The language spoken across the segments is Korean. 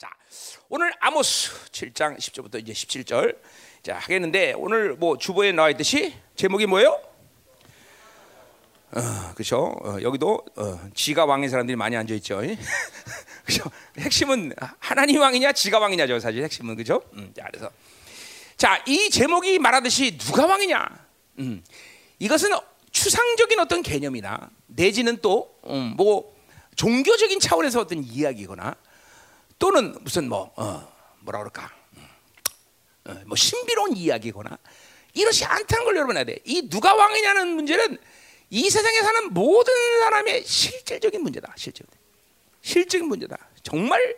자, 오늘 아모스 7장 10절부터 이제 17절 자 하겠는데 오늘 뭐 주보에 나와 있듯이 제목이 뭐예요? 어, 그렇죠. 어, 여기도 어, 지가 왕인 사람들이 많이 앉아 있죠. 그렇죠. 핵심은 하나님 왕이냐, 지가 왕이냐죠. 사실 핵심은 그렇죠. 음, 자, 그래서 자, 이 제목이 말하듯이 누가 왕이냐? 음, 이것은 추상적인 어떤 개념이나 내지는 또뭐 음, 뭐 종교적인 차원에서 어떤 이야기거나 또는 무슨 뭐 어, 뭐라 그럴까 어, 뭐 신비로운 이야기거나 이렇지 않다는 걸 여러분 해야 돼. 이 누가 왕이냐는 문제는 이 세상에 사는 모든 사람의 실질적인 문제다. 실질 실질적인 문제다. 정말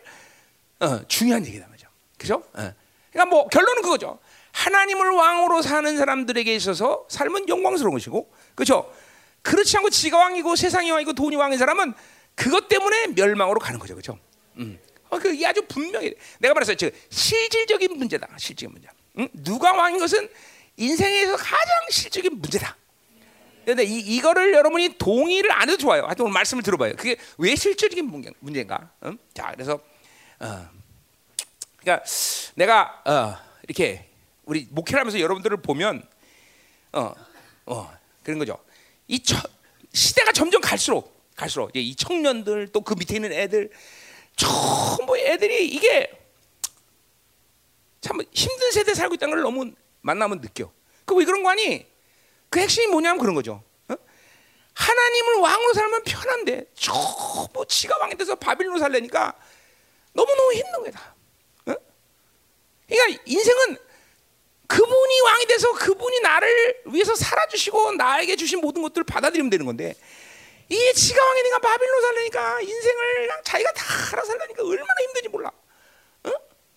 어, 중요한 얘기다 말이죠. 그죠? 어. 그러니까 뭐 결론은 그거죠. 하나님을 왕으로 사는 사람들에게 있어서 삶은 영광스러운 것이고, 그렇죠? 그렇지 않고 지가 왕이고 세상이 왕이고 돈이 왕인 사람은 그것 때문에 멸망으로 가는 거죠, 그렇죠? 음. 어, 그게 아주 분명히 내가 말했어요. 즉 실질적인 문제다. 실질적인 문제. 응? 누가 왕인 것은 인생에서 가장 실질적인 문제다. 그런데 이, 이거를 여러분이 동의를 안 해도 좋아요. 하여튼 오늘 말씀을 들어봐요. 그게 왜 실질적인 문제, 인가 응? 자, 그래서 어, 그러니까 내가 어, 이렇게 우리 목회를 하면서 여러분들을 보면 어, 어, 그런 거죠. 이 처, 시대가 점점 갈수록 갈수록 이 청년들 또 그 밑에 있는 애들 전부 애들이 이게 참 힘든 세대 살고 있다는 걸 너무 만나면 느껴. 그 왜 그런 거 아니? 그 핵심이 뭐냐면 그런 거죠. 어? 하나님을 왕으로 살면 편한데 전부 지가 왕이 돼서 바빌로 살려니까 너무너무 힘든 거다. 어? 그러니까 인생은 그분이 왕이 돼서 그분이 나를 위해서 살아주시고 나에게 주신 모든 것들을 받아들이면 되는 건데 이게 지가 왕이니까 바빌로 살려니까 인생을 그냥 자기가 다 알아 살려니까 얼마나 힘든지 몰라. 어?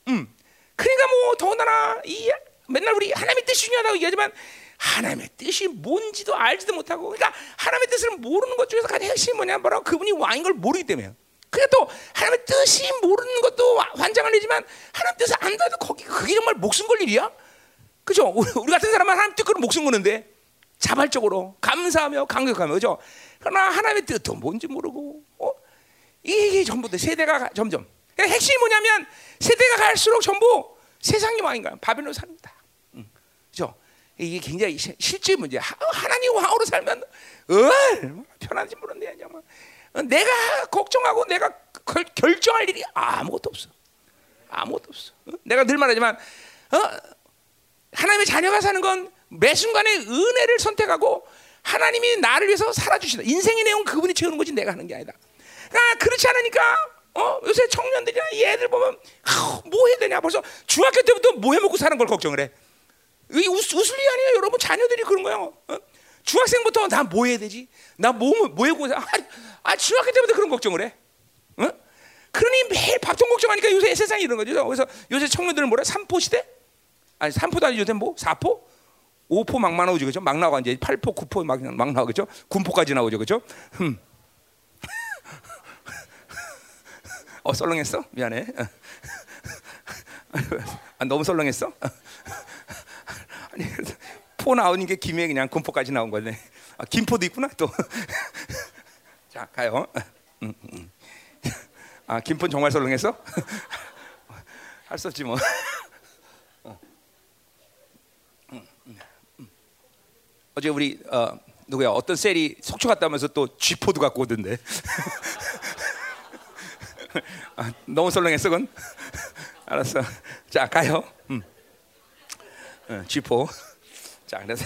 음. 그러니까 뭐 더군다나 이 맨날 우리 하나님의 뜻이 중요하다고 얘기하지만 하나님의 뜻이 뭔지도 알지도 못하고 그러니까 하나님의 뜻을 모르는 것 중에서 가장 핵심이 뭐냐 뭐라고 그분이 왕인 걸 모르기 때문에 그러니까 또 하나님의 뜻이 모르는 것도 환장을 내지만 하나님 뜻을 안다도 거기 그게 정말 목숨 걸 일이야? 그죠? 우리 같은 사람은 하나님 뜻으로 목숨 거는데 자발적으로 감사하며 강력하며 그죠? 그러나 하나님의 뜻도 뭔지 모르고 어? 이게 전부 다 세대가 점점 그러니까 핵심이 뭐냐면 세대가 갈수록 전부 세상이 왕인가 바벨론 삽니다. 음, 그죠? 이게 굉장히 실제 문제. 하나님 왕으로 살면 얼마나 편한지 모르는데 정말 내가 걱정하고 내가 결정할 일이 아무것도 없어. 아무것도 없어. 내가 늘 말하지만 어? 하나님의 자녀가 사는 건 매 순간에 은혜를 선택하고 하나님이 나를 위해서 살아주신다. 인생의 내용 그분이 채우는 거지 내가 하는 게 아니다. 그러니까 그렇지 않으니까 어? 요새 청년들이나 이 애들 보면 아, 뭐 해야 되냐 벌써 중학교 때부터 뭐 해먹고 사는 걸 걱정을 해. 이 웃, 웃을 일 아니에요 여러분 자녀들이 그런 거예요. 어? 중학생부터 나 뭐 해야 되지? 나뭐 뭐 해고 아, 아 중학교 때부터 그런 걱정을 해. 어? 그러니 매일 밥통 걱정하니까 요새 세상이 이런 거죠. 그래서 요새 청년들은 뭐래? 삼포 시대? 아니 삼포도 아니죠. 요새 뭐 사포? 5포 막 나오죠, 그죠? 막 나와 이제 8포, 9포 막, 막 나오죠. 군포까지 나오죠, 그죠? 흠. 어, 썰렁했어? 미안해. 아, 너무 썰렁했어? 아니, 포 나오는 게 김에 그냥 군포까지 나온 거네. 아, 김포도 있구나 또. 자, 가요. 음, 음. 아, 김포 정말 썰렁했어? 할 수 없지 뭐. 어제 우리 어, 누구야? 어떤 셀이 속초 갔다 오면서 또 쥐포도 갖고 오던데. 아, 너무 썰렁했어 그건? 알았어. 자 가요. 음. 어, 쥐포. 자 그래서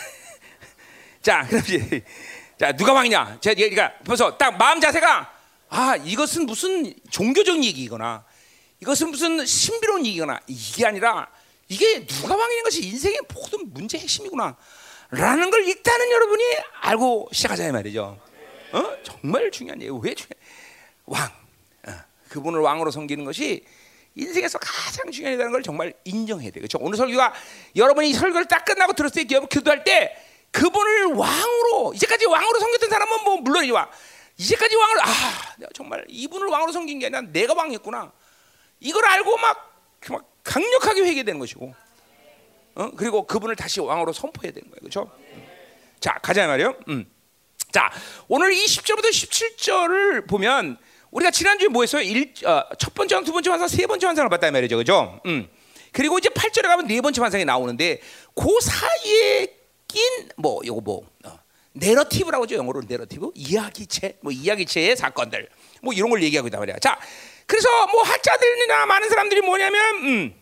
자 그럼 이제 자 누가 왕이냐? 제가 그러니까 벌써 딱 마음 자세가 아 이것은 무슨 종교적 얘기거나 이것은 무슨 신비로운 얘기거나 이게 아니라 이게 누가 왕이는 것이 인생의 모든 문제 핵심이구나 라는 걸 일단은 여러분이 알고 시작하자 말이죠. 어? 정말 중요한 얘기. 왜 중요해? 왕. 어. 그분을 왕으로 섬기는 것이 인생에서 가장 중요하다는 걸 정말 인정해야 돼요. 그렇죠? 오늘 설교가 여러분이 설교를 딱 끝나고 들었을 때 기도할 때 그분을 왕으로 이제까지 왕으로 섬겼던 사람은 뭐 물론 이와 이제까지 왕을 아 정말 이분을 왕으로 섬긴 게 아니라 내가 왕이었구나 이걸 알고 막, 막 강력하게 회개되는 것이고 어? 그리고 그분을 다시 왕으로 선포해야 되는 거예요. 그렇죠? 자, 가자 말이요. 음. 자, 오늘 이 10절부터 17절을 보면 우리가 지난주에 뭐 했어요? 일, 어, 첫 번째 환상, 두 번째 환상, 세 번째 환상을 봤단 말이죠. 그죠? 음. 그리고 이제 8절에 가면 네 번째 환상이 나오는데 그 사이에 낀 뭐 요거 뭐 어, 내러티브라고 하죠. 영어로 내러티브. 이야기체. 뭐 이야기체의 사건들. 뭐 이런 걸 얘기하고 있단 말이야. 자. 그래서 뭐 학자들이나 많은 사람들이 뭐냐면 음.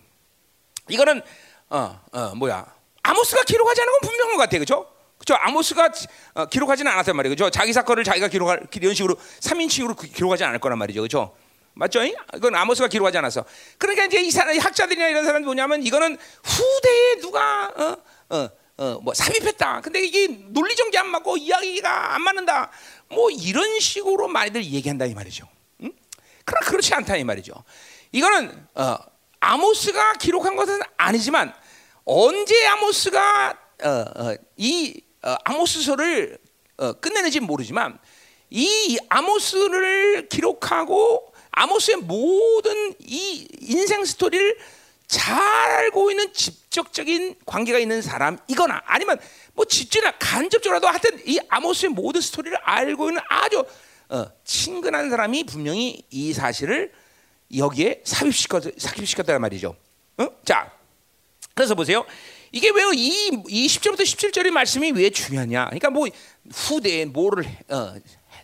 이거는 어, 어 뭐야? 아모스가 기록하지 않은 건 분명한 것 같아요. 그죠? 그죠? 아모스가 어, 기록하지는 않았단 말이에요. 그죠? 자기 사건을 자기가 기록할 이런 식으로 3인칭으로 기록하지 않을 거란 말이죠. 그죠? 맞죠? 이건 아모스가 기록하지 않았어. 그러니까 이제 이 사람, 학자들이나 이런 사람이 뭐냐면 이거는 후대에 누가 어, 어, 어, 뭐 삽입했다. 근데 이게 논리정지 안 맞고 이야기가 안 맞는다. 뭐 이런 식으로 많이들 얘기한다 이 말이죠. 응? 그러나 그렇지 않다 이 말이죠. 이거는 어, 아모스가 기록한 것은 아니지만 언제 아모스가 어, 어, 이 어, 아모스서를 어, 끝내는지 모르지만 이 아모스를 기록하고 아모스의 모든 이 인생 스토리를 잘 알고 있는 직접적인 관계가 있는 사람이거나 아니면 뭐 직접이나 간접적으로도 하여튼 이 아모스의 모든 스토리를 알고 있는 아주 어, 친근한 사람이 분명히 이 사실을 여기에 삽입시켰, 삽입시켰다는 말이죠. 어? 자, 그래서 보세요. 이게 왜 이, 이 10절부터 17절의 말씀이 왜 중요하냐? 그러니까 뭐 후대에 뭐를 어,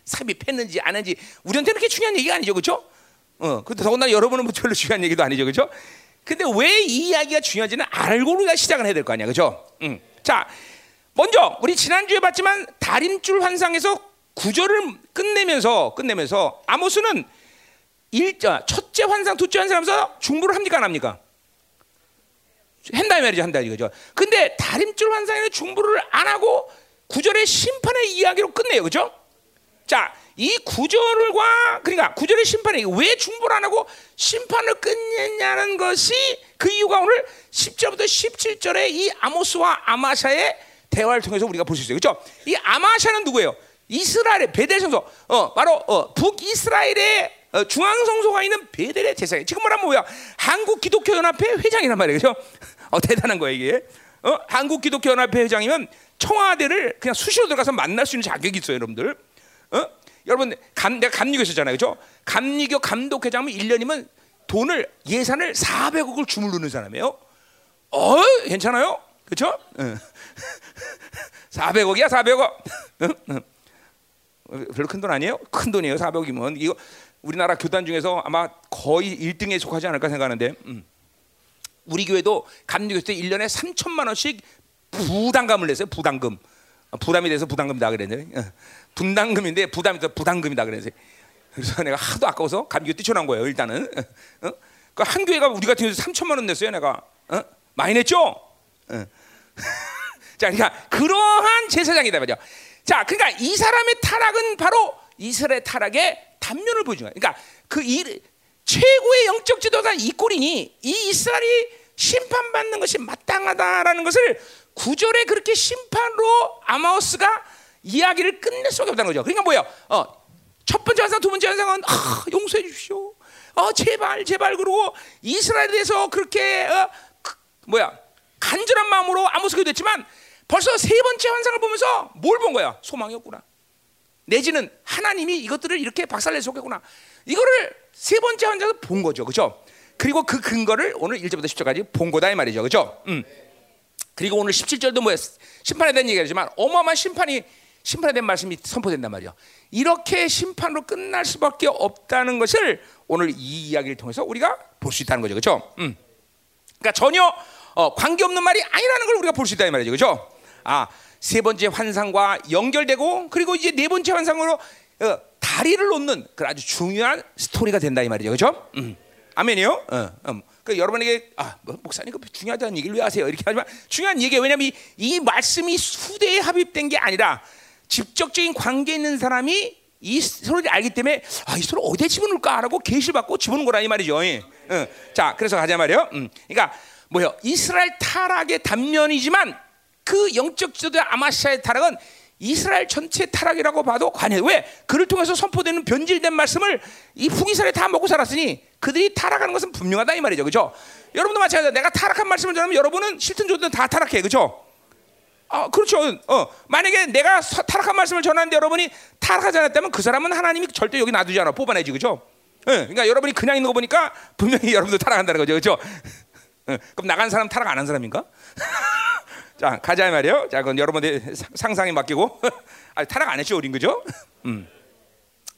삽입했는지 안 했는지 우리한테 그렇게 중요한 얘기가 아니죠, 그렇죠? 어, 근데 더군다나 여러분은 뭐 별로 중요한 얘기도 아니죠, 그렇죠? 근데 왜 이 이야기가 중요한지는 알고 우리가 시작을 해야 될 거 아니야, 그렇죠? 음. 자, 먼저 우리 지난 주에 봤지만 다림줄 환상에서 구절을 끝내면서 끝내면서 아모스는 일자 첫째 환상, 둘째 환상 하면서 중보를 합니까 안 합니까? 한다 말이죠, 한다 이거죠. 근데 다림줄 환상에는 중보를 안 하고 구절의 심판의 이야기로 끝내요, 그렇죠? 자, 이 구절과 그러니까 구절의 심판이 왜 중보를 안 하고 심판을 끝냈냐는 것이 그 이유가 오늘 10절부터 17절의 이 아모스와 아마샤의 대화를 통해서 우리가 볼 수 있어요. 그렇죠? 이 아마샤는 누구예요? 이스라엘의 베델 성소. 어, 바로 어, 북이스라엘의 어, 중앙 성소가 있는 베델의 제사장. 지금 말하면 뭐야? 한국 기독교 연합회 회장이란. 그렇죠? 어, 대단한 거예요, 이게. 어? 한국 기독교 연합회 회장이면 청와대를 그냥 수시로 들어가서 만날 수 있는 자격이 있어요, 여러분들. 어? 여러분 감, 내가 감리교 있었잖아요, 그렇죠? 감리교 감독회장은 1년이면 돈을 예산을 400억을 주물르는 사람이에요. 어, 괜찮아요, 그렇죠? 어. 400억이야, 400억. 별로 큰 돈 아니에요? 큰 돈이에요, 400억이면 이거 우리나라 교단 중에서 아마 거의 1등에 속하지 않을까 생각하는데. 음. 우리 교회도 감리교 때 1년에 3천만 원씩 부담금을 냈어요. 부담금. 부담이 돼서 부담금이다 그랬는데 어. 분담금인데 부담이 돼 부담금이다 그래서 그래서 내가 하도 아까워서 감기가 뛰쳐난 거예요. 일단은 어? 그한 교회가 우리 같은 경우 3천만 원 냈어요. 내가 어? 많이 냈죠. 어. 자, 그러니까 그러한 제사장이다 말이야. 자, 그러니까 이 사람의 타락은 바로 이스라엘 타락의 단면을 보여준 거야. 그러니까 그 일, 최고의 영적 지도자 이 꼴이니 이 이스라엘이 심판받는 것이 마땅하다라는 것을 구절에 그렇게 심판으로 아마오스가 이야기를 끝낼 수밖에 없다는 거죠. 그러니까 뭐예요? 어, 첫 번째 환상, 두 번째 환상은 아, 용서해 주십시오. 어, 제발, 제발 그러고 이스라엘에 대해서 그렇게 어, 그, 뭐야 간절한 마음으로 아모스가 됐지만 벌써 세 번째 환상을 보면서 뭘 본 거야? 소망이 없구나. 내지는 하나님이 이것들을 이렇게 박살내서 겠구나 이거를 세 번째 환상을 본 거죠, 그렇죠? 그리고 그 근거를 오늘 1절부터 10절까지 본 거다 이 말이죠, 그렇죠? 음. 그리고 오늘 17절도 뭐야? 심판에 대한 얘기하지만 어마어마한 심판이 심판에 대한 말씀이 선포된단 말이죠. 이렇게 심판으로 끝날 수밖에 없다는 것을 오늘 이 이야기를 통해서 우리가 볼 수 있다는 거죠. 그렇죠? 음. 그러니까 전혀 어, 관계 없는 말이 아니라는 걸 우리가 볼 수 있다는 말이죠. 그렇죠? 아, 세 번째 환상과 연결되고 그리고 이제 네 번째 환상으로 어, 다리를 놓는 그 아주 중요한 스토리가 된다 이 말이죠. 그렇죠? 음. 아멘이요? 어, 음. 그 여러분에게 아 뭐, 목사님 그 중요하다는 얘기를 왜 하세요? 이렇게 하지만 중요한 얘기예요. 왜냐하면 이, 이 말씀이 후대에 합입된 게 아니라 직접적인 관계 있는 사람이 이 소리를 알기 때문에 아, 이 소리 어디에 집어넣을까라고 계시를 받고 집어넣은 거라 이 말이죠. 예. 어. 자, 그래서 가자 말이요. 음. 그러니까 뭐요? 이스라엘 타락의 단면이지만 그 영적 지도자 아마시아의 타락은 이스라엘 전체 타락이라고 봐도 관해. 왜? 그를 통해서 선포되는 변질된 말씀을 이 북이스라엘 다 먹고 살았으니 그들이 타락하는 것은 분명하다 이 말이죠. 그죠? 여러분도 마찬가지로 내가 타락한 말씀을 전하면 여러분은 싫든 좋든 다 타락해. 그죠? 어, 그렇죠. 어, 만약에 내가 서- 타락한 말씀을 전하는데 여러분이 타락하지 않았다면 그 사람은 하나님이 절대 여기 놔두지 않아. 뽑아내지, 그죠? 예, 그러니까 여러분이 그냥 있는 거 보니까 분명히 여러분도 타락한다는 거죠, 그죠? 예, 그럼 나간 사람 타락 안 한 사람인가? 자, 가자 말이에요. 자, 그건 여러분들 상- 상상에 맡기고. 아, 타락 안 했죠, 우린 그죠? 음,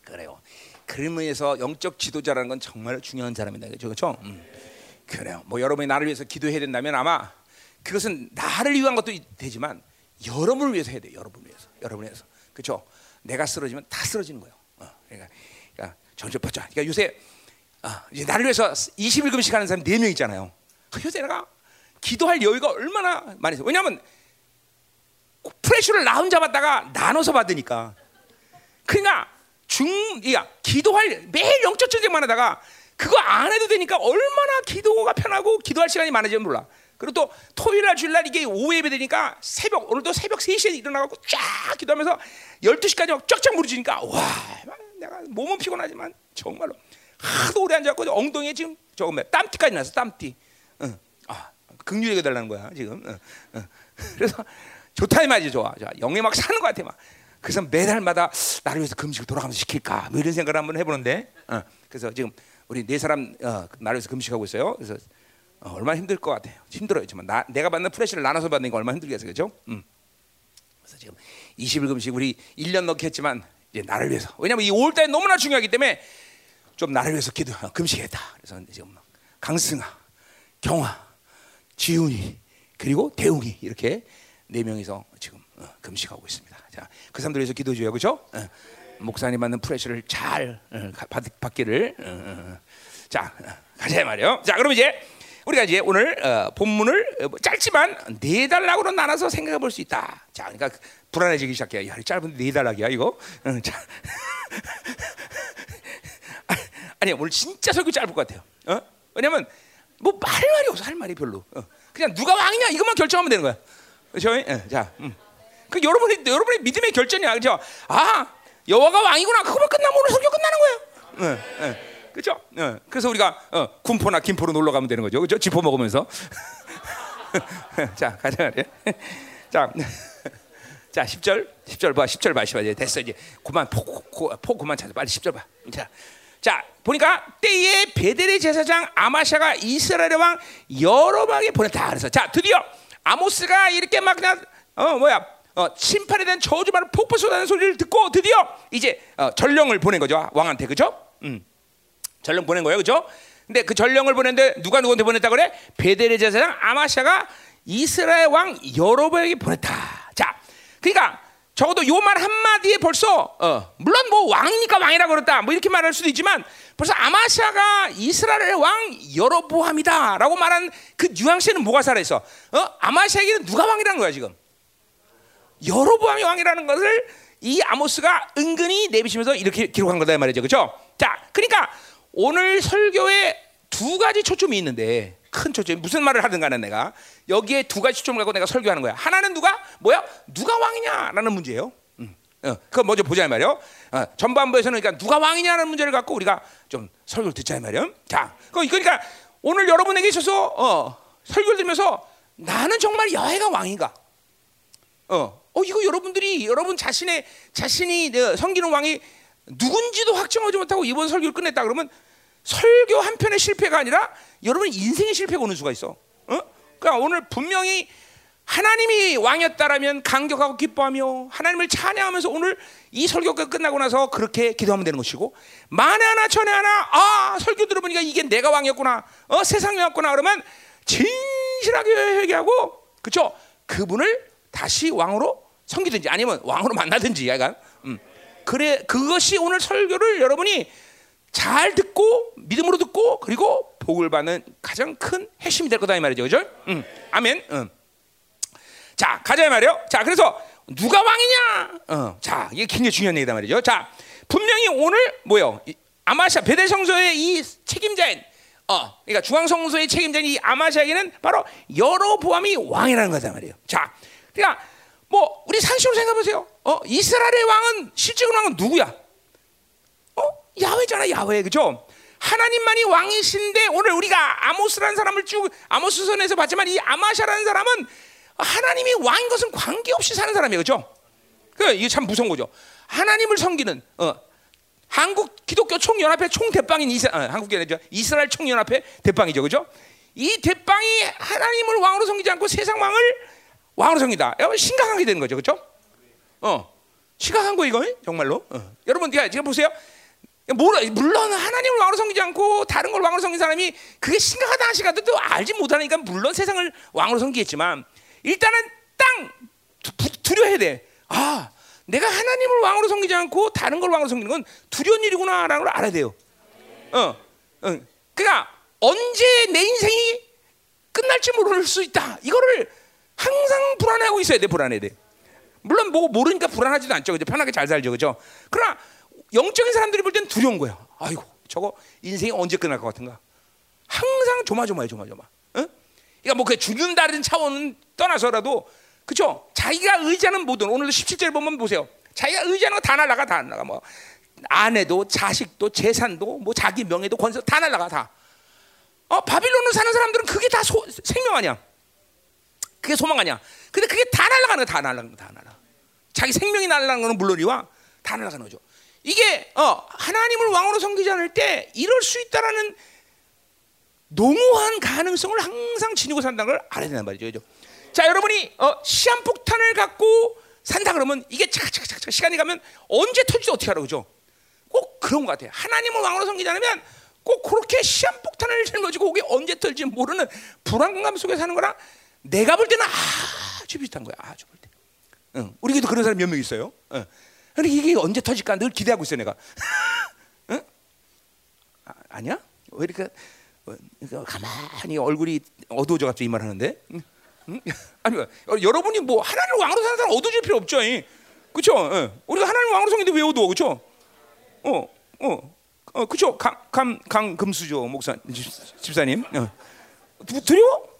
그래요. 그런 의미에서 영적 지도자라는 건 정말 중요한 사람이다, 그죠? 그죠? 음. 그래요. 뭐 여러분이 나를 위해서 기도해야 된다면 아마 그것은 나를 위한 것도 되지만 여러분을 위해서 해야 돼. 여러분을 위해서. 여러분을 위해서. 그렇죠? 내가 쓰러지면 다 쓰러지는 거예요. 어, 그러니까, 그러니까 전적 보자. 그러니까 요새 아, 나를 위해서 21금씩 하는 사람 4명 있잖아요. 그 요새 내가 기도할 여유가 얼마나 많이 있어. 왜냐하면 프레쉬를 나 혼자 받다가 나눠서 받으니까. 그러니까 중, 야, 기도할 매일 영적 전쟁만 하다가 그거 안 해도 되니까 얼마나 기도가 편하고 기도할 시간이 많아지면 몰라. 그리고 또 토요일 날 주일 날 이게 오후 예배 되니까 새벽 오늘도 새벽 3시에 일어나고 쫙 기도하면서 12시까지 막 쫙쫙 무르지니까 와 내가 몸은 피곤하지만 정말로 하도 오래 앉아갖고 엉덩이에 지금 조금 땀띠까지 났어 땀띠 극률하게 달라는 거야 지금. 응, 응. 그래서 좋다 이 말이지 좋아 자, 영에 막 사는 것 같아 막. 그래서 매달마다 나를 위해서 금식을 돌아가면서 시킬까? 뭐 이런 생각을 한번 해보는데. 어, 그래서 지금 우리 네 사람 어, 나를 위해서 금식하고 있어요. 그래서 어, 얼마나 힘들 것 같아요. 힘들어요. 지만 나, 내가 받는 프레시를 나눠서 받는 거 얼마나 힘들겠어 그죠? 음. 그래서 지금 20일 금식 우리 1년 넘게 했지만 이제 나를 위해서. 왜냐면 이 5월 달이 너무나 중요하기 때문에 좀 나를 위해서 기도 어, 금식했다. 그래서 지금 강승아 경화 지훈이 그리고 대웅이 이렇게 네 명이서 지금 어, 금식하고 있습니다. 자, 그 사람들 위해서 기도해 줘요, 그렇죠? 어, 목사님 받는 프레셔를 잘 어, 가- 받, 받기를. 어, 어, 어. 자, 어, 가자 말이요. 자, 그럼 이제 우리가 이제 오늘 어, 본문을 어, 뭐 짧지만 네 단락으로 나눠서 생각해 볼 수 있다. 자, 그러니까 불안해지기 시작해요. 야, 이 짧은 네 단락이야 이거. 어, 자. 아니 오늘 진짜 설교 짧을 것 같아요. 어? 왜냐면 뭐말 말이 없어 할 말이 별로. 어. 그냥 누가 왕이냐 이것만 결정하면 되는 거야. 그렇죠? 예, 자, 음. 그 여러분의 여러분의 믿음의 결정이야, 그렇죠? 아 여호와가 왕이구나. 그거만 끝나면 오늘 설교 끝나는 거예요. 예, 예. 그렇죠? 예. 그래서 우리가 어, 군포나 김포로 놀러 가면 되는 거죠, 그렇죠? 지포 먹으면서. 자, 가자 말이야. 자. 자, 10절, 10절 봐, 10절 봐, 10절 됐어 이제 그만 포, 포, 포 그만 찾아, 빨리 10절 봐. 자, 자 보니까 때에 베델의 제사장 아마샤가 이스라엘의 왕 여로보암에게 보냈다. 그래서 자 드디어 아모스가 이렇게 막 그냥 어 뭐야 어, 심판에 대한 저주받은 폭포 쏟아는 소리를 듣고 드디어 이제 어, 전령을 보낸 거죠 왕한테 그죠? 음. 전령 보낸 거예요, 그죠? 근데 그 전령을 보냈는데 누가 누구한테 보냈다 그래? 베델의 제사장 아마샤가 이스라엘 왕 여로보에게 보냈다. 자, 그러니까 적어도 요 말 한마디에 벌써 어, 물론 뭐 왕이니까 왕이라고 그랬다 뭐 이렇게 말할 수도 있지만 벌써 아마샤가 이스라엘 왕 여로보암이다라고 말한 그 뉘앙스에는 뭐가 살아있어? 어? 아마샤에게는 누가 왕이라는 거야 지금? 여로보암이 왕이라는 것을 이 아모스가 은근히 내비치면서 이렇게 기록한 거다 이 말이죠, 그렇죠? 자, 그러니까 오늘 설교에 두 가지 초점이 있는데 큰 초점 무슨 말을 하든 간에 내가 여기에 두 가지 초점을 갖고 내가 설교하는 거야. 하나는 누가 뭐야? 누가 왕이냐라는 문제예요. 음. 어, 그거 먼저 보자 이 말이요. 어, 전반부에서는 그러니까 누가 왕이냐는 문제를 갖고 우리가 좀 설교를 듣자 이 말이요. 자, 그- 그러니까 오늘 여러분에게 있어서 어, 설교를 들으면서 나는 정말 여해가 왕인가? 어, 어 이거 여러분들이 여러분 자신의 자신이 어, 섬기는 왕이 누군지도 확정하지 못하고 이번 설교를 끝냈다 그러면 설교 한 편의 실패가 아니라 여러분 인생의 실패가 오는 수가 있어. 어? 그러니까 오늘 분명히 하나님이 왕이었다라면 감격하고 기뻐하며 하나님을 찬양하면서 오늘 이 설교가 끝나고 나서 그렇게 기도하면 되는 것이고 만에 하나 천에 하나 아 설교 들어보니까 이게 내가 왕이었구나 어 세상이 왔구나 그러면 진실하게 회개하고 그쵸 그분을 다시 왕으로 섬기든지 아니면 왕으로 만나든지 약간 음. 그래 그것이 오늘 설교를 여러분이 잘 듣고 믿음으로 듣고 그리고 복을 받는 가장 큰 핵심이 될 거다 이 말이죠, 그죠? 음, 아멘. 음. 자 가자 이 말이요. 자 그래서 누가 왕이냐? 어, 자 이게 굉장히 중요한 얘기다 말이죠. 자 분명히 오늘 뭐요? 이 아마샤 베델 성소의 이 책임자인 어, 그러니까 중앙 성소의 책임자인 이 아마샤에게는 바로 여로보암이 왕이라는 거다 말이에요. 자, 그러니까 뭐 우리 상식으로 생각해 보세요. 어, 이스라엘의 왕은 실제로 왕은 누구야? 어? 야훼잖아, 야훼. 그죠? 하나님만이 왕이신데 오늘 우리가 아모스라는 사람을 쭉 아모스선에서 봤지만 이 아마샤라는 사람은 하나님이 왕인 것은 관계없이 사는 사람이에요, 그렇죠? 그 이게 참 무서운 거죠. 하나님을 섬기는 어, 한국 기독교 총연합회 총대빵인 이스, 아, 한국이 아니죠 이스라엘 총연합회 대빵이죠, 그렇죠? 이 대빵이 하나님을 왕으로 섬기지 않고 세상 왕을 왕으로 섬기다. 여러분 심각하게 되는 거죠, 그렇죠? 어, 심각한 거 이거 정말로. 어. 여러분, 지금 보세요. 물론 하나님을 왕으로 섬기지 않고 다른 걸 왕으로 섬긴 사람이 그게 심각하다 하시가도 또 알지 못하니까 물론 세상을 왕으로 섬기겠지만 일단은 땅 두려워해야 돼. 아, 내가 하나님을 왕으로 섬기지 않고 다른 걸 왕으로 섬기는 건 두려운 일이구나라는 걸 알아야 돼요. 어, 어. 그러니까 언제 내 인생이 끝날지 모를 수 있다. 이거를 항상 불안해하고 있어야 돼. 불안해야 돼. 물론 뭐 모르니까 불안하지도 않죠. 그죠? 편하게 잘 살죠. 그죠? 그러나 영적인 사람들이 볼 땐 두려운 거야. 아이고, 저거 인생이 언제 끝날 것 같은가? 항상 조마조마해, 조마조마. 응? 그러니까 뭐 그 죽는다는 차원은 떠나서라도 그죠? 자기가 의지하는 모든 오늘도 17절 보면 보세요. 자기가 의지하는 거 다 날라가 다 날라가 뭐 아내도 자식도 재산도 뭐 자기 명예도 권세 다 날라가 다. 어 바빌론을 사는 사람들은 그게 다 소, 생명 아니야. 그게 소망 아니야. 근데 그게 다 날라가는 거다 날라가는 거다 날라. 자기 생명이 날라가는 거는 물론이와 다 날라가는 거죠. 이게 어, 하나님을 왕으로 섬기지 않을 때 이럴 수 있다라는 농후한 가능성을 항상 지니고 산다는 걸 알아야 된단 말이죠. 그죠? 자, 여러분이 어, 시한폭탄을 갖고 산다 그러면 이게 차차차차 시간이 가면 언제 터질지 어떻게 알아, 그죠? 꼭 그런 것 같아요. 하나님을 왕으로 섬기지 않으면 꼭 그렇게 시한폭탄을 짊어지고 그게 언제 터질지 모르는 불안감 속에 사는 거랑 내가 볼 때는 아주 비슷한 거야. 아주 볼 때. 응. 우리에게도 그런 사람 몇 명 있어요. 응. 근데 이게 언제 터질까 늘 기대하고 있어 내가. 응? 아, 니야왜 이렇게 어, 가만히 얼굴이 어두워져 갑자기 이 말하는데? 응? 응? 아니 어, 여러분이 뭐 하나님 왕으로 사는 사람 어두워질 필요 없죠, 그렇죠? 어. 우리가 하나님 왕으로 섬기는데 왜 어두워, 그렇죠? 어, 어, 어, 그렇죠? 강, 강, 금수저 목사 집사님, 어. 두려워?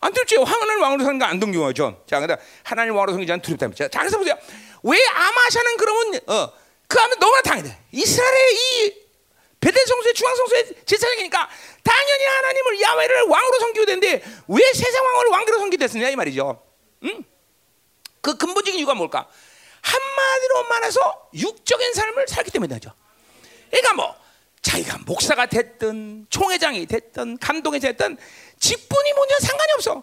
안 두렵지? 하나님 왕으로 사는 거 안 동경하죠. 자, 근데 하나님 왕으로 섬기지 않는 두렵다. 자, 그래서 보세요. 왜 아마샤는 그러면 어, 그 하면 너무나 당연해. 이스라엘의 이 베델 성소의 중앙 성소의 제사장이니까 당연히 하나님을 야훼를 왕으로 섬기고 되는데 왜 세상 왕을 왕으로 섬기됐느냐 이 말이죠. 응? 그 근본적인 이유가 뭘까? 한마디로 말해서 육적인 삶을 살기 때문이죠. 그러니까 뭐 자기가 목사가 됐든 총회장이 됐든 감독이 됐든 직분이 뭐냐 상관이 없어.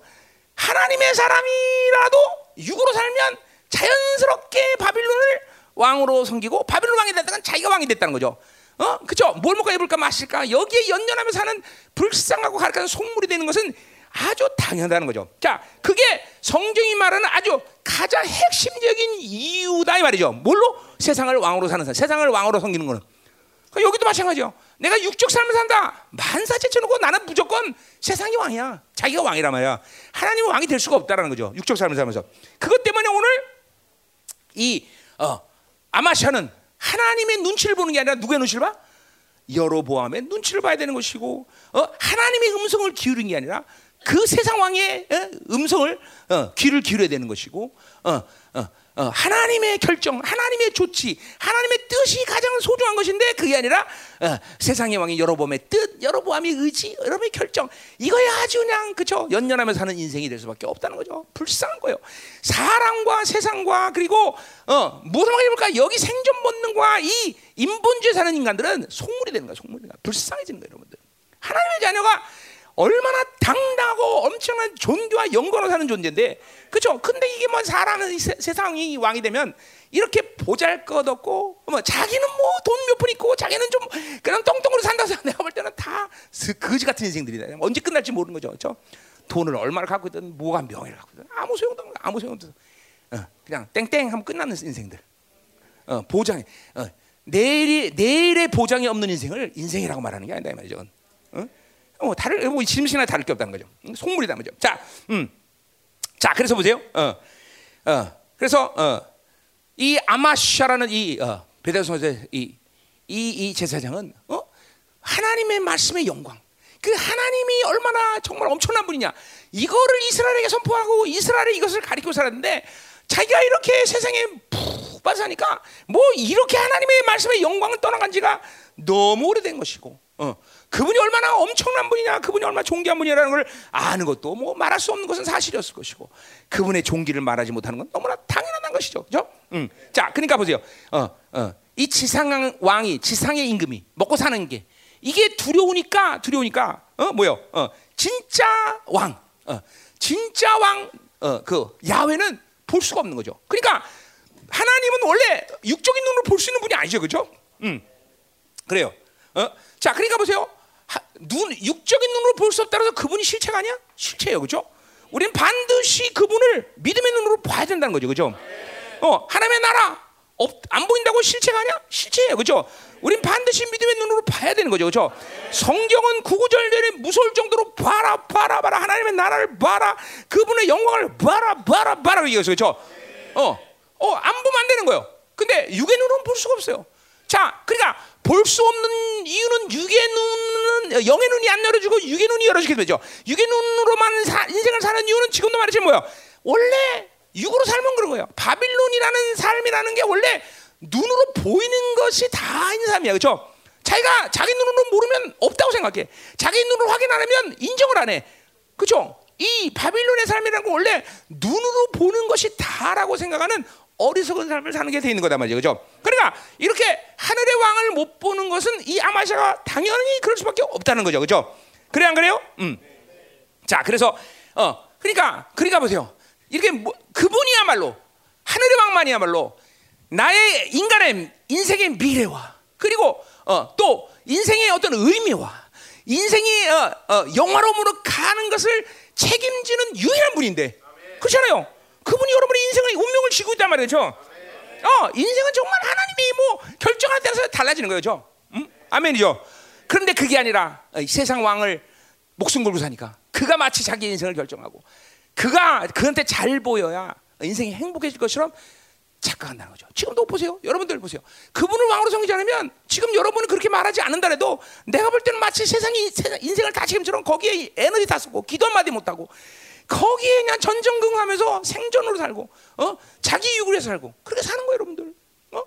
하나님의 사람이라도 육으로 살면 자연스럽게 바빌론을 왕으로 섬기고 바빌론 왕이 됐다는 자기가 왕이 됐다는 거죠. 어, 그죠? 뭘 먹고 입을까 마실까 여기에 연연하며 사는 불쌍하고 가득한 속물이 되는 것은 아주 당연하다는 거죠. 자, 그게 성경이 말하는 아주 가장 핵심적인 이유다 이 말이죠. 뭘로 세상을 왕으로 사는 사람, 세상을 왕으로 섬기는 거는. 여기도 마찬가지요. 내가 육적 삶을 산다. 만사 제쳐놓고 나는 무조건 세상이 왕이야. 자기가 왕이란 말이야. 하나님은 왕이 될 수가 없다라는 거죠. 육적 삶을 살면서. 그것 때문에 오늘 이 어, 아마샤는 하나님의 눈치를 보는 게 아니라 누구의 눈치를 봐? 여로보암의 눈치를 봐야 되는 것이고 어, 하나님의 음성을 기울인 게 아니라 그 세상 왕의 어, 음성을 어, 귀를 기울여야 되는 것이고 어, 어, 어, 하나님의 결정, 하나님의 조치, 하나님의 뜻이 가장 소중한 것인데 그게 아니라 어, 세상의 왕이 여러보암의 뜻, 여러보암의 의지, 여러분의 결정 이거에 아주 그냥 그죠 연연하며 사는 인생이 될 수밖에 없다는 거죠. 불쌍한 거예요. 사랑과 세상과 그리고 어, 무엇을 해볼까? 여기 생존 본능과 이 인본주의 사는 인간들은 속물이 되는 거야. 속물이 불쌍해지는 거예요, 여러분들. 하나님의 자녀가 얼마나 당당하고 엄청난 존귀와 영광으로 사는 존재인데, 그렇죠? 근데 이게 뭐 사람은 세, 세상이 왕이 되면 이렇게 보잘것없고, 뭐 자기는 뭐 돈 몇 푼 있고, 자기는 좀 그냥 똥똥으로 산다서 내가 볼 때는 다 거지 같은 인생들이다. 언제 끝날지 모르는 거죠, 그렇죠? 돈을 얼마를 갖고 있든, 뭐가 명예를 갖고 있든, 아무 소용도 없는, 아무 소용도 없어. 어, 그냥 땡땡 하면 끝나는 인생들. 어, 보장, 어, 내일이 내일의 보장이 없는 인생을 인생이라고 말하는 게 아니다 이 말이죠. 어? 어, 다를 뭐 짐승이나 다를 게 없다는 거죠. 속물이다 말이죠. 자, 음, 자 그래서 보세요. 어, 어, 그래서 어, 이 아마샤라는 이 어, 베델성의 이, 이, 이 제사장은 어? 하나님의 말씀의 영광. 그 하나님이 얼마나 정말 엄청난 분이냐. 이거를 이스라엘에게 선포하고 이스라엘에 이것을 가리켜 살았는데 자기가 이렇게 세상에 푹 하니까 뭐 이렇게 하나님의 말씀의 영광을 떠나간 지가 너무 오래된 것이고 어. 그분이 얼마나 엄청난 분이냐 그분이 얼마나 존귀한 분이라는 걸 아는 것도 뭐 말할 수 없는 것은 사실이었을 것이고 그분의 존귀를 말하지 못하는 건 너무나 당연한 것이죠 그죠? 음. 자 그러니까 보세요 어, 어. 이 지상 왕이 지상의 임금이 먹고 사는 게 이게 두려우니까 두려우니까 어 뭐요? 어 진짜 왕, 어 진짜 왕, 어 그 야훼는 볼 수가 없는 거죠. 그러니까 하나님은 원래 육적인 눈으로 볼 수 있는 분이 아니죠, 그죠? 음 그래요. 어? 자, 그러니까 보세요. 하, 눈 육적인 눈으로 볼 수 없다고 해서 그분이 실체가 아니야? 실체예요, 그죠? 우리는 반드시 그분을 믿음의 눈으로 봐야 된다는 거죠, 그죠? 어 하나님의 나라 없, 안 보인다고 실체가 아니야? 실체예요. 그죠? 우린 반드시 믿음의 눈으로 봐야 되는 거죠. 그죠? 성경은 구구절절에 무서울 정도로 봐라, 봐라, 봐라. 하나님의 나라를 봐라. 그분의 영광을 봐라, 봐라, 봐라. 얘기해서 그죠? 어, 어, 안 보면 안 되는 거예요. 근데 육의 눈으로는 볼 수가 없어요. 자, 그러니까 볼 수 없는 이유는 육의 눈은 영의 눈이 안 열어주고 육의 눈이 열어지게 되죠. 육의 눈으로만 사, 인생을 사는 이유는 지금도 말했지 뭐야? 원래 육으로 살면 그런 거예요. 바빌론이라는 삶이라는 게 원래 눈으로 보이는 것이 다인 삶이야. 그렇죠? 자기가 자기 눈으로 모르면 없다고 생각해. 자기 눈으로 확인 안 하면 인정을 안 해. 그렇죠? 이 바빌론의 삶이라는 건 원래 눈으로 보는 것이 다라고 생각하는 어리석은 삶을 사는 게 돼 있는 거다 말이죠. 그죠? 그러니까 이렇게 하늘의 왕을 못 보는 것은 이 아마샤가 당연히 그럴 수밖에 없다는 거죠. 그죠? 그래 안 그래요? 음. 자, 그래서 어, 그러니까 그러니까 보세요. 이렇게 뭐, 그분이야말로 하늘의 왕만이야말로 나의 인간의 인생의 미래와 그리고 어, 또 인생의 어떤 의미와 인생이 어, 어, 영화로움으로 가는 것을 책임지는 유일한 분인데 그렇잖아요. 그분이 여러분의 인생의 운명을 지고 있단 말이죠. 어, 인생은 정말 하나님이 뭐 결정할 때서 달라지는 거죠. 음? 아멘이죠. 그런데 그게 아니라 어, 세상 왕을 목숨 걸고 사니까 그가 마치 자기 인생을 결정하고 그가 그한테 잘 보여야 인생이 행복해질 것처럼 착각한다는 거죠. 지금도 보세요. 여러분들 보세요. 그분을 왕으로 섬기지 않으면 지금 여러분은 그렇게 말하지 않는다래도 내가 볼 때는 마치 세상이 인생을 다 지금처럼 거기에 에너지 다 쓰고 기도 한마디 못하고 거기에 그냥 전전긍긍하면서 생존으로 살고 어 자기 육으로 살고 그렇게 사는 거예요, 여러분들. 어?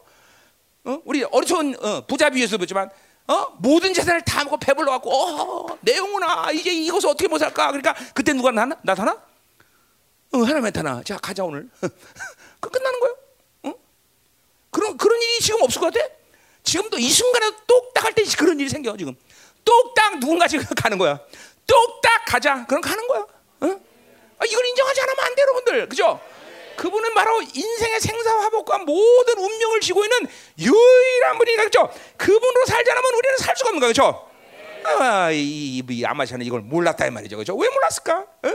어? 우리 어리석은 어, 부자 비유에서 보지만 어? 모든 재산을 다 먹고 배불러 갖고 어, 내 영혼아 이제 이것을 어떻게 못 살까? 그러니까 그때 누가 나나? 나타나? 어, 하나님 나타나. 자, 가자 오늘. 그 끝나는 거예요. 어? 그런 그런 일이 지금 없을 것 같아? 지금도 이 순간에 똑딱 할 때 그런 일이 생겨 지금. 똑딱 누군가 지금 가는 거야. 똑딱 가자. 그럼 가는 거야. 어? 아, 이걸 인정하지 않으면 안 돼, 여러분들. 그죠? 그분은 바로 인생의 생사와 화복과 모든 운명을 지고 있는 유일한 분이니까 그죠? 그분으로 살지 않으면 우리는 살 수가 없는 거야, 그죠? 아, 이, 이 아마샤는 이걸 몰랐다 이 말이죠, 그죠? 왜 몰랐을까? 어?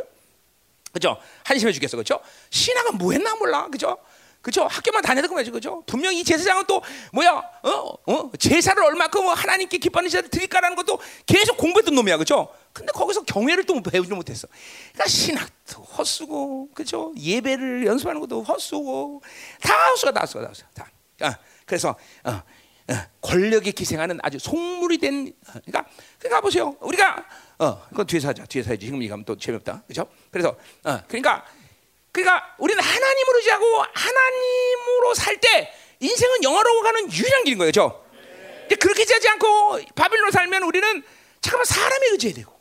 그죠? 한심해 죽겠어, 그죠? 신학은 뭐 했나 몰라, 그죠? 그죠? 학교만 다녀도 그만이지, 그죠? 분명히 제사장은 또 뭐야, 어, 어, 제사를 얼마큼 하나님께 기뻐하는 제사를 드릴까라는 것도 계속 공부했던 놈이야, 그죠? 근데 거기서 경외를 또 배우지 못했어. 그러니까 신학도 헛수고, 그죠? 예배를 연습하는 것도 헛수고, 다 헛수가 다 헛수가 다 헛수가 다. 아, 그래서 어, 어, 권력에 기생하는 아주 속물이 된, 어, 그러니까, 그러니까 보세요, 우리가 어, 그건 뒤에서 하자. 뒤에서 하지. 지금 이가면 또 재미없다. 그죠? 그래서, 어, 그러니까, 그러니까 우리는 하나님으로 지하고 하나님으로 살 때 인생은 영화로 가는 유일한 길인 거예요. 그죠? 근데 그렇게 지하지 않고 바빌론으로 살면 우리는 잠깐만 사람에 의지해야 되고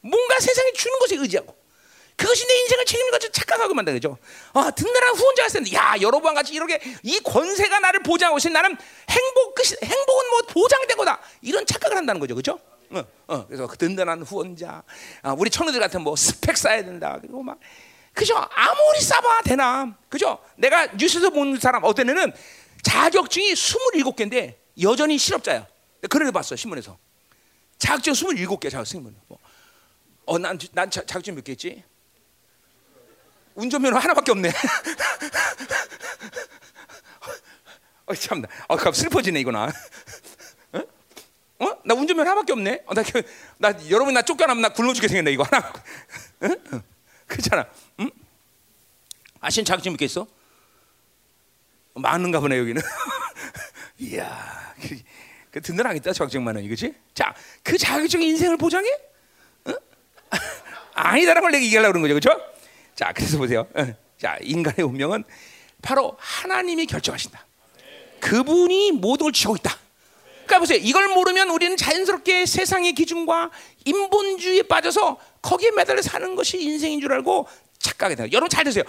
뭔가 세상에 주는 것에 의지하고 그것이 내 인생을 책임진 것처럼 착각하고 만다 그죠? 아, 든든한 후원자가 있었는데, 야, 여러분과 같이 이렇게 이 권세가 나를 보장하고 있으니 나는 행복, 행복은 뭐 보장된 거다. 이런 착각을 한다는 거죠. 그죠? 어, 어, 그래서 그 든든한 후원자, 아, 우리 청년들 같은 뭐 스펙 쌓아야 된다. 그리고 막, 그죠? 아무리 쌓아 되나, 그죠? 내가 뉴스에서 본 사람 어떤 애는 자격증이 27개인데 여전히 실업자야. 그런 애 봤어 신문에서. 자격증 27개 자격증 뭐. 어, 난, 난 자, 자격증 몇 개 있지? 운전면허 하나밖에 없네. 어, 참나. 어, 슬퍼지네 이거나. 어? 나 운전면 하나밖에 없네. 어, 나, 나 여러분 나 쫓겨나면 나 굶어 죽게 생겼네 이거 하나. 응? 그렇잖아. 응? 아신 자격증 몇 개 있어? 많은가 보네 여기는. 이야, 그, 그 든든하겠다 자격증 많은 이거지? 자, 그 자격증이 인생을 보장해? 응? 아니다라는 걸 내가 얘기하려고 그런 거죠, 그렇죠? 자, 그래서 보세요. 자, 인간의 운명은 바로 하나님이 결정하신다. 그분이 모든 걸 쥐고 있다. 그러니까 보세요. 이걸 모르면 우리는 자연스럽게 세상의 기준과 인본주의에 빠져서 거기에 매달려 사는 것이 인생인 줄 알고 착각이 돼요. 여러분 잘 드세요.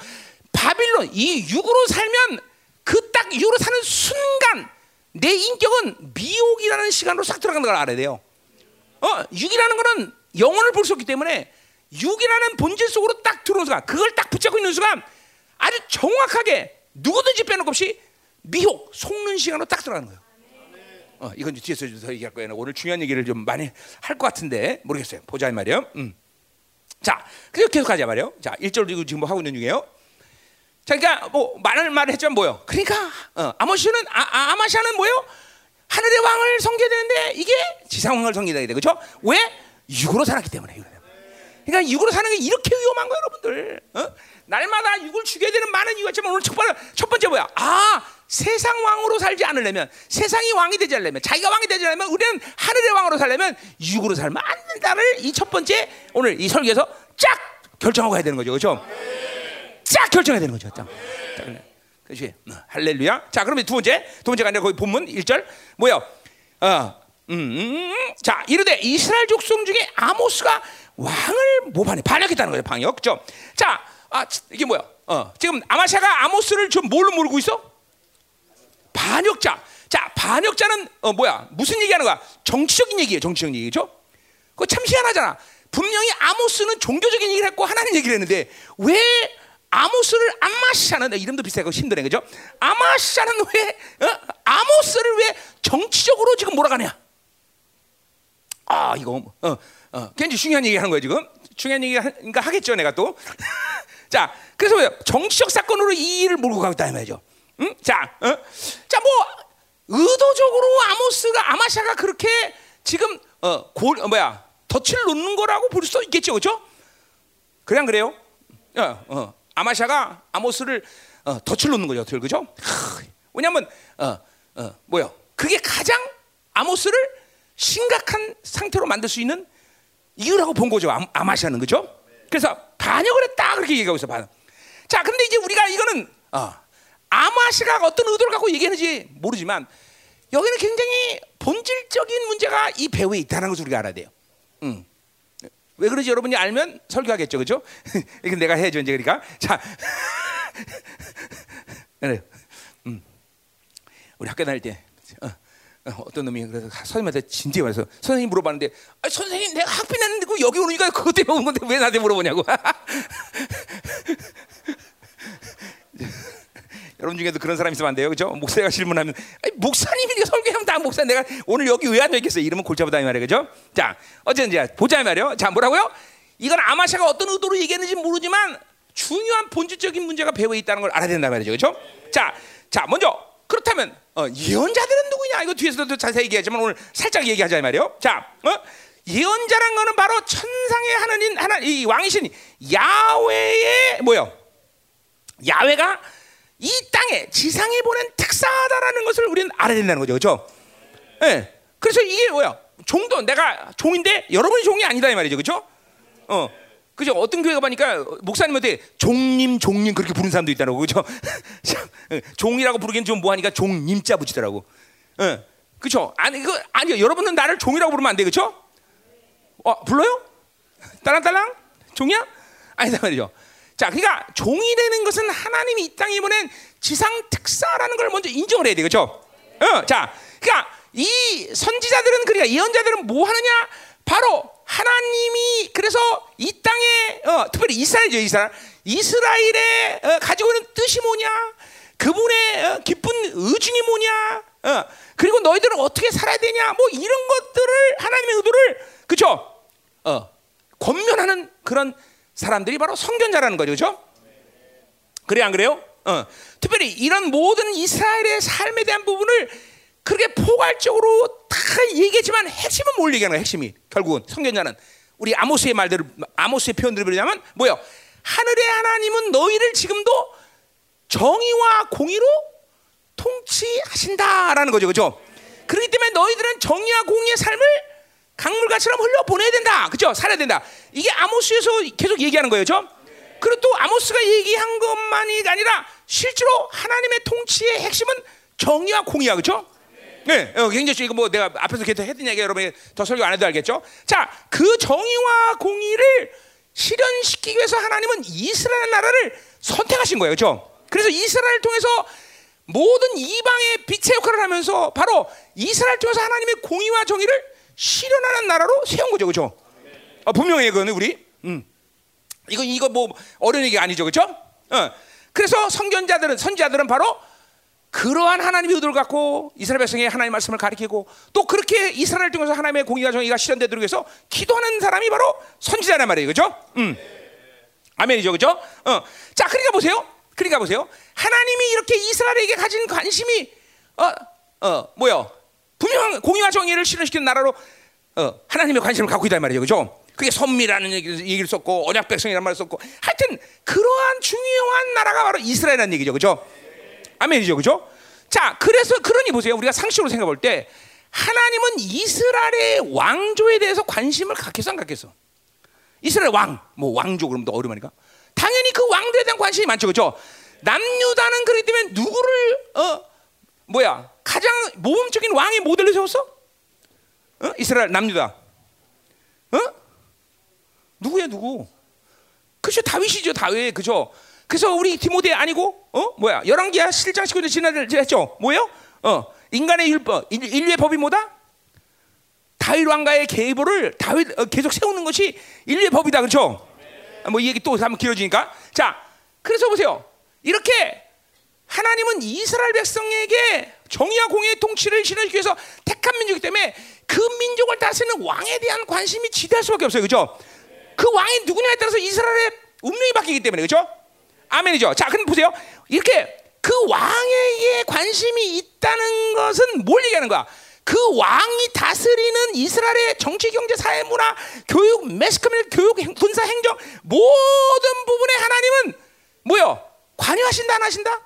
바빌론 이 육으로 살면 그 딱 육으로 사는 순간 내 인격은 미혹이라는 시간으로 싹 들어가는 걸 알아야 돼요. 어, 육이라는 거는 영혼을 볼 수 없기 때문에 육이라는 본질 속으로 딱 들어오는 순간, 그걸 딱 붙잡고 있는 순간 아주 정확하게 누구든지 빼놓고 없이 미혹, 속는 시간으로 딱 들어가는 거예요. 어, 이건 뒤에서 더 얘기할 거예요. 오늘 중요한 얘기를 좀 많이 할 것 같은데 모르겠어요. 보자 이 말이에요. 음. 자, 그래서 계속 가자 말이에요. 자, 1절 이거 지금 뭐 하고 있는 중이에요. 자, 그러니까 뭐 말을 말을 했지만 뭐요? 그러니까 어, 아모시는 아, 아, 아마샤는 뭐요? 하늘의 왕을 섬겨야 되는데 이게 지상 왕을 섬겨야 돼. 그렇죠? 왜? 육으로 살았기 때문에. 그러니까 육으로 사는 게 이렇게 위험한 거예요, 여러분들. 어? 날마다 육을 죽여야 되는 많은 이유가 있지만 오늘 첫 번째, 첫 번째 뭐야? 아, 세상 왕으로 살지 않으려면, 세상이 왕이 되지 않으려면, 자기가 왕이 되지 않으려면, 우리는 하늘의 왕으로 살려면 육으로 살면 안 된다를 이 첫 번째 오늘 이 설교에서 쫙 결정하고 가야 되는 거죠, 그렇죠? 쫙 결정해야 되는 거죠, 딱. 그렇지? 어, 할렐루야. 자, 그러면 두 번째, 두 번째가 아니라 거기 본문 1절 뭐요? 어, 음, 음, 음. 자, 이르되 이스라엘 족속 중에 아모스가 왕을 모반해 반역했다는 거예요. 반역. 그죠? 자, 아, 이게 뭐야? 어, 지금 아마샤가 아모스를 좀 뭘로 모르고 있어? 반역자. 자, 반역자는 어, 뭐야? 무슨 얘기하는 거야? 정치적인 얘기예요. 정치적인 얘기죠. 그거 참 희한하잖아. 분명히 아모스는 종교적인 얘기를 했고 하나님 얘기를 했는데 왜 아모스를 아마샤는 이름도 비슷하고 힘드네 그죠? 아마샤는 왜 어? 아모스를 왜 정치적으로 지금 몰아가냐? 아 이거 어, 어, 굉장히 중요한 얘기 하는 거예요, 지금. 중요한 얘기 그러니까 하겠죠, 내가 또. 자, 그래서 왜 정치적 사건으로 이 일을 몰고 가고 있다, 이 말이죠. 응? 자, 어? 자, 뭐, 의도적으로 아모스가, 아마샤가 그렇게 지금, 어, 골, 어, 뭐야, 덫을 놓는 거라고 볼 수 있겠죠, 그죠? 그냥 그래요? 어, 어. 아마샤가 아모스를 어, 덫을 놓는 거죠, 어떻게, 그죠? 왜냐면, 어, 어, 뭐야, 그게 가장 아모스를 심각한 상태로 만들 수 있는 이유라고 본 거죠. 아마시아는 그죠? 그래서 반역을 했다 그렇게 얘기하고 있어. 반역. 자, 근데 이제 우리가 이거는 어, 아마시가 어떤 의도를 갖고 얘기했는지 모르지만 여기는 굉장히 본질적인 문제가 이 배후에 있다는 것을 우리가 알아야 돼요. 음. 왜 그러지 여러분이 알면 설교하겠죠, 그죠? 이건 내가 해야죠 이제 그러니까. 자, 그래. 음. 우리 학교 다닐 때 어. 어 떤 놈이 그래서 선생님한테 진지해 말해서 선생님 물어봤는데 아, 선생님 내가 학비 냈는데 그 여기 오니까 그것 때문에 온 건데 왜 나한테 물어보냐고 여러분 중에도 그런 사람 있으면 안 돼요. 그죠? 목사가 질문하면 목사님이 설교하면 다 목사. 내가 오늘 여기 왜 앉아 있겠어 이러면 골치 아프다 이 말이에요. 그죠? 자 어쨌든 이제 보자 이 말이에요. 자 뭐라고요? 이건 아마샤가 어떤 의도로 얘기했는지 모르지만 중요한 본질적인 문제가 배후에 있다는 걸 알아야 된다 말이죠. 그죠? 자, 자 먼저 그렇다면 어, 예언자들은 누구냐? 이거 뒤에서도 자세히 얘기하지만 오늘 살짝 얘기하자 이 말이요. 자, 어? 예언자란 거는 바로 천상의 하나님 하나 이 왕이신 야훼의 뭐요? 야훼가 이 땅에 지상에 보낸 특사다라는 것을 우리는 알아야 된다는 거죠, 그렇죠? 예. 네. 그래서 이게 뭐야? 종도 내가 종인데 여러분이 종이 아니다 이 말이죠, 그렇죠? 어. 그죠? 어떤 교회 가 보니까 목사님한테 종님, 종님 그렇게 부르는 사람도 있다고 그죠? 종이라고 부르기엔 좀 뭐하니까 종님자 붙이더라고. 예, 그죠? 아니 그 아니요. 여러분은 나를 종이라고 부르면 안 돼, 그죠? 어 불러요? 딸랑딸랑 종이야? 아니다 말이죠. 자, 그러니까 종이 되는 것은 하나님이 이 땅에 보낸 지상 특사라는 걸 먼저 인정을 해야 돼, 그죠? 어, 자, 그러니까 이 선지자들은 그러니까 예언자들은 뭐 하느냐? 바로 하나님이 그래서 이 땅에 어, 특별히 이스라엘이죠 이스라엘. 이스라엘에 어, 가지고 있는 뜻이 뭐냐? 그분의 어, 기쁜 의중이 뭐냐? 어, 그리고 너희들은 어떻게 살아야 되냐? 뭐 이런 것들을 하나님의 의도를 그죠? 어, 권면하는 그런 사람들이 바로 성견자라는 거죠 그죠? 그래 안 그래요? 어, 특별히 이런 모든 이스라엘의 삶에 대한 부분을 그렇게 포괄적으로 다 얘기했지만 핵심은 뭘 얘기하는 거야 핵심이? 결국은 성경자는. 우리 아모스의 말대로 아모스의 표현들을 보자면 뭐요? 하늘의 하나님은 너희를 지금도 정의와 공의로 통치하신다라는 거죠 그죠? 그렇기 때문에 너희들은 정의와 공의의 삶을 강물같이처럼 흘려 보내야 된다. 그죠? 살아야 된다. 이게 아모스에서 계속 얘기하는 거예요. 그죠? 그리고 또 아모스가 얘기한 것만이 아니라 실제로 하나님의 통치의 핵심은 정의와 공의야, 그렇죠? 네, 어, 굉장히 이거 뭐 내가 앞에서 계속 했던 얘기 여러분이 더 설교 안 해도 알겠죠? 자, 그 정의와 공의를 실현시키기 위해서 하나님은 이스라엘 나라를 선택하신 거예요, 그렇죠? 그래서 이스라엘을 통해서 모든 이방의 빛의 역할을 하면서 바로 이스라엘 통해서 하나님의 공의와 정의를 실현하는 나라로 세운 거죠, 그렇죠? 어, 분명히 그거는 우리, 음, 이거 이거 뭐 어려운 얘기 아니죠, 그렇죠? 어. 그래서 선견자들은 선지자들은 바로 그러한 하나님의 의도를 갖고 이스라엘 백성의 하나님의 말씀을 가리키고 또 그렇게 이스라엘을 통해서 하나님의 공의와 정의가 실현되도록 해서 기도하는 사람이 바로 선지자란 말이에요. 그죠? 음. 아멘이죠. 그죠? 어. 자, 그러니까 보세요. 그러니까 보세요. 하나님이 이렇게 이스라엘에게 가진 관심이 어, 어, 뭐요? 분명 공의와 정의를 실현시키는 나라로 어, 하나님의 관심을 갖고 있단 말이죠. 그죠? 그게 선미라는 얘기를, 썼고 언약 백성이라는 말을 썼고 하여튼 그러한 중요한 나라가 바로 이스라엘이라는 얘기죠. 그죠? 아멘이죠, 그죠? 자, 그래서 그러니 보세요. 우리가 상식으로 생각해 볼 때 하나님은 이스라엘의 왕조에 대해서 관심을 갖겠어 안 갖겠어? 이스라엘 왕, 뭐 왕조 그러면 더 어려우니까 당연히 그 왕들에 대한 관심이 많죠, 그죠? 남유다는 그렇기 때문에 누구를 어 뭐야 가장 모범적인 왕의 모델로 세웠어? 어? 이스라엘 남유다. 어? 누구야 누구? 그죠 다윗이죠 다윗 그죠? 그래서 우리 디모데 아니고 어 뭐야 열왕기야 실장 시골에 지나들 했죠 뭐요? 어 인간의 율법 인류의 법이 뭐다? 다윗 왕가의 계보를 다윗 어, 계속 세우는 것이 인류의 법이다 그렇죠? 뭐이 얘기 또 한번 길어지니까 자 그래서 보세요 이렇게 하나님은 이스라엘 백성에게 정의와 공의의 통치를 실현시키기 위해서 택한 민족이기 때문에 그 민족을 다스리는 왕에 대한 관심이 지대할 수밖에 없어요 그렇죠? 그 왕이 누구냐에 따라서 이스라엘의 운명이 바뀌기 때문에 그렇죠? 아멘이죠. 자, 그럼 보세요. 이렇게 그 왕에게 관심이 있다는 것은 뭘 얘기하는 거야? 그 왕이 다스리는 이스라엘의 정치, 경제, 사회, 문화, 교육, 매스컴, 교육, 군사, 행정 모든 부분에 하나님은 뭐요? 관여하신다 안 하신다?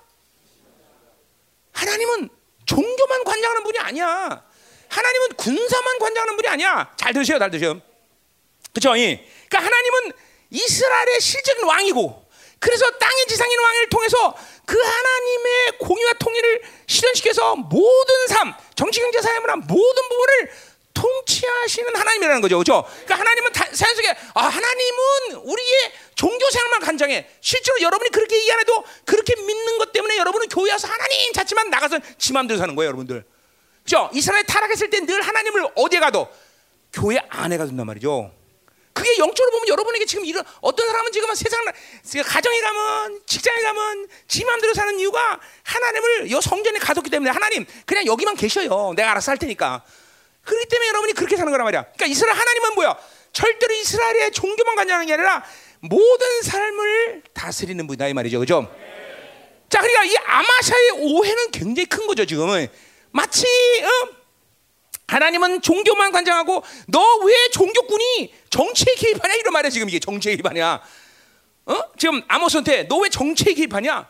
하나님은 종교만 관장하는 분이 아니야. 하나님은 군사만 관장하는 분이 아니야. 잘 들으세요, 잘 들으세요. 그렇죠? 그러니까 하나님은 이스라엘의 실적인 왕이고 그래서 땅의 지상인 왕을 통해서 그 하나님의 공의와 통일을 실현시켜서 모든 삶, 정치, 경제, 사회, 문화 모든 부분을 통치하시는 하나님이라는 거죠, 그렇죠? 그러니까 하나님은 사연 속에 아 하나님은 우리의 종교 생활만 간장해. 실제로 여러분이 그렇게 얘기 안 해도 그렇게 믿는 것 때문에 여러분은 교회 와서 하나님 찾지만 나가서 지 마음대로 사는 거예요, 여러분들. 그렇죠? 이스라엘 타락했을 때 늘 하나님을 어디에 가도 교회 안에 가둔단 말이죠. 그게 영적으로 보면 여러분에게 지금 이런 어떤 사람은 지금 세상 가정에 가면 직장에 가면 지 마음대로 사는 이유가 하나님을 여 성전에 가뒀기 때문에 하나님 그냥 여기만 계셔요. 내가 알아서 할 테니까. 그렇기 때문에 여러분이 그렇게 사는 거란 말이야. 그러니까 이스라엘 하나님은 뭐야? 절대로 이스라엘의 종교만 관장하는 게 아니라 모든 삶을 다스리는 분이다 이 말이죠. 그죠? 자, 그러니까 이 아마샤의 오해는 굉장히 큰 거죠, 지금은. 마치 어? 하나님은 종교만 관장하고 너 왜 종교꾼이 정치에 개입하냐 이런 말이야 지금 이게 정치에 개입하냐? 어? 지금 아모스한테 너 왜 정치에 개입하냐?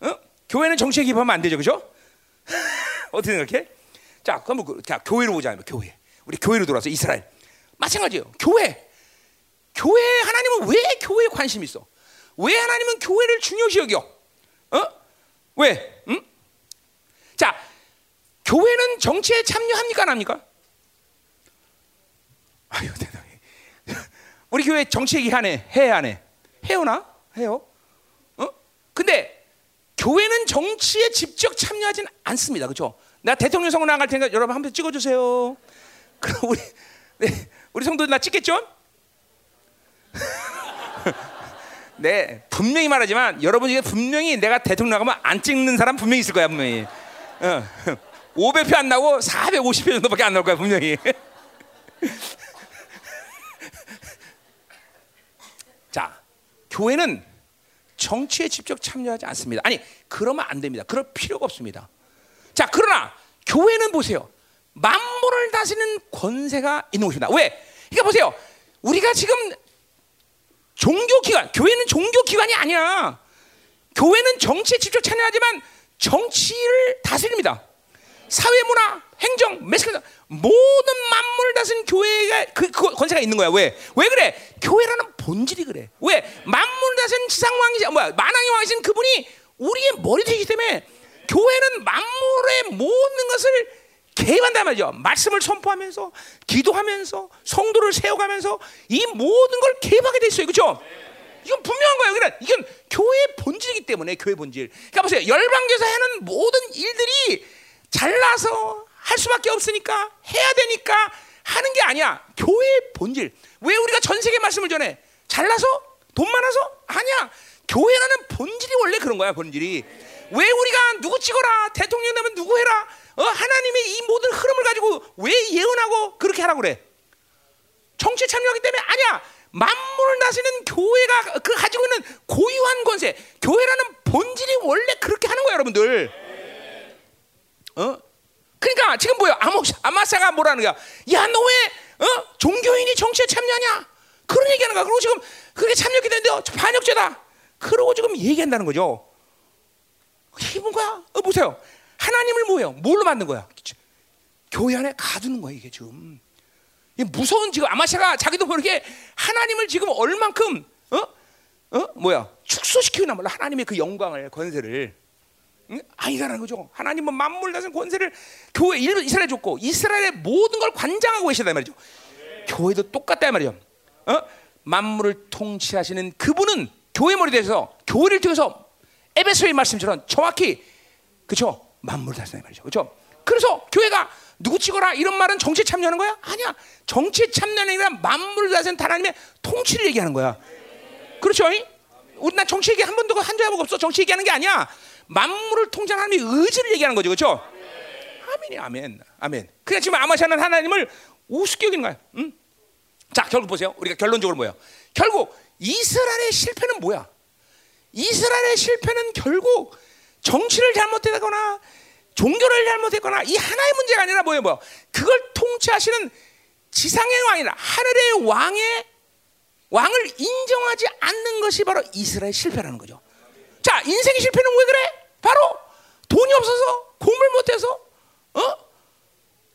어? 교회는 정치에 개입하면 안 되죠, 그죠? 어떻게 생각해? 자, 그럼 뭐, 자 교회로 보자, 교회. 우리 교회로 돌아서 이스라엘. 마찬가지예요. 교회. 교회 하나님은 왜 교회에 관심 있어? 왜 하나님은 교회를 중요시 여겨? 어? 왜? 응? 자, 교회는 정치에 참여합니까, 안 합니까? 아유, 대단해. 우리 교회 정치 얘기 하네, 해, 안 해? 해요나? 해요? 어? 근데 교회는 정치에 직접 참여하진 않습니다. 그렇죠? 나 대통령 선거 나갈 테니까 여러분 한번 찍어주세요. 그럼 우리 네, 우리 성도들 나 찍겠죠? 네, 분명히 말하지만 여러분 중에 분명히 내가 대통령 나가면 안 찍는 사람 분명히 있을 거야 분명히. 어. 500표 안 나고 450표 정도밖에 안 나올 거야 분명히. 자, 교회는 정치에 직접 참여하지 않습니다. 아니, 그러면 안 됩니다. 그럴 필요가 없습니다. 자, 그러나 교회는 보세요. 만물을 다스리는 권세가 있는 곳입니다. 왜? 그러니까 보세요. 우리가 지금 종교 기관, 교회는 종교 기관이 아니야. 교회는 정치에 직접 참여하지만 정치를 다스립니다. 사회 문화, 행정, 매스컴 모든 만물을 다스린 교회가 그, 그 권세가 있는 거야. 왜? 왜 그래? 교회라는 본질이 그래. 왜? 만물을 다스린 지상 왕이 뭐야? 만왕의 왕이신 그분이 우리의 머리 되기 때문에 교회는 만물의 모든 것을 개입한단 말이죠. 말씀을 선포하면서 기도하면서 성도를 세워가면서 이 모든 걸 개입하게 돼 있어요. 그렇죠? 이건 분명한 거예요. 그러니까 이건 교회의 본질이기 때문에 교회 본질. 그러니까 보세요. 열방교에서 하는 모든 일들이 잘나서 할 수밖에 없으니까 해야 되니까 하는 게 아니야. 교회의 본질. 왜 우리가 전 세계 말씀을 전해? 잘나서 돈 많아서 아니야. 교회라는 본질이 원래 그런 거야. 본질이. 왜 우리가 누구 찍어라 대통령 되면 누구 해라 어, 하나님의 이 모든 흐름을 가지고 왜 예언하고 그렇게 하라고 그래? 정치 참여하기 때문에 아니야. 만물을 다스리는 교회가 그 가지고 있는 고유한 권세, 교회라는 본질이 원래 그렇게 하는 거야, 여러분들. 어? 그러니까 지금 뭐야? 아모 아마사가 뭐라는 거야? 야, 너 왜 어? 종교인이 정치에 참여하냐? 그런 얘기하는 거야. 그리고 지금 그게 참여하게 되는데 반역죄다. 그러고 지금 얘기한다는 거죠. 기분 거야? 어, 보세요. 하나님을 뭐예요? 뭘로 만든 거야? 교회 안에 가두는 거야 이게 지금. 무서운 지금 아마샤가 자기도 모르게 하나님을 지금 얼만큼 어? 어? 뭐야? 축소시키나 몰라. 하나님의 그 영광을 권세를 응? 아니라는 거죠. 하나님은 만물 다스린 권세를 교회 이스라엘 줬고 이스라엘의 모든 걸 관장하고 계시다 말이죠. 교회도 똑같다 말이죠. 어? 만물을 통치하시는 그분은 교회 머리 대해서 교회를 통해서 에베소의 말씀처럼 정확히 그렇죠. 만물 다스리는 말이죠. 그렇죠? 그래서 교회가 누구 찍어라 이런 말은 정치에 참여하는 거야? 아니야. 게 아니라 만물을 다스리는 하나님의 통치를 얘기하는 거야. 그렇죠? 우리 난 정치 얘기 한 번도 한 적이 없어. 정치 얘기하는 게 아니야. 만물을 통치하는 하나님의 의지를 얘기하는 거죠. 그렇죠? 아멘이 아멘. 아멘. 그래 지금 아마샤는 하나님을 우습게 여기는 거야. 응? 자, 결국 보세요. 우리가 결론적으로 뭐야? 결국 이스라엘의 실패는 뭐야? 이스라엘의 실패는 결국 정치를 잘못했거나 종교를 잘못했거나 이 하나의 문제가 아니라 뭐예요, 뭐 그걸 통치하시는 지상의 왕이라 하늘의 왕의 왕을 인정하지 않는 것이 바로 이스라엘 실패라는 거죠. 자, 인생의 실패는 왜 그래? 바로 돈이 없어서 공을 못해서 어?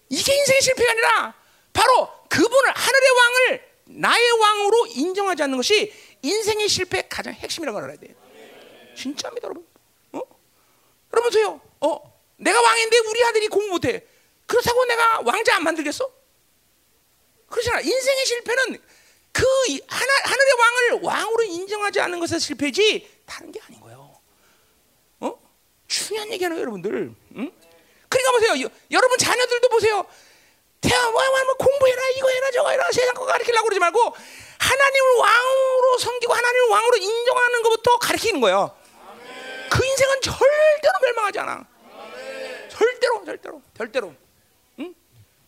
이게 인생의 실패가 아니라 바로 그분을 하늘의 왕을 나의 왕으로 인정하지 않는 것이 인생의 실패의 가장 핵심이라고 알아야 돼요. 진짜입니다, 여러분. 어? 여러분 보세요. 어? 내가 왕인데 우리 아들이 공부 못해. 그렇다고 내가 왕자 안 만들겠어? 그렇잖아. 인생의 실패는 그 하나, 하늘의 왕을 왕으로 인정하지 않는 것에 실패지 다른 게 아닌 거예요. 어? 중요한 얘기하는 여러분들. 응? 그러니까 보세요. 여, 여러분 자녀들도 보세요. 태아 뭐, 뭐, 뭐 공부해라 이거 해라 저거 해라 세상 거 가르치려고 그러지 말고 하나님을 왕으로 섬기고 하나님을 왕으로 인정하는 것부터 가르치는 거예요. 그 인생은 절대로 멸망하지 않아. 절대로, 절대로, 절대로, 응?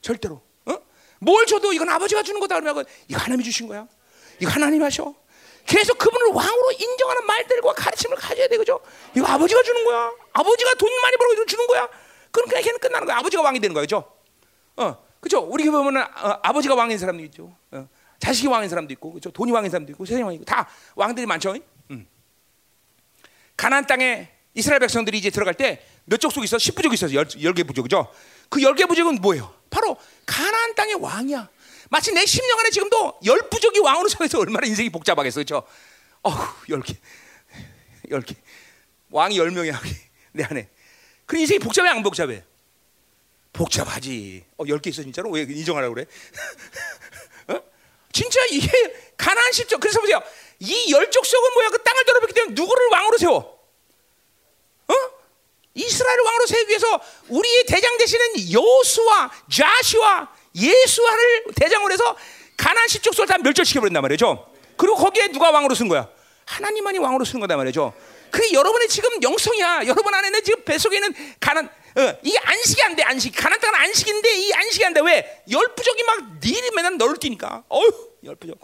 절대로. 어? 뭘 줘도 이건 아버지가 주는 거다 그러면 이거 하나님이 주신 거야. 이거 하나님 하셔. 계속 그분을 왕으로 인정하는 말들과 가르침을 가져야 돼, 그죠? 이거 아버지가 주는 거야. 아버지가 돈 많이 벌고 주는 거야. 그럼 그냥 걔는 끝나는 거야. 아버지가 왕이 되는 거죠. 어, 그죠? 우리 보면은 어, 아버지가 왕인 사람도 있죠. 어, 자식이 왕인 사람도 있고, 그죠? 돈이 왕인 사람도 있고, 세상 왕이고 다 왕들이 많죠. 음. 가나안 땅에 이스라엘 백성들이 이제 들어갈 때 몇 족속이 있어? 10부족이 있어서 10개 부족, 그죠? 그 10개 부족은 뭐예요? 바로 가나안 땅의 왕이야. 마치 내 10년간에 지금도 10부족이 왕으로 서서 얼마나 인생이 복잡하겠어, 그죠? 어후, 10개. 10개. 왕이 10명이야, 내 안에. 그 인생이 복잡해, 안 복잡해? 복잡하지. 어, 10개 있어, 진짜로? 왜 인정하라고 그래? 어? 진짜 이게 가나안 십족. 그래서 보세요. 이 열족속은 뭐야? 그 땅을 더럽혔기 때문에 누구를 왕으로 세워? 어? 이스라엘 왕으로 세우기 위해서 우리의 대장 되시는 여수와 자시와 예수와를 대장으로 해서 가나안 십족속을 다 멸절시켜 버린단 말이죠. 그리고 거기에 누가 왕으로 쓴 거야? 하나님만이 왕으로 쓰는 거단 말이죠. 그게 여러분의 지금 영성이야. 여러분 안에 는 지금 뱃속에 있는 가난 어, 이게 안식이 안 돼. 안식. 가난 땅은 안식인데 이 안식이 안 돼. 왜? 열부족이 막 니리 맨날 너를 뛰니까. 어휴, 열부족.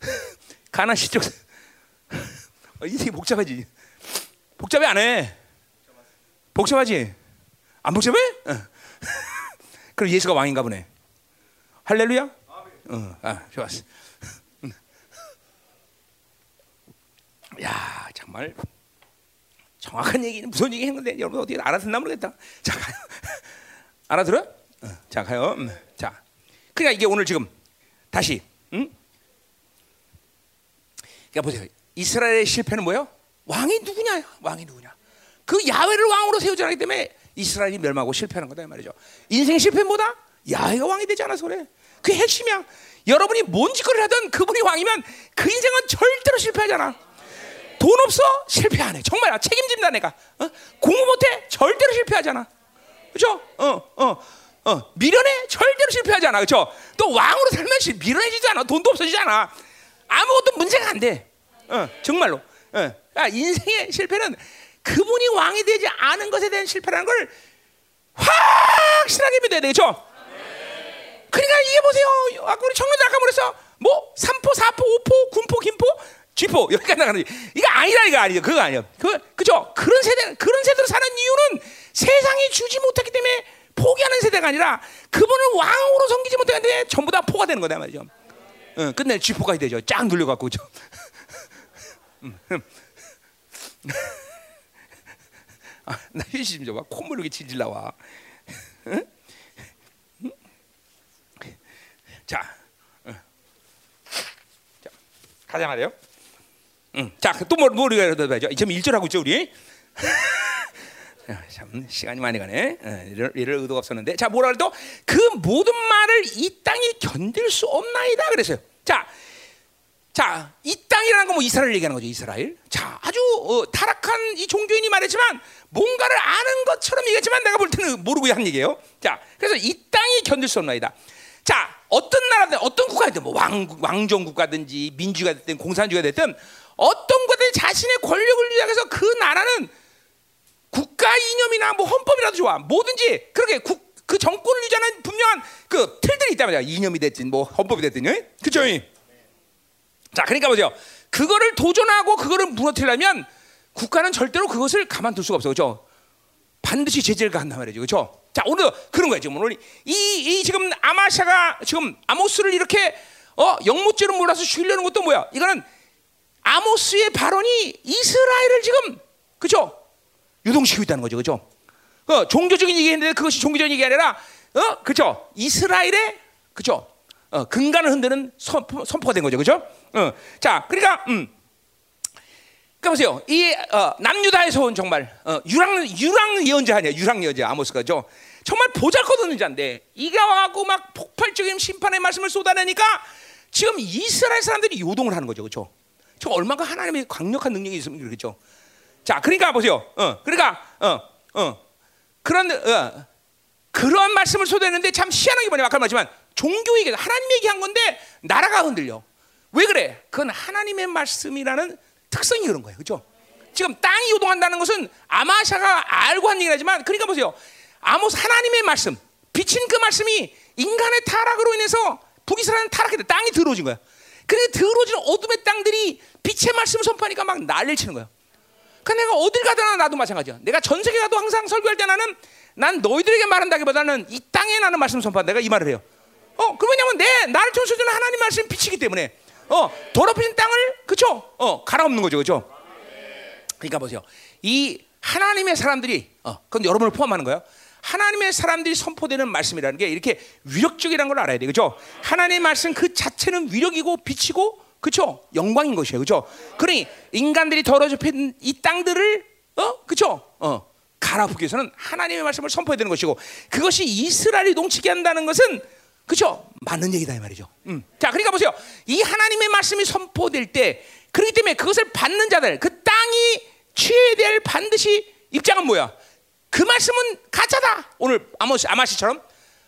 가난 십족. 어, 인생이 복잡하지. 복잡해 안 해. 복잡하지? 안 복잡해? 어. 그럼 예수가 왕인가 보네. 할렐루야? 어, 아, 좋았어. 야, 정말 정확한 얘기는 무슨 얘기 했는데 여러분 어떻게 알아듣나 모르겠다. 자. 알아들어? 어, 자, 가요. 음, 자, 그러니까 이게 오늘 지금 다시, 응? 그러니까 보세요. 이스라엘의 실패는 뭐예요? 왕이 누구냐? 왕이 누구냐? 그 야훼를 왕으로 세우지 않기 때문에 이스라엘이 멸망하고 실패하는 거다 이 말이죠. 인생 실패보다 야훼가 왕이 되지 않아서 그래. 그게 핵심이야. 여러분이 뭔 짓거리를 하든 그분이 왕이면 그 인생은 절대로 실패하잖아. 돈 없어 실패 안 해. 정말 책임진다 내가. 어? 공부 못해 절대로 실패하잖아. 그렇죠? 어, 어, 어. 미련해 절대로 실패하잖아. 그렇죠? 또 왕으로 살면 시- 미련해지지 않아. 돈도 없어지잖아. 아무것도 문제가 안 돼. 어, 정말로. 어. 아, 인생의 실패는 그분이 왕이 되지 않은 것에 대한 실패라는 걸 확실하게 믿어야 되죠. 그러니까 이게 보세요. 아까 우리 청년들 아까 뭐랬어? 뭐 삼포, 사포, 오포, 군포, 김포, 쥐포 여기까지 나가는. 이거 아니다 이거 아니죠. 그거 아니에요. 그 그죠? 그런 세대 그런 세대로 사는 이유는 세상이 주지 못했기 때문에 포기하는 세대가 아니라 그분을 왕으로 섬기지 못했기 때문에 전부 다 포가 되는 거다 말이죠. 어, 끝내 쥐포가 되죠. 쫙 눌려갖고 그죠? 음, 음. 아, 나 휴식 좀 줘봐. 콧물 이렇게 질질 나와. 응? 응? 자, 응. 자, 가자 말이요. 응. 자, 또뭐 뭐 우리가 더 봐야죠. 지금 1절 하고 있죠, 우리. 야, 참 시간이 많이 가네. 어, 이럴, 이럴 의도가 없었는데. 자, 뭐라 그래도 그 모든 말을 이 땅이 견딜 수 없나이다 그랬어요. 자, 자, 이 땅이라는 건 뭐 이스라엘 얘기하는 거죠, 이스라엘. 자, 아주 어, 타락한 이 종교인이 말했지만 뭔가를 아는 것처럼 얘기했지만 내가 볼 때는 모르고 한 얘기예요. 자, 그래서 이 땅이 견딜 수 없나이다. 자, 어떤 나라든 어떤 국가든 뭐 왕, 왕정 국가든지 민주가 됐든 공산주의가 됐든 어떤 국가든 자신의 권력을 유지해서 그 나라는 국가 이념이나 뭐 헌법이라도 좋아 뭐든지 그렇게 국, 그 정권을 유지하는 분명한 그 틀들이 있단 말이야 이념이 됐든 뭐 헌법이 됐든 예? 그죠? 자 그러니까 보세요 그거를 도전하고 그거를 무너뜨리려면 국가는 절대로 그것을 가만둘 수가 없어 그죠? 반드시 제재를 가한단 말이죠 그죠? 자 오늘 그런 거예요 지금 오늘 이, 이 지금 아마샤가 지금 아모스를 이렇게 어 영모죄로 몰아서 죽이려는 것도 뭐야 이거는 아모스의 발언이 이스라엘을 지금 그죠? 유동시키고 있다는 거죠, 그죠? 어, 종교적인 얘기인데 그것이 종교적인 얘기 아니라, 어, 그죠? 이스라엘의, 그죠? 어, 근간을 흔드는 선포, 선포가 된 거죠, 그죠? 어, 자, 그러니까, 음, 그러니까 보세요, 이 어, 남유다에서 온 정말 어, 유랑 유랑 예언자 아니야, 유랑 예언자 아모스가죠. 정말 보잘것없는 자인데 이가 와갖고 막 폭발적인 심판의 말씀을 쏟아내니까 지금 이스라엘 사람들이 요동을 하는 거죠, 그렇죠? 저 얼마나 하나님의 강력한 능력이 있으면 그렇죠. 자, 그러니까 보세요. 어, 그러니까 어, 어, 그런 어, 그런 말씀을 쏟아내는데 참 희한한 게 뭐냐? 아까 말했지만 종교 얘기, 하나님 얘기한 건데 나라가 흔들려. 왜 그래? 그건 하나님의 말씀이라는 특성이 그런 거예요, 그렇죠? 지금 땅이 요동한다는 것은 아마샤가 알고 한 얘기긴 하지만 그러니까 보세요. 아모스 하나님의 말씀, 비친 그 말씀이 인간의 타락으로 인해서 북이스라엘은 타락했다. 땅이 더러워진 거야. 그래서 더러워진 어둠의 땅들이 빛의 말씀을 선포하니까 막 난리를 치는 거야. 그 내가 어딜 가든 나도 마찬가지야. 내가 전 세계 가도 항상 설교할 때 나는 난 너희들에게 말한다기보다는 이 땅에 나는 말씀 선포한다. 내가 이 말을 해요. 어, 그 왜냐면 내 나를 통해서 주는 하나님 말씀 빛이기 때문에 어 더럽힌 땅을 그쵸? 어 갈아엎는 거죠, 그죠? 그러니까 보세요. 이 하나님의 사람들이 어 그건 여러분을 포함하는 거예요. 하나님의 사람들이 선포되는 말씀이라는 게 이렇게 위력적이라는 걸 알아야 돼, 그죠? 하나님의 말씀 그 자체는 위력이고 빛이고 그쵸? 영광인 것이에요. 그쵸? 그러니 인간들이 더러워진 이 땅들을 어? 그쵸? 어. 갈아엎기 위해서는 하나님의 말씀을 선포해야 되는 것이고 그것이 이스라엘이 농치게 한다는 것은 그쵸? 맞는 얘기다 이 말이죠. 음. 자, 그러니까 보세요. 이 하나님의 말씀이 선포될 때 그렇기 때문에 그것을 받는 자들 그 땅이 취해야 될 반드시 입장은 뭐야? 그 말씀은 가짜다. 오늘 아모스 아마시처럼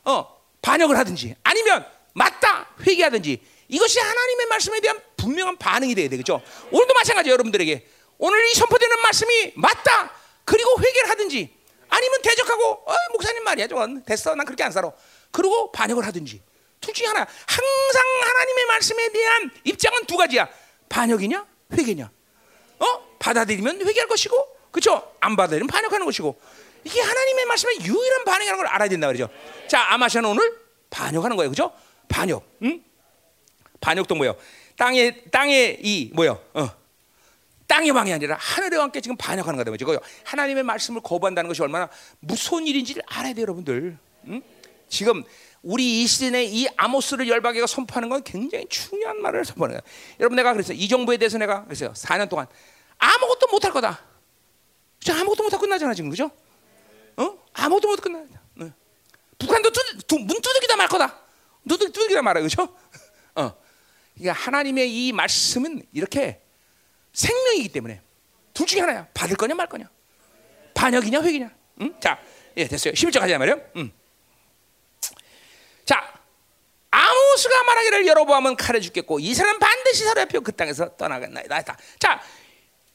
어, 반역을 하든지 아니면 맞다 회개하든지 이것이 하나님의 말씀에 대한 분명한 반응이 돼야 되겠죠. 오늘도 마찬가지 여러분들에게 오늘 이 선포되는 말씀이 맞다. 그리고 회개를 하든지 아니면 대적하고 어, 목사님 말이야 좀 됐어 난 그렇게 안 살아. 그리고 반역을 하든지 둘 중에 하나. 항상 하나님의 말씀에 대한 입장은 두 가지야. 반역이냐 회개냐. 어 받아들이면 회개할 것이고 그렇죠. 안 받아들이면 반역하는 것이고 이게 하나님의 말씀의 유일한 반응이라는 걸 알아야 된다 그러죠. 자 아마샤는 오늘 반역하는 거예요, 그렇죠? 반역. 응? 반역도 뭐요? 땅에 땅에 이 뭐요? 어. 땅의 왕이 아니라 하늘의 왕께 지금 반역하는 거다 말이죠. 하나님의 말씀을 거부한다는 것이 얼마나 무서운 일인지를 알아야 돼요, 여러분들. 응? 지금 우리 이 시즌에 이 아모스를 열방계가 선포하는 건 굉장히 중요한 말을 선포하는 거예요. 여러분 내가 그랬어요. 이 정부에 대해서 내가 그랬어요. 4년 동안 아무것도 못할 거다. 자 아무것도 못하고 끝나잖아 지금 그죠? 어? 아무것도 못 끝나. 네. 북한도 뚜, 두, 문 두들기다 말 거다. 두들 두들기다 말아 그죠? 어. 그러니까 하나님의 이 말씀은 이렇게 생명이기 때문에 둘 중에 하나야. 받을 거냐 말 거냐. 반역이냐 회기냐. 응? 자, 예 됐어요. 11절 가자 말이요. 음. 자, 아모스가 말하기를 여로보암은 칼에 죽겠고 이 사람 반드시 사로잡혀 그 땅에서 떠나겠나이다. 자,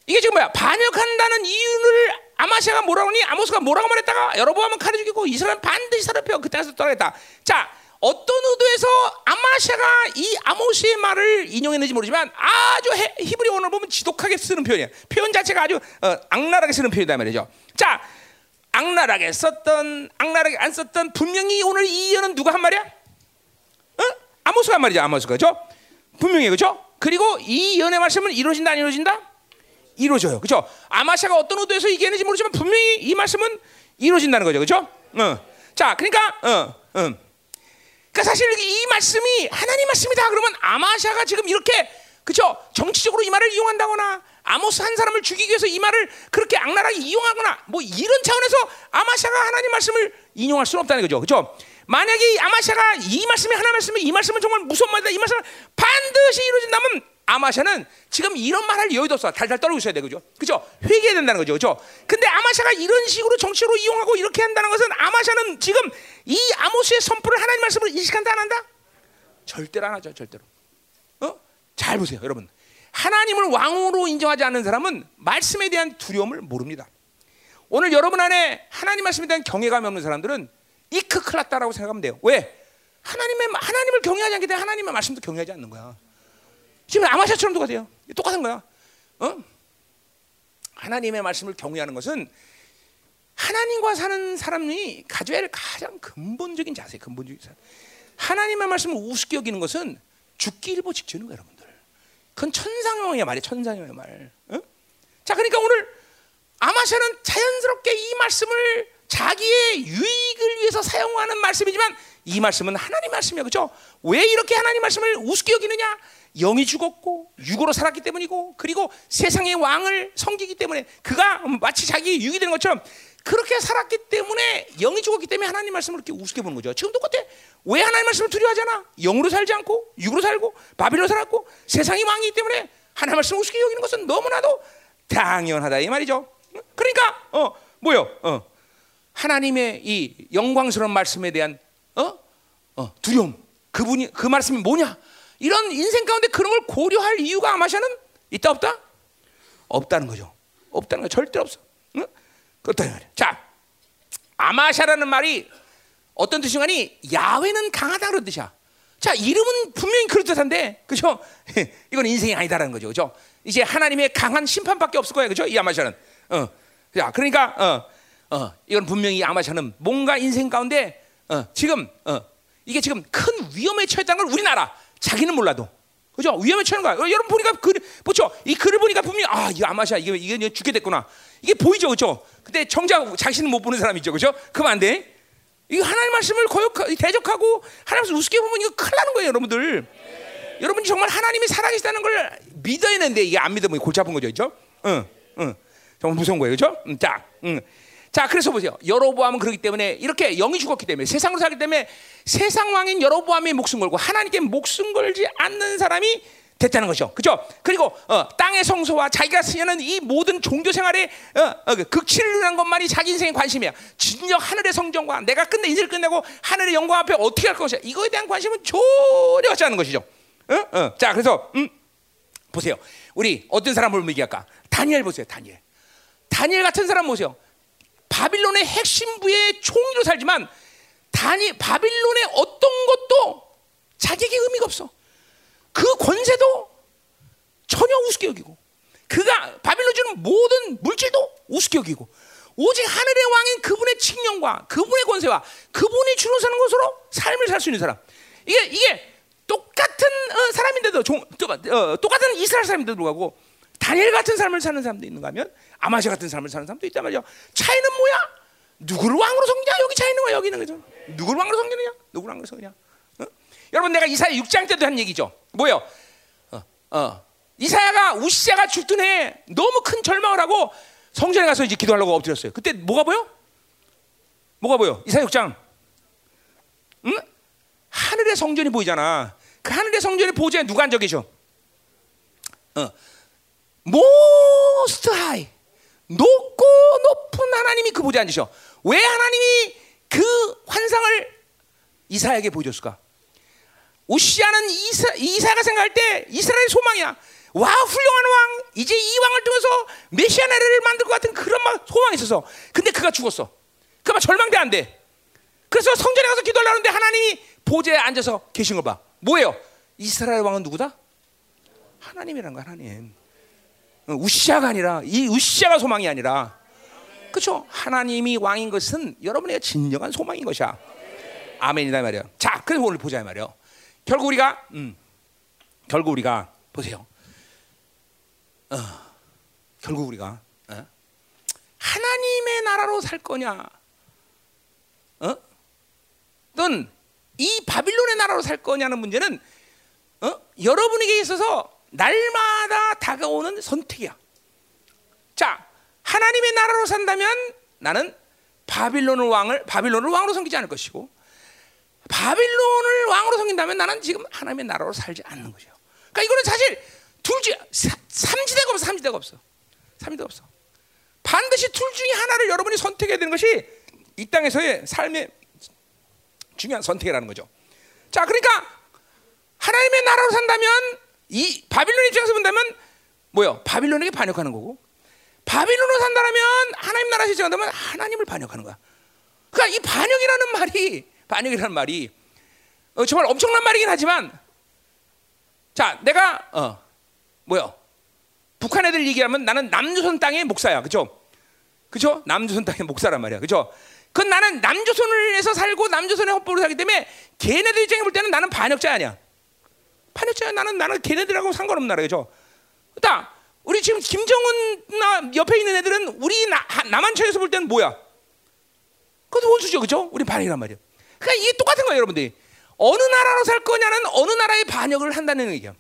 이게 지금 뭐야? 반역한다는 이유를 아마시아가 뭐라고 하니? 아모스가 뭐라고 말했다가 여로보암은 칼에 죽이고 이 사람 반드시 사로잡혀 그 땅에서 떠나겠다. 자, 어떤 의도에서 아마시아가 이 아모스의 말을 인용했는지 모르지만 아주 해, 히브리 원어를 보면 지독하게 쓰는 표현이에요. 표현 자체가 아주 어, 악랄하게 쓰는 표현이다 말이죠. 자, 악랄하게 썼던 악랄하게 안 썼던 분명히 오늘 이 예언은 누가 한 말이야? 어? 아모스가 한 말이죠. 아모스가 그죠? 분명히 그죠? 그리고 이 예언의 말씀은 이루어진다 안 이루어진다? 이루어져요. 그죠? 아마샤가 어떤 의도에서 얘기했는지 모르지만 분명히 이 말씀은 이루어진다는 거죠. 그죠? 어. 자, 그러니까 어, 어. 그러니까 사실 이 말씀이 하나님 말씀이다 그러면 아마샤가 지금 이렇게 그죠? 정치적으로 이 말을 이용한다거나 아모스 한 사람을 죽이기 위해서 이 말을 그렇게 악랄하게 이용하거나 뭐 이런 차원에서 아마샤가 하나님 말씀을 인용할 수는 없다는 거죠. 그죠? 만약에 이 아마샤가 이 말씀이 하나님 말씀이 이 말씀은 정말 무서운 말이다. 이 말씀은 반드시 이루어진다면 아마샤는 지금 이런 말 할 여유도 없어. 달달 떨고 있어야 돼. 그죠? 그죠? 회개해야 된다는 거죠. 그죠? 근데 아마샤가 이런 식으로 정치로 이용하고 이렇게 한다는 것은 아마샤는 지금 이 아모스의 선포를 하나님 말씀을 인식한다 안 한다? 절대로 안 하죠. 절대로. 어? 잘 보세요, 여러분. 하나님을 왕으로 인정하지 않는 사람은 말씀에 대한 두려움을 모릅니다. 오늘 여러분 안에 하나님 말씀에 대한 경외감이 없는 사람들은 이크 클났다라고 생각하면 돼요. 왜? 하나님의 하나님을 경외하지 않기 때문에 하나님의 말씀도 경외하지 않는 거야. 지금 아마샤처럼 똑같아요. 똑같은 거야. 어? 하나님의 말씀을 경외하는 것은 하나님과 사는 사람이 가져야 할 가장 근본적인 자세, 근본적인 자세. 하나님의 말씀을 우습게 여기는 것은 죽기 일보 직전인 거예요, 여러분들. 그건 천상형의 말이에요, 천상형의 말. 어? 자, 그러니까 오늘 아마샤는 자연스럽게 이 말씀을 자기의 유익을 위해서 사용하는 말씀이지만 이 말씀은 하나님 말씀이야, 그렇죠? 왜 이렇게 하나님 말씀을 우습게 여기느냐? 영이 죽었고 육으로 살았기 때문이고 그리고 세상의 왕을 섬기기 때문에 그가 마치 자기 유익이 되는 것처럼 그렇게 살았기 때문에 영이 죽었기 때문에 하나님 말씀을 이렇게 우습게 보는 거죠. 지금 똑같아. 왜 하나님 말씀을 두려워하잖아. 영으로 살지 않고 육으로 살고 바빌로 살았고 세상이 왕이기 때문에 하나님 말씀을 우습게 여기는 것은 너무나도 당연하다 이 말이죠. 그러니까 어 뭐요? 어 하나님의 이 영광스러운 말씀에 대한 어? 어 두려움. 그분이 그 말씀이 뭐냐? 이런 인생 가운데 그런 걸 고려할 이유가 아마샤는 있다 없다? 없다는 거죠. 없다는 거 절대 없어. 응? 그렇다 말이야. 자, 아마샤라는 말이 어떤 뜻이냐니 야훼는 강하다 그런 뜻이야. 자, 이름은 분명히 그럴 듯한데, 그죠? 이건 인생이 아니다라는 거죠, 그죠? 이제 하나님의 강한 심판밖에 없을 거예요, 그죠? 이 아마샤는. 어, 자, 그러니까 어, 어, 이건 분명히 아마샤는 뭔가 인생 가운데 어, 지금 어, 이게 지금 큰 위험에 처했다는 걸 우리나라 자기는 몰라도 그죠? 위험에 처한 거야. 여러분 보니까 글, 보죠? 이 글을 보니까 분명히 아, 이거 아마샤 이게 이게 죽게 됐구나. 이게 보이죠, 그죠? 근데 정작 자신은 못 보는 사람이죠, 그죠? 그러면 안 돼. 이거 하나님 말씀을 거역 대적하고 하나님 말씀 우습게 보면 이거 큰일 나는 거예요, 여러분들. 여러분이 정말 하나님이 살아계시다는 걸 믿어야 되는데 이게 안 믿으면 골치 아픈 거죠, 그죠? 응, 응. 정말 무서운 거예요, 그죠? 응, 자, 응. 자, 그래서 보세요. 여로보암은 그렇기 때문에 이렇게 영이 죽었기 때문에 세상으로 살기 때문에 세상 왕인 여로보암이 목숨 걸고 하나님께 목숨 걸지 않는 사람이 됐다는 거죠. 그죠? 그리고 어, 땅의 성소와 자기가 쓰는 이 모든 종교 생활에 어, 어, 극치를 누리는 것만이 자기 인생의 관심이야. 진정 하늘의 성정과 내가 끝내 인생을 끝내고 하늘의 영광 앞에 어떻게 할 것이야. 이거에 대한 관심은 전혀 갖지 않는 것이죠. 어? 자, 그래서 음, 보세요. 우리 어떤 사람을 얘기할까? 다니엘 보세요. 다니엘. 다니엘 같은 사람 보세요. 바빌론의 핵심부의 총리로 살지만 다니 바빌론의 어떤 것도 자기에게 의미가 없어. 그 권세도 전혀 우습게 여기고 그가 바빌론 주는 모든 물질도 우습게 여기고 오직 하늘의 왕인 그분의 칙령과 그분의 권세와 그분이 주로 사는 것으로 삶을 살 수 있는 사람. 이게 이게 똑같은 어, 사람인데도 종, 어, 똑같은 이스라엘 사람인데도 불구하고 다니엘 같은 삶을 사는 사람도 있는가 하면 아마시 같은 삶을 사는 사람도 있단 말이죠. 차이는 뭐야? 누구를 왕으로 섬기냐? 여기 차이 있는 거야. 여기 있는 거죠. 누구를 왕으로 섬기느냐? 누구를 왕으로 섬기냐? 어? 여러분 내가 이사야 6장 때도 한 얘기죠. 뭐요? 어, 어. 이사야가 우시자가 죽던 해 너무 큰 절망을 하고 성전에 가서 이제 기도하려고 엎드렸어요. 그때 뭐가 보여? 뭐가 보여? 이사야 6장. 응? 하늘의 성전이 보이잖아. 그 하늘의 성전의 보좌에 누가 앉아 계셔? 어. most high. 높고 높은 하나님이 그 보좌에 앉으셔. 왜 하나님이 그 환상을 이사야에게 보여줬을까? 우시아는 이사, 이사가 생각할 때 이스라엘의 소망이야. 와 훌륭한 왕 이제 이 왕을 통해서 메시아 나라를 만들 것 같은 그런 막 소망이 있어서 근데 그가 죽었어. 그만 절망돼 안 돼. 그래서 성전에 가서 기도하려고 하는데 하나님이 보좌에 앉아서 계신 거 봐. 뭐예요? 이스라엘 왕은 누구다? 하나님이란 거 하나님. 어, 우시아가 아니라 이 우시아가 소망이 아니라 그렇죠? 하나님이 왕인 것은 여러분의 진정한 소망인 것이야. 아멘이다 말이야. 자, 그래서 오늘 보자 말이야. 결국 우리가 음, 결국 우리가 보세요. 어, 결국 우리가 어? 하나님의 나라로 살 거냐, 어? 또는 이 바빌론의 나라로 살 거냐는 문제는 어? 여러분에게 있어서 날마다 다가오는 선택이야. 자, 하나님의 나라로 산다면 나는 바빌론을 왕을 바빌론을 왕으로 섬기지 않을 것이고 바빌론을 왕으로 섬긴다면 나는 지금 하나님의 나라로 살지 않는 거죠. 그러니까 이거는 사실 둘중 삼지대가 없어. 삼지대가 없어. 삼지대가 없어. 반드시 둘 중에 하나를 여러분이 선택해야 되는 것이 이 땅에서의 삶의 중요한 선택이라는 거죠. 자, 그러니까 하나님의 나라로 산다면 이 바빌론 입장에서 본다면 뭐요? 바빌론에게 반역하는 거고 바빌론으로 산다면 하나님 나라 시청한다면 하나님을 반역하는 거야. 그러니까 이 반역이라는 말이 반역이라는 말이 어, 정말 엄청난 말이긴 하지만 자 내가 어 뭐요? 북한 애들 얘기하면 나는 남조선 땅의 목사야, 그죠? 그죠? 남조선 땅의 목사란 말이야, 그죠? 그 나는 남조선을해서 살고 남조선의 헌법으로 살기 때문에 걔네들 입장에 볼 때는 나는 반역자 아니야. 반역자야. 나는 나는 걔네들하고 상관없는 나라, 그죠? 딱 우리 지금 김정은 나 옆에 있는 애들은 우리 나, 남한처에서 볼 때는 뭐야? 그것도 원수죠, 그죠? 우리 반역이란 말이야. 그러니까 이게 똑같은 거예요, 여러분들이. 어느 나라로 살 거냐는 어느 나라의 반역을 한다는 얘기야.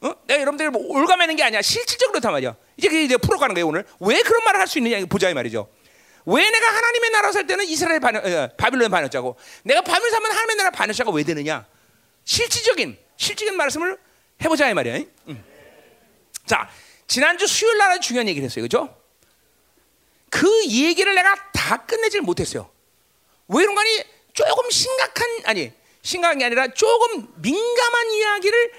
어? 내가 여러분들 뭐 올가매는 게 아니야. 실질적으로 다 말이야. 이제 그 이제 풀어가는 거예요 오늘. 왜 그런 말을 할 수 있느냐 보자 이 말이죠. 왜 내가 하나님의 나라 살 때는 이스라엘 반역, 어, 바빌론 반역자고 내가 바빌론 살면 하나님의 나라 반역자가 왜 되느냐? 실질적인 실질적인 말씀을 해보자 이 말이야. 응. 자 지난주 수요일 날은 중요한 얘기를 했어요, 그죠? 그 얘기를 내가 다 끝내질 못했어요. 왜 그런 거니? 조금 심각한 아니 심각한 게 아니라 조금 민감한 이야기를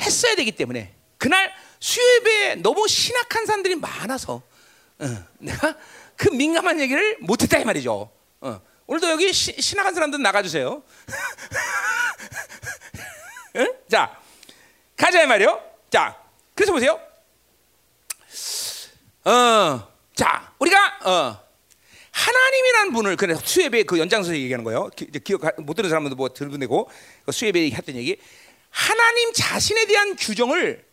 했어야 되기 때문에 그날 수요예배에 너무 신학한 사람들이 많아서 어, 내가 그 민감한 얘기를 못했다 이 말이죠. 어, 오늘도 여기 시, 신학한 사람들 나가주세요. 응? 자 가자 이 말이요. 자 그래서 보세요. 어, 자 우리가 어, 하나님이라는 분을 그래 수예배 그 연장선에서 얘기하는 거예요. 기, 기억 못 들은 사람들도 뭐 들은 그 수예배 했던 얘기. 하나님 자신에 대한 규정을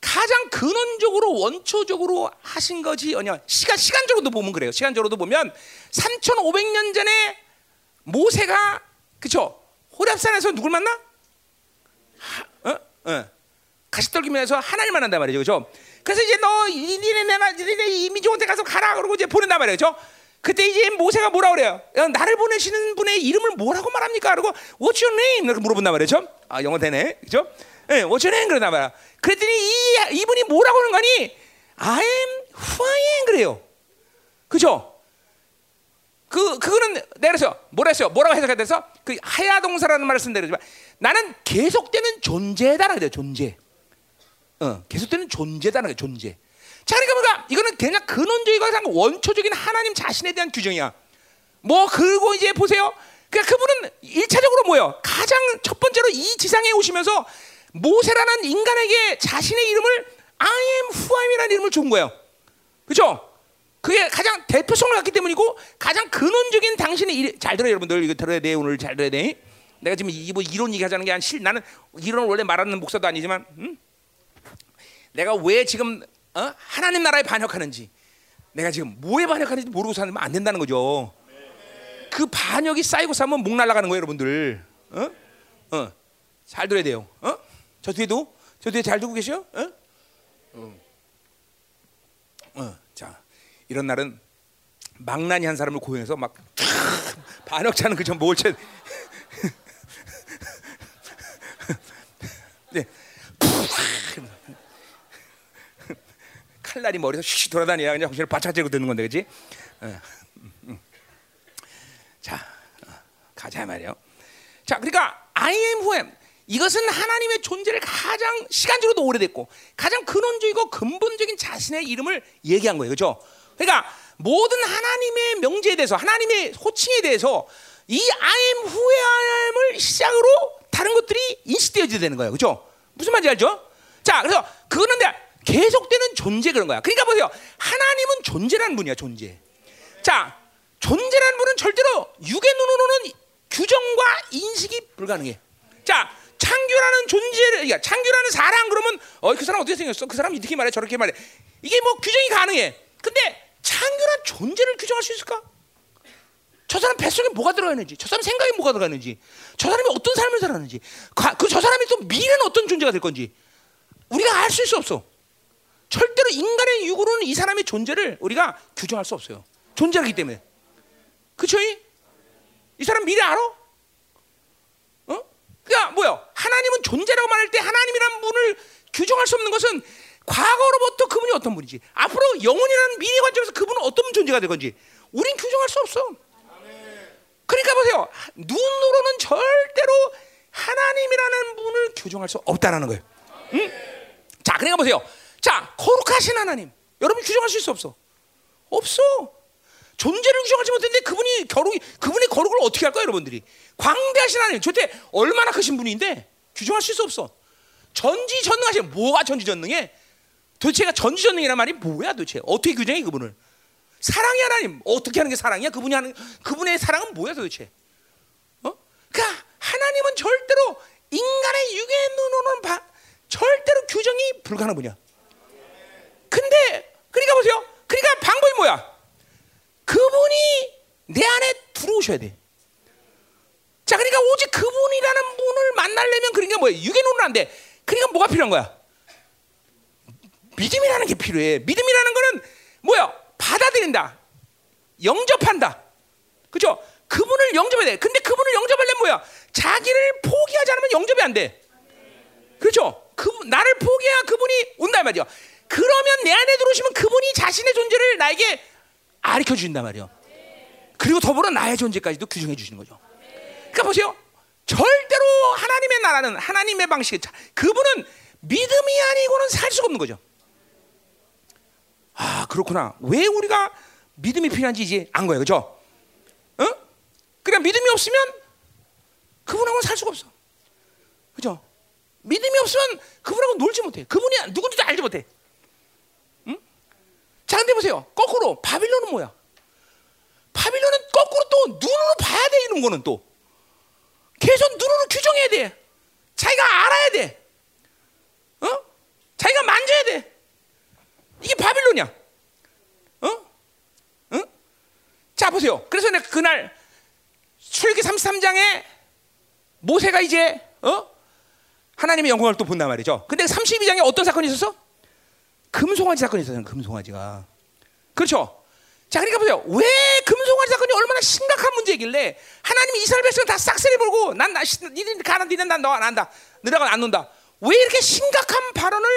가장 근원적으로 원초적으로 하신 거지 아니야 시간 시간적으로도 보면 그래요. 시간적으로도 보면 3,500년 전에 모세가 그쵸 호랍산에서 누굴 만나? 하, 어? 어. 가시떨기면에서 하나님 만난단 말이죠, 그죠? 그래서 이제 너 니네 내가 니네 이미지한테 가서 가라 그러고 이제 보낸단 말이죠. 그때 이제 모세가 뭐라 그래요? 나를 보내시는 분의 이름을 뭐라고 말합니까? 그러고 What's your name? 이렇게 물어본단 말이죠. 아 영어 되네, 그죠? 예, What's your name? 그러단 말이야. 그랬더니 이 이분이 뭐라고 하는 거니? I am who I am 그래요. 그죠? 그 그거는 그래서 뭐라 했어요? 뭐라고 해석해야 돼서 그 하야 동사라는 말을 쓴다지만 나는 계속되는 존재다라는 거예요. 존재. 어, 계속되는 존재다라는 거예요. 존재. 자, 그러니까 뭔가 이거는 그냥 근원적이고 원초적인 하나님 자신에 대한 규정이야. 뭐 그리고 이제 보세요. 그러니까 그분은 일차적으로 뭐요? 가장 첫 번째로 이 지상에 오시면서 모세라는 인간에게 자신의 이름을 I am who I am이라는 이름을 준 거예요. 그렇죠? 그게 가장 대표성을 갖기 때문이고 가장 근원적인 당신의 일, 잘 들어요 여러분들 이거 들어야 돼 오늘 잘 들어야 돼. 내가 지금 이뭐 이론 얘기하자는 게 아니라 나는 이론 원래 말하는 목사도 아니지만 음? 내가 왜 지금 어? 하나님 나라에 반역하는지 내가 지금 뭐에 반역하는지 모르고 살면 안 된다는 거죠. 그 반역이 쌓이고 쌓으면 목 날아가는 거예요, 여러분들. 어? 어. 잘 들어야 돼요. 어? 저 뒤에도 저 뒤에 잘 듣고 계셔? 어? 어. 어. 자, 이런 날은 망나니 한 사람을 고용해서 막 반억 차는 그저 몰체 네. 칼날이 머리에서 슉 돌아다니야 그냥 정신을 바짝 재고 듣는 건데 그지? 어. 자 어, 가자 말이요. 자 그러니까 I am who am 이것은 하나님의 존재를 가장 시간적으로도 오래됐고 가장 근원적이고 근본적인 자신의 이름을 얘기한 거예요, 그렇죠? 그러니까 모든 하나님의 명제에 대해서 하나님의 호칭에 대해서 이 I am who am을 시작으로 다른 것들이 인식되어져야 되는 거예요, 그렇죠? 무슨 말인지 알죠? 자, 그래서 그거는 계속되는 존재 그런 거야. 그러니까 보세요, 하나님은 존재라는 분이야, 존재. 자, 존재라는 분은 절대로 육의 눈으로는 규정과 인식이 불가능해. 자, 창규라는 존재를, 그러니까 창규라는 사람 그러면 어 그 사람 어떻게 생겼어? 그 사람 이렇게 말해 저렇게 말해. 이게 뭐 규정이 가능해. 근데 창규란 존재를 규정할 수 있을까? 저 사람 뱃속에 뭐가 들어가 있는지, 저 사람 생각에 뭐가 들어가 있는지, 저 사람이 어떤 삶을 살았는지, 그 저 사람이 또 미래는 어떤 존재가 될 건지 우리가 알 수 있어 없어. 절대로 인간의 육으로는 이 사람의 존재를 우리가 규정할 수 없어요. 존재하기 때문에. 그쵸? 이 사람 미래 알아? 어? 그러니까 뭐요? 하나님은 존재라고 말할 때 하나님이란 분을 규정할 수 없는 것은 과거로부터 그분이 어떤 분이지 앞으로 영원이라는 미래 관점에서 그분은 어떤 존재가 될 건지 우린 규정할 수 없어. 그러니까 보세요. 눈으로는 절대로 하나님이라는 분을 규정할 수 없다라는 거예요. 응? 자, 그러니까 보세요. 자, 거룩하신 하나님. 여러분 규정할 수 있어 없어? 없어. 존재를 규정하지 못했는데 그분이 거룩이 그분의 거룩을 어떻게 할까요, 여러분들이? 광대하신 하나님, 저때 얼마나 크신 분인데 규정할 수 있어 없어? 전지전능하신 뭐가 전지전능해? 도대체가 전지전능이란 말이 뭐야, 도대체? 어떻게 규정해 그분을? 사랑이 하나님 어떻게 하는 게 사랑이야? 그분이 하는 그분의 사랑은 뭐야 도대체? 어? 그러니까 하나님은 절대로 인간의 육의 눈으로는 바, 절대로 규정이 불가능한 분이야. 근데 그러니까 보세요. 그러니까 방법이 뭐야? 그분이 내 안에 들어오셔야 돼. 자, 그러니까 오직 그분이라는 분을 만나려면 그러니까 뭐야? 눈은 안 돼. 그러니까 뭐가 필요한 거야? 믿음이라는 게 필요해. 믿음이라는 거는 뭐야? 받아들인다. 영접한다. 그죠? 그분을 영접해야 돼. 근데 그분을 영접하려면 뭐야? 자기를 포기하지 않으면 영접이 안 돼. 그렇죠? 그 나를 포기해야 그분이 온단 말이야. 그러면 내 안에 들어오시면 그분이 자신의 존재를 나에게 가르쳐 주신단 말이야. 그리고 더불어 나의 존재까지도 규정해 주시는 거죠. 그러니까 보세요. 절대로 하나님의 나라는 하나님의 방식 그분은 믿음이 아니고는 살 수가 없는 거죠. 아 그렇구나. 왜 우리가 믿음이 필요한지 이제 안 거예요, 그죠? 어? 그냥 믿음이 없으면 그분하고는 살 수가 없어, 그죠? 믿음이 없으면 그분하고 놀지 못해. 그분이 누군지도 알지 못해. 응? 자, 근데 보세요. 거꾸로 바빌론은 뭐야? 바빌론은 거꾸로 또 눈으로 봐야 돼 이런 거는 또 계속 눈으로 규정해야 돼. 자기가 알아야 돼. 어? 자기가 만져야 돼. 이게 바빌론이야. 어? 응? 자 보세요. 그래서 내가 그날 출기 33장에 모세가 이제 어? 하나님의 영광을 또 본단 말이죠. 근데 32장에 어떤 사건이 있었어? 금송아지 사건이 있었어요. 금송아지가. 그렇죠? 자, 그러니까 보세요. 왜 금송아지 사건이 얼마나 심각한 문제이길래 하나님이 이스라엘 백성을 다 싹쓸이 벌고 난, 나, 니들 가나, 니는 난너 안 한다. 너네가 안 논다. 왜 이렇게 심각한 발언을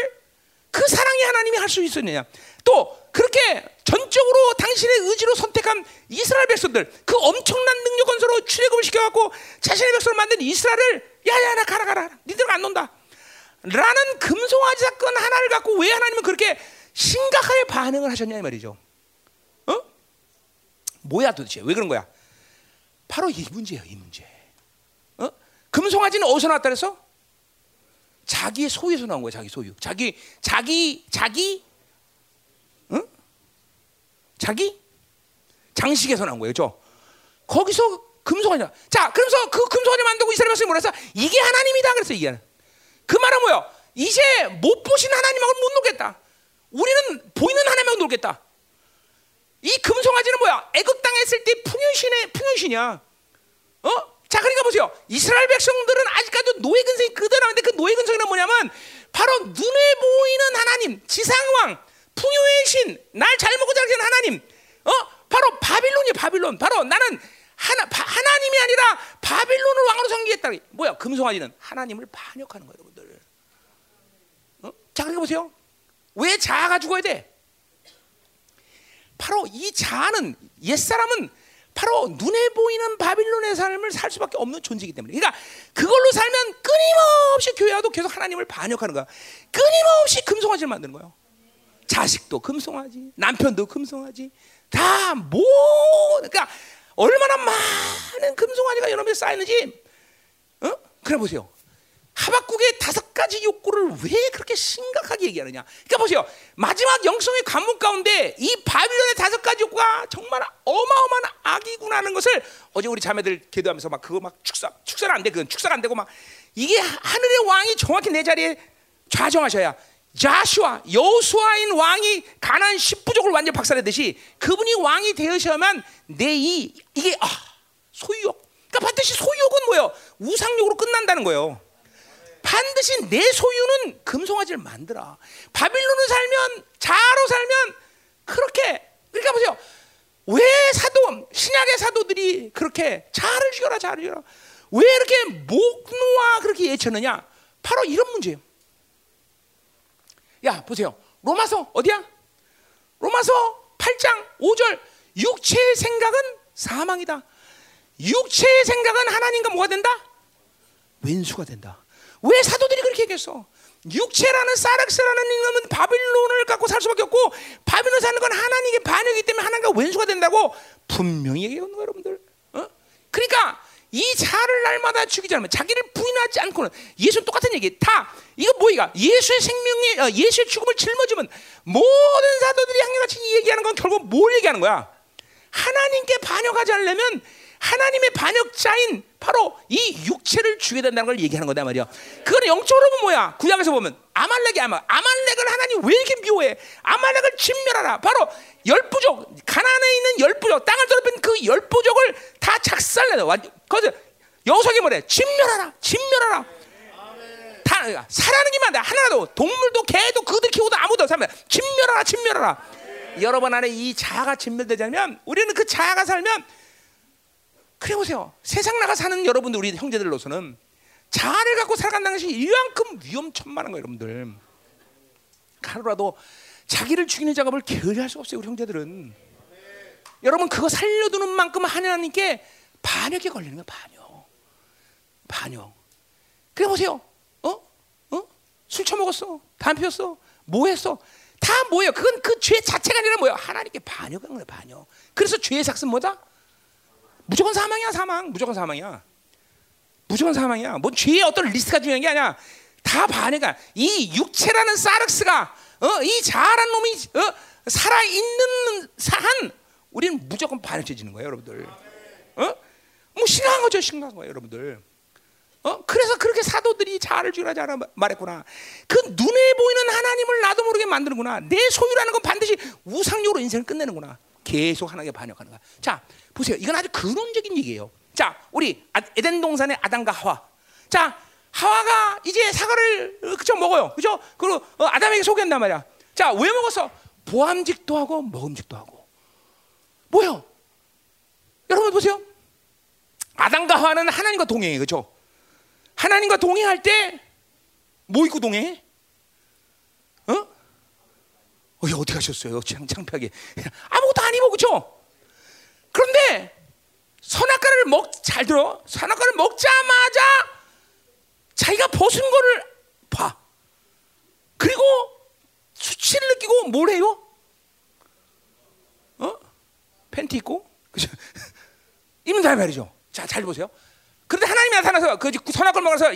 그 사랑의 하나님이 할 수 있었느냐? 또 그렇게 전적으로 당신의 의지로 선택한 이스라엘 백성들 그 엄청난 능력 건설로 출애굽을 시켜갖고 자신의 백성을 만든 이스라엘을 야야 나 가라 가라 니들 안 논다 라는 금송아지 사건 하나를 갖고 왜 하나님은 그렇게 심각하게 반응을 하셨냐 이 말이죠. 어? 뭐야 도대체? 왜 그런 거야? 바로 이 문제예요 이 문제. 어? 금송아지는 어디서 나왔다 그래서 자기의 소유에서 나온 거야 자기 소유. 자기 자기 자기 응? 자기? 장식에서 나온 거예요 저 거기서 금송아지야 자 그러면서 그 금송아지 만들고 이스라엘 뭐라 서 이게 하나님이다 그래서 이게 그 말은 뭐야 이제 못 보신 하나님하고 못 놀겠다 우리는 보이는 하나님하고 놀겠다 이 금송아지는 뭐야 애굽 땅에 있을 때 풍요신의 풍요신이야 어? 자, 그러니까 보세요. 이스라엘 백성들은 아직까지도 노예 근성이 그대로 하는데 그 노예 근성이란 뭐냐면 바로 눈에 보이는 하나님, 지상왕, 풍요의 신, 날 잘 먹고 잘 키는 하나님, 어? 바로 바빌론이 바빌론. 바로 나는 하나, 바, 하나님이 아니라 바빌론을 왕으로 섬기겠다. 뭐야? 금송아지는 하나님을 반역하는 거예요, 여러분들. 어? 자, 그러니까 보세요. 왜 자아가 죽어야 돼? 바로 이 자아는 옛사람은 바로 눈에 보이는 바빌론의 삶을 살 수밖에 없는 존재이기 때문에. 그러니까 그걸로 살면 끊임없이 교회와도 계속 하나님을 반역하는 거야. 끊임없이 금송아지를 만드는 거예요. 자식도 금송아지, 남편도 금송아지, 다 뭐, 그러니까 얼마나 많은 금송아지가 여러분에 쌓이는지, 어? 그래 보세요. 하박국의 다섯 가지 욕구를 왜 그렇게 심각하게 얘기하느냐? 그러니까 보세요. 마지막 영성의 관문 가운데 이 바빌론의 다섯 가지 욕구가 정말 어마어마한 악이구나 하는 것을 어제 우리 자매들 기도하면서 막 그거 막 축사 축사는 안 돼. 그건 축사가 안 되고 막 이게 하늘의 왕이 정확히 내 자리에 좌정하셔야 자슈아 여호수아인 왕이 가난 십부족을 완전 박살내듯이 그분이 왕이 되셔야만 내 이 이게 아 소유욕. 그러니까 반드시 소유욕은 뭐예요? 우상욕으로 끝난다는 거예요. 반드시 내 소유는 금송아지를 만들어. 바빌론을 살면 자로 살면 그렇게 그러니까 보세요. 왜 사도 신약의 사도들이 그렇게 자를 죽여라 자를 죽여라 왜 이렇게 목노아 그렇게 예쳤느냐? 바로 이런 문제예요. 야 보세요. 로마서 어디야? 로마서 8장 5절 육체의 생각은 사망이다. 육체의 생각은 하나님과 뭐가 된다? 왼수가 된다. 왜 사도들이 그렇게 얘기했어? 육체라는 사락스라는 이놈은 바빌론을 갖고 살 수밖에 없고 바빌론 사는 건 하나님의 반역이기 때문에 하나님과 왼수가 된다고 분명히 거예요, 여러분들. 어? 그러니까 이 자를 날마다 죽이지 않으면 자기를 부인하지 않고는 예수는 똑같은 얘기. 다 이거 뭐이가 예수의 생명이 어, 예수의 죽음을 짊어지면 모든 사도들이 한결같이 얘기하는 건 결국 뭘 얘기하는 거야? 하나님께 반역하지 않으려면 하나님의 반역자인 바로 이 육체를 죽여야 된다는 걸 얘기하는 거다 말이야. 그거는 영적으로 보면 뭐야? 구약에서 보면 아말렉이 아말 아말렉을 하나님 왜 이렇게 미워해? 아말렉을 진멸하라. 바로 열부족 가나안에 있는 열부족 땅을 더럽힌 그 열부족을 다 작살내서 거기서 여호석이 뭐래? 진멸하라, 진멸하라. 다 살아는 게만 돼. 하나라도 동물도 개도 그들 키우도 아무도 살면 진멸하라, 진멸하라. 여러분 안에 이 자아가 진멸되자면 우리는 그 자아가 살면 그래 보세요. 세상 나가 사는 여러분들 우리 형제들로서는 자아를 갖고 살아간다는 것이 이만큼 위험천만한 거예요, 여러분들. 하루라도 자기를 죽이는 작업을 게을리 할 수 없어요, 우리 형제들은. 여러분 그거 살려두는 만큼 하나님께 반역에 걸리는 거예요, 반역. 반역. 그래 보세요. 어? 어? 술 처먹었어. 담배 피웠어. 뭐 했어? 다 뭐예요? 그건 그 죄 자체가 아니라 뭐예요? 하나님께 반역한 거예요, 반역. 그래서 죄의 삭은 뭐다? 무조건 사망이야 사망 무조건 사망이야 무조건 사망이야 뭐 죄의 어떤 리스트가 중요한 게 아니야 다 반해가 이 육체라는 사르스가 어, 이 자아란 놈이 어, 살아 있는 사한 우리는 무조건 반해져지는 거예요 여러분들 어? 뭐 심각한 거죠 심각한 거예요 여러분들 어? 그래서 그렇게 사도들이 자아를 자라 말했구나. 그 눈에 보이는 하나님을 나도 모르게 만드는구나. 내 소유라는 건 반드시 우상적으로 인생을 끝내는구나. 계속 하나님께 반역하는 거야. 자, 보세요. 이건 아주 근원적인 얘기예요. 자, 우리 아, 에덴 동산의 아담과 하와. 자, 하와가 이제 사과를 어, 그쵸 먹어요. 그죠? 그리고 어, 아담에게 소개한단 말이야. 자, 왜 먹었어? 보암직도 하고 먹음직도 하고. 뭐요? 여러분 보세요. 아담과 하와는 하나님과 동행해. 그죠? 하나님과 동행할 때 뭐 입고 동행해? 어? 어, 어디 가셨어요? 창, 창피하게. 아무것도 안 입어, 그죠? 그런데 선악과를 먹, 잘 들어. 선악과를 먹자마자 자기가 벗은 거를 봐. 그리고 수치를 느끼고 뭘 해요? 어? 팬티 입고? 그죠? 입는다 말이죠. 자, 잘 보세요. 그런데 하나님이 나타나서 그 선악과를 먹어서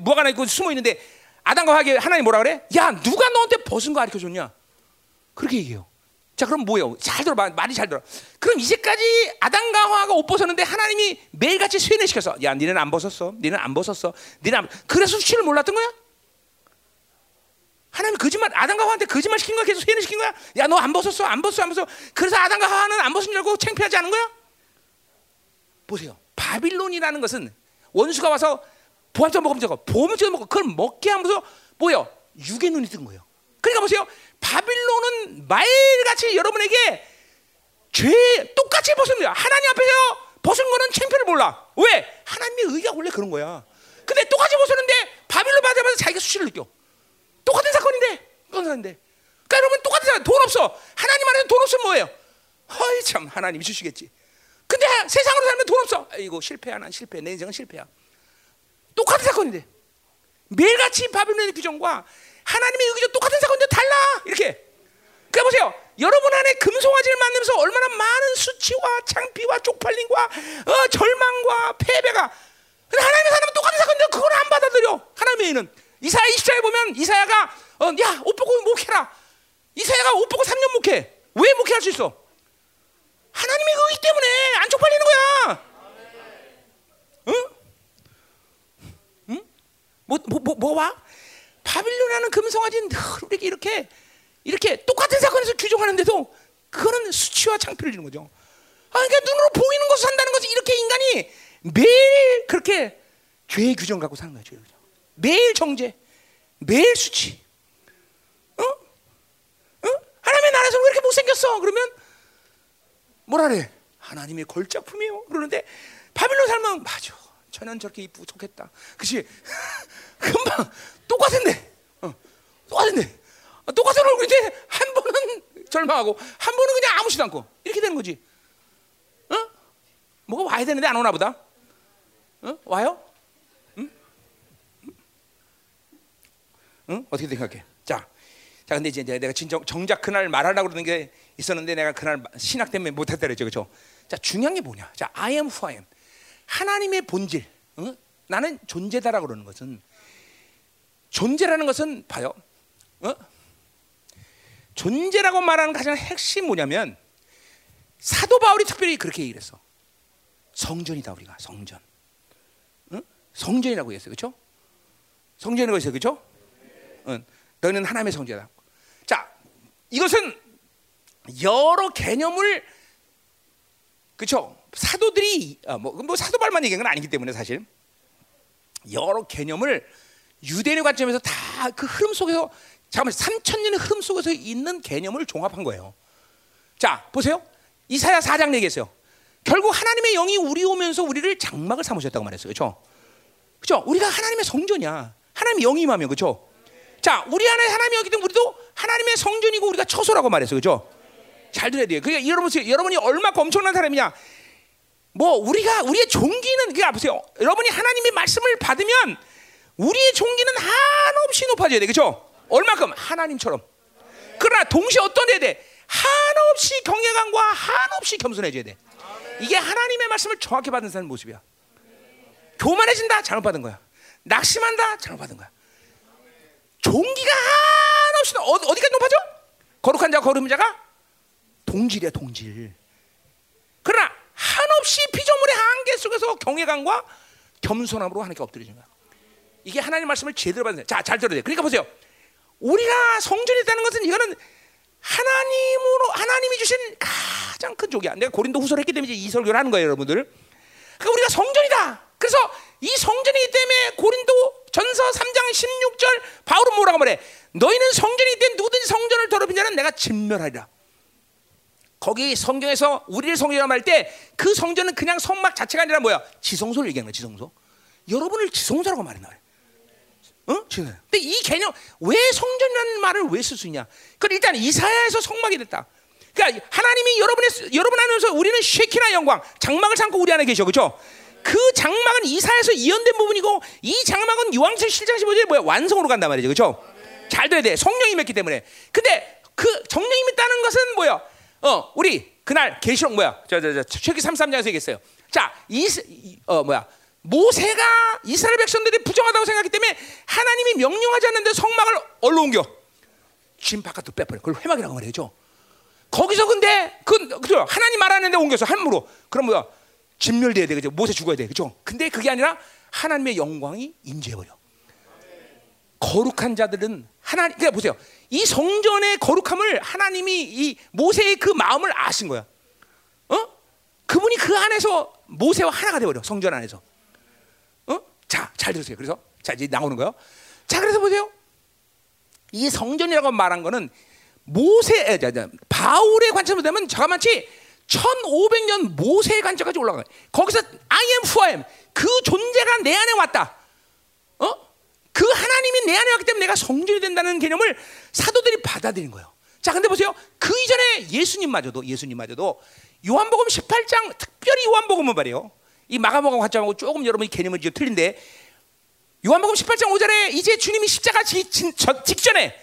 무화과 하나 입고 숨어 있는데 아담과 하게 하나님 뭐라 그래? 야, 누가 너한테 벗은 거 가르쳐 줬냐? 그렇게 얘기해요. 자, 그럼 뭐예요? 잘 들어, 말이 잘 들어. 그럼 이제까지 아담과 하와가 옷 벗었는데 하나님이 매일같이 세뇌 시켜서, 야, 니는 안 벗었어, 니는 안 벗었어, 니는 안. 그래서 수치를 몰랐던 거야? 하나님 거짓말, 아담과 하와한테 거짓말 시킨 거야? 계속 세뇌 시킨 거야? 야, 너 안 벗었어, 안 벗었어, 안 벗었어. 그래서 아담과 하와는 안 벗은 줄 알고 창피하지 않은 거야? 보세요. 바빌론이라는 것은 원수가 와서 보암점 먹으면 저거, 보암점 먹고 그걸 먹게 하면서 뭐요? 육의 눈이 뜬 거예요. 그러니까 보세요. 바빌론은 매일같이 여러분에게 죄 똑같이 거야. 하나님 앞에서 벗은 거는 창피를 몰라. 왜? 하나님의 의가 원래 그런 거야. 근데 똑같이 벗었는데 바빌로 받아면서 자기가 수치를 느껴. 똑같은 사건인데, 똑같은 사건인데. 그러니까 여러분 똑같은 사건, 돈 없어. 하나님 안에서 돈 없으면 뭐예요? 허이 참 하나님이 주시겠지. 근데 세상으로 살면 돈 없어. 아이고 실패야 난 실패. 내 인생은 실패야. 똑같은 사건인데 매일같이 바빌론의 규정과 하나님의 의기적 똑같은 사건인데 달라 이렇게. 그러니까 보세요. 여러분 안에 금송아지를 만나면서 얼마나 많은 수치와 창피와 쪽팔림과 어, 절망과 패배가 근데 하나님의 사람은 똑같은 사건인데 그걸 안 받아들여. 하나님의 의는 이사야 20장에 보면 이사야가 어, 야옷 벗고 목해라. 이사야가 옷 벗고 3년 목해. 왜 목회할 수 있어? 하나님의 의기 때문에 안 쪽팔리는 거야. 응? 응? 뭐, 뭐, 뭐, 뭐 와? 바빌론이라는 금성아지는 늘 우리에게 이렇게, 이렇게 똑같은 사건에서 규정하는데도 그거는 수치와 창피를 주는 거죠. 아, 그러니까 눈으로 보이는 것을 산다는 것은 이렇게 인간이 매일 그렇게 죄의 규정 갖고 사는 죄의 규정. 매일 정죄, 매일 수치. 어? 어? 하나님의 나라에서 왜 이렇게 못생겼어? 그러면 뭐라 그래? 하나님의 걸작품이요. 그러는데 바빌론 살면 맞아. 저는 저렇게 이쁘고 좋겠다. 그치? 금방 똑같은데. 어, 똑같은데. 어, 똑같은 얼굴인데 한 번은 절망하고 한 번은 그냥 아무렇지도 않고 이렇게 되는 거지. 어? 뭐가 와야 되는데 안 오나 보다. 어? 와요? 응? 응? 어떻게 생각해? 자, 자, 근데 이제 내가 진정 정작 그날 말하려고 그러는 게 있었는데 내가 그날 신학 때문에 못했다 그랬죠, 그렇죠? 자, 중요한 게 뭐냐? 자, I am who I am. 하나님의 본질. 어? 나는 존재다라고 그러는 것은 존재라는 것은 봐요. 어? 존재라고 말하는 가장 핵심 뭐냐면 사도 바울이 특별히 그렇게 얘기했어. 성전이다 우리가 성전. 어? 성전이라고 했어요, 그렇죠? 성전이라고 했어요, 그렇죠? 응. 너는 하나님의 성전이다. 자, 이것은 여러 개념을 그렇죠? 사도들이 어, 뭐, 뭐 사도발만 얘기한 건 아니기 때문에 사실 여러 개념을 유대인의 관점에서 다 그 흐름 속에서 잠깐만 3천 년의 흐름 속에서 있는 개념을 종합한 거예요. 자, 보세요. 이사야 4장 얘기했어요. 결국 하나님의 영이 우리 오면서 우리를 장막을 삼으셨다고 말했어요. 그렇죠? 그렇죠? 우리가 하나님의 성전이야. 하나님의 영이 임하면 그렇죠? 자, 우리 안에 하나님이 여기 때문에 우리도 하나님의 성전이고 우리가 처소라고 말했어요. 그렇죠? 잘 들어야 돼요. 그러니까 여러분, 여러분이 얼마나 엄청난 사람이냐. 뭐 우리가 우리의 종기는 그러니까 보세요. 여러분이 하나님의 말씀을 받으면 우리의 종기는 한없이 높아져야 돼. 그렇죠? 얼마큼 하나님처럼. 그러나 동시에 어떤 해야 돼? 한없이 경외감과 한없이 겸손해져야 돼. 이게 하나님의 말씀을 정확히 받는 사람 모습이야. 교만해진다 잘못 받은 거야. 낙심한다 잘못 받은 거야. 종기가 한없이 어, 어디까지 높아져? 거룩한 자 거룩한 자가 동질이야 동질. 그러나 한없이 피조물의 한계 속에서 경외감과 겸손함으로 하나님께 엎드려진 거야. 이게 하나님 말씀을 제대로 받는 자, 잘 들어야 돼. 그러니까 보세요. 우리가 성전이 있다는 것은 이거는 하나님으로 하나님이 주신 가장 큰 족이야. 내가 고린도 후서를 했기 때문에 이 설교를 하는 거예요, 여러분들. 그러니까 우리가 성전이다. 그래서 이 성전이기 때문에 고린도 전서 3장 16절 바울은 뭐라고 말해? 너희는 성전이기 때문에 누구든지 성전을 더럽힌 자는 내가 진멸하리라. 거기 성경에서 우리를 성전이라고 말때 그 성전은 그냥 성막 자체가 아니라 뭐야? 지성소를 얘기하는 거야, 지성소. 여러분을 지성소라고 말해 나요. 어? 지금. 근데 이 개념 왜 성전이라는 말을 왜 쓸 수 있냐? 그 일단 이사야에서 성막이 됐다. 그러니까 하나님이 여러분의 여러분 안에서 우리는 쉐키나 영광 장막을 삼고 우리 안에 계셔, 그렇죠? 그 장막은 이사에서 이연된 부분이고 이 장막은 요한체 실장 15절에 뭐야 완성으로 간단 말이죠, 그렇죠? 잘 돼야 돼. 성령이 맺기 때문에. 근데 그 성령이 맺다는 것은 뭐야? 어, 우리 그날 계시록 뭐야? 저저저 최기 33장에서 얘기했어요. 자, 이어 뭐야? 모세가 이스라엘 백성들이 부정하다고 생각하기 때문에 하나님이 명령하지 않는데 성막을 얼로 옮겨 진 바깥으로 빼버려. 그걸 회막이라고 말이죠. 거기서 근데 그 그죠? 하나님 말하는데 옮겨서 함부로 그럼 뭐야? 진멸돼야 돼, 그죠? 모세 죽어야 돼, 그죠? 근데 그게 아니라 하나님의 영광이 임재해 버려. 거룩한 자들은 하나님, 그러니까 보세요. 이 성전의 거룩함을 하나님이 이 모세의 그 마음을 아신 거야. 어? 그분이 그 안에서 모세와 하나가 되버려 성전 안에서. 어? 자, 잘 들으세요. 그래서 자 이제 나오는 거요. 자, 그래서 보세요. 이 성전이라고 말한 거는 모세 바울의 관점으로 되면 저가마치 1500년 모세의 관점까지 올라가요. 거기서 I am who I am 그 존재가 내 안에 왔다. 어? 그 하나님이 내 안에 왔기 때문에 내가 성전이 된다는 개념을 사도들이 받아들인 거예요. 자, 근데 보세요. 그 이전에 예수님마저도 예수님마저도 요한복음 18장 특별히 요한복음은 말이에요. 이 마가복음 관점하고 조금 여러분이 개념을 이제 틀린데 요한복음 18장 5절에 이제 주님이 십자가 지, 지, 저, 직전에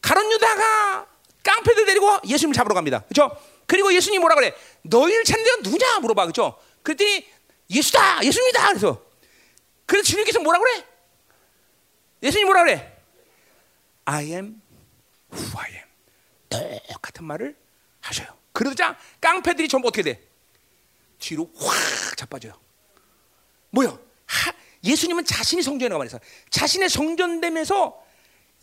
가론 유다가 깡패들 데리고 예수님 잡으러 갑니다. 그렇죠? 그리고 예수님이 뭐라 그래? 너희를 찾는 데가 누구냐 물어봐. 그렇죠? 그랬더니 예수다. 예수님이다. 그래서 그래서 주님께서 뭐라 그래? 예수님 뭐라 그래? I am who I am. 똑같은 말을 하셔요. 그러자 깡패들이 전부 어떻게 돼? 뒤로 확 자빠져요. 뭐요? 하, 예수님은 자신이 성전에 나가 말해서 자신의 성전됨에서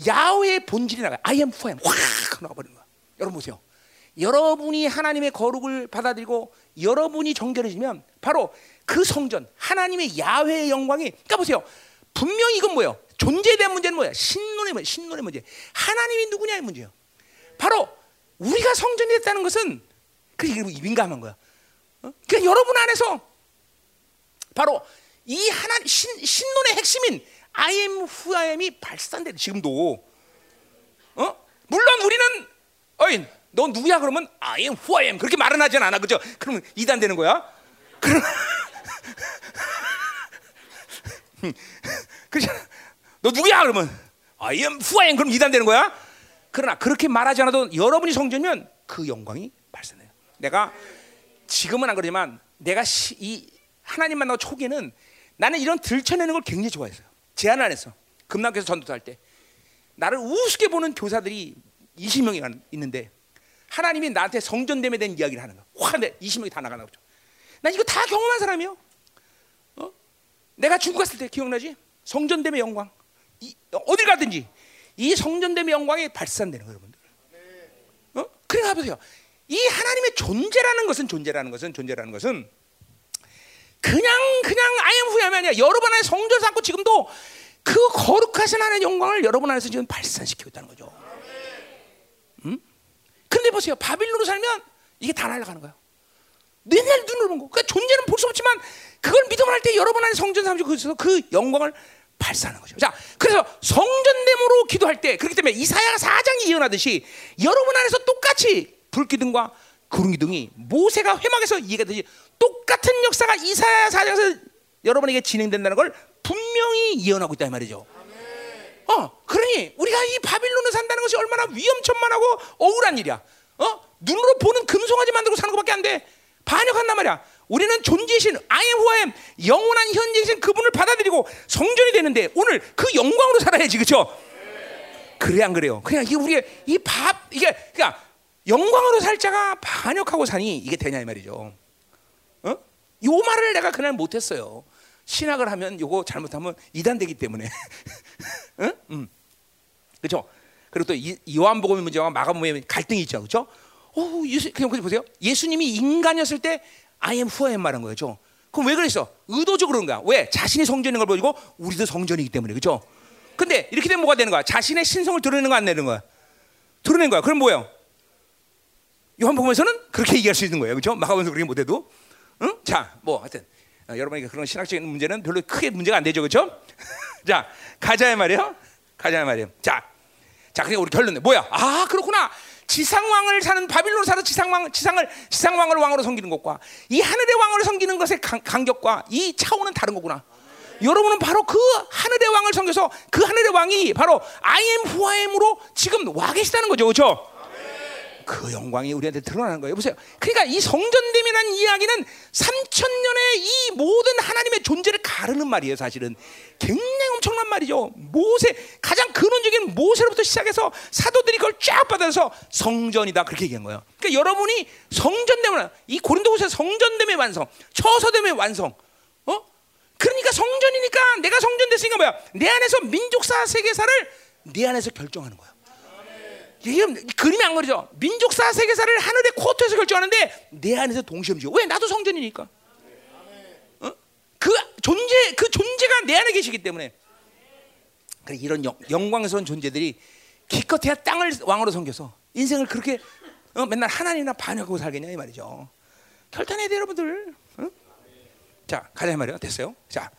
야훼의 본질이 나가. I am who I am. 확 나가 버리는 거야. 여러분 보세요. 여러분이 하나님의 거룩을 받아들이고 여러분이 정결해지면 바로 그 성전 하나님의 야훼의 영광이 그러니까 보세요. 분명히 이건 뭐예요? 존재에 대한 문제는 뭐야? 신론의 문제, 신론의 문제. 하나님이 누구냐의 문제예요. 바로 우리가 성전이 됐다는 것은 그게 민감한 거야. 어? 그러니까 여러분 안에서 바로 이 하나 신, 신론의 핵심인 I am who I am이 발산돼 지금도. 어? 물론 우리는 어이 너 누구야 그러면 I am who I am 그렇게 말은 하진 않아 그죠? 그러면 이단 되는 거야. 그럼 그죠? 너 누구야 그러면 I am who 그럼 이단 되는 거야. 그러나 그렇게 말하지 않아도 여러분이 성전이면 그 영광이 발산해요. 내가 지금은 안 그러지만 내가 시, 이 하나님 만나고 초기에는 나는 이런 들춰내는 걸 굉장히 좋아했어요. 제안 안 했어. 금남교에서 전도할 때 나를 우습게 보는 교사들이 20명이 있는데 하나님이 나한테 성전됨에 대한 이야기를 하는 거야. 확, 내 20명이 다 나가나 보죠. 난 이거 다 경험한 사람이요. 어? 내가 중국 갔을 때 기억나지? 성전됨의 영광. 이, 어딜 가든지 이 성전됨의 영광이 발산되는 여러분들. 어? 그러니까 보세요. 이 하나님의 존재라는 것은 존재라는 것은 존재라는 것은 그냥 그냥 아예 후회함이 아니라 여러분 안에 성전 삼고 지금도 그 거룩하신 하나님의 영광을 여러분 안에서 지금 발산시키고 있다는 거죠. 음? 근데 보세요. 바빌론으로 살면 이게 다 날아가는 거예요. 맨날 눈으로 본 거. 그러니까 존재는 볼 수 없지만 그걸 믿음을 할때 여러분 안에 성전 삼고 그래서 그 영광을 발산하는 거죠. 자, 그래서 성전됨으로 기도할 때 그렇기 때문에 이사야가 4장이 예언하듯이 여러분 안에서 똑같이 불기둥과 구름기둥이 모세가 회막에서 이해가듯이 똑같은 역사가 이사야 4장에서 여러분에게 진행된다는 걸 분명히 예언하고 있다 이 말이죠. 어, 그러니 우리가 이 바빌론을 산다는 것이 얼마나 위험천만하고 억울한 일이야. 어? 눈으로 보는 금송아지 만들고 사는 것밖에 안 돼. 반역한단 말이야. 우리는 존재신 아엠후아엠 영원한 현재신 그분을 받아들이고 성전이 되는데 오늘 그 영광으로 살아야지 그렇죠? 그래 안 그래요? 그냥 이게 우리의 이 밥 이게 그러니까 영광으로 살 자가 반역하고 사니 이게 되냐 이 말이죠. 어? 요 말을 내가 그날 못했어요. 신학을 하면 요거 잘못하면 이단되기 때문에. 응? 음. 그렇죠? 그리고 또 요한복음의 문제와 마가복음의 갈등이 있죠. 그렇죠? 어, 예수, 그냥 보세요. 예수님이 인간이었을 때 I am who I am 말한 거죠. 그럼 왜 그랬어? 의도적으로 그런 거야. 왜? 자신이 성전인 걸 보여주고 우리도 성전이기 때문에. 그렇죠? 근데 이렇게 되면 뭐가 되는 거야? 자신의 신성을 드러내는 거 안 내는 거야? 드러낸 거야. 그럼 뭐예요? 요한복음에서는 그렇게 얘기할 수 있는 거예요. 그렇죠? 마가복음에서 그렇게 못해도. 응? 자, 뭐 하여튼 어, 여러분에게 그런 신학적인 문제는 별로 크게 문제가 안 되죠. 그렇죠? 자, 가자 말이에요. 가자 말이에요. 자. 자, 그러니까 우리 결론은 뭐야? 아, 그렇구나. 지상왕을 사는 바빌론 사는 지상왕 지상을 지상왕을 왕으로 섬기는 것과 이 하늘의 왕을 섬기는 것의 간, 간격과 이 차원은 다른 거구나. 여러분은 바로 그 하늘의 왕을 섬겨서 그 하늘의 왕이 바로 I am who I am으로 지금 와 계시다는 거죠. 그렇죠? 그 영광이 우리한테 드러나는 거예요. 보세요. 그러니까 이 성전됨이라는 이야기는 3천 년의 이 모든 하나님의 존재를 가르는 말이에요. 사실은 굉장히 엄청난 말이죠. 모세 가장 근원적인 모세로부터 시작해서 사도들이 그걸 쫙 받아서 성전이다 그렇게 얘기한 거예요. 그러니까 여러분이 성전됨을 이 고린도후서 성전됨의 완성, 처서됨의 완성, 어? 그러니까 성전이니까 내가 성전 됐으니까 뭐야? 내 안에서 민족사 세계사를 내 안에서 결정하는 거야. 이게 그림이 안 그리죠. 민족사 세계사를 하늘의 코트에서 결정하는데 내 안에서 동시에 움직여. 왜? 나도 성전이니까. 어? 그 존재 그 존재가 내 안에 계시기 때문에. 그래 이런 영, 광스러운 존재들이 기껏해야 땅을 왕으로 섬겨서 인생을 그렇게 어, 맨날 하나님이나 반역하고 살겠냐 이 말이죠. 결단해야 돼 여러분들. 어? 자 가자 이 말이야. 됐어요. 자,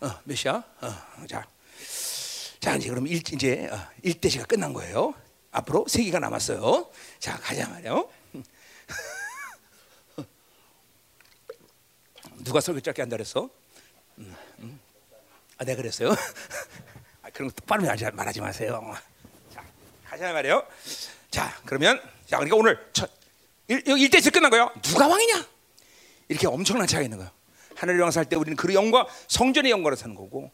어, 몇 시야? 어, 자, 자 이제 그럼 일, 이제 어, 일대시가 끝난 거예요. 앞으로 세 개가 남았어요. 자 가자 말이요. 누가 설교 짧게 한다 그랬어? 음, 음. 아, 내가 그랬어요. 아, 그런 거 똑바로 말하지, 말하지 마세요. 자, 가자 말이에요. 자, 그러면 자, 그러니까 오늘 첫 일, 일대에서 끝난 거예요. 누가 왕이냐? 이렇게 엄청난 차이가 있는 거예요. 하늘의 왕 살 때 우리는 그 영광, 성전의 영광을 사는 거고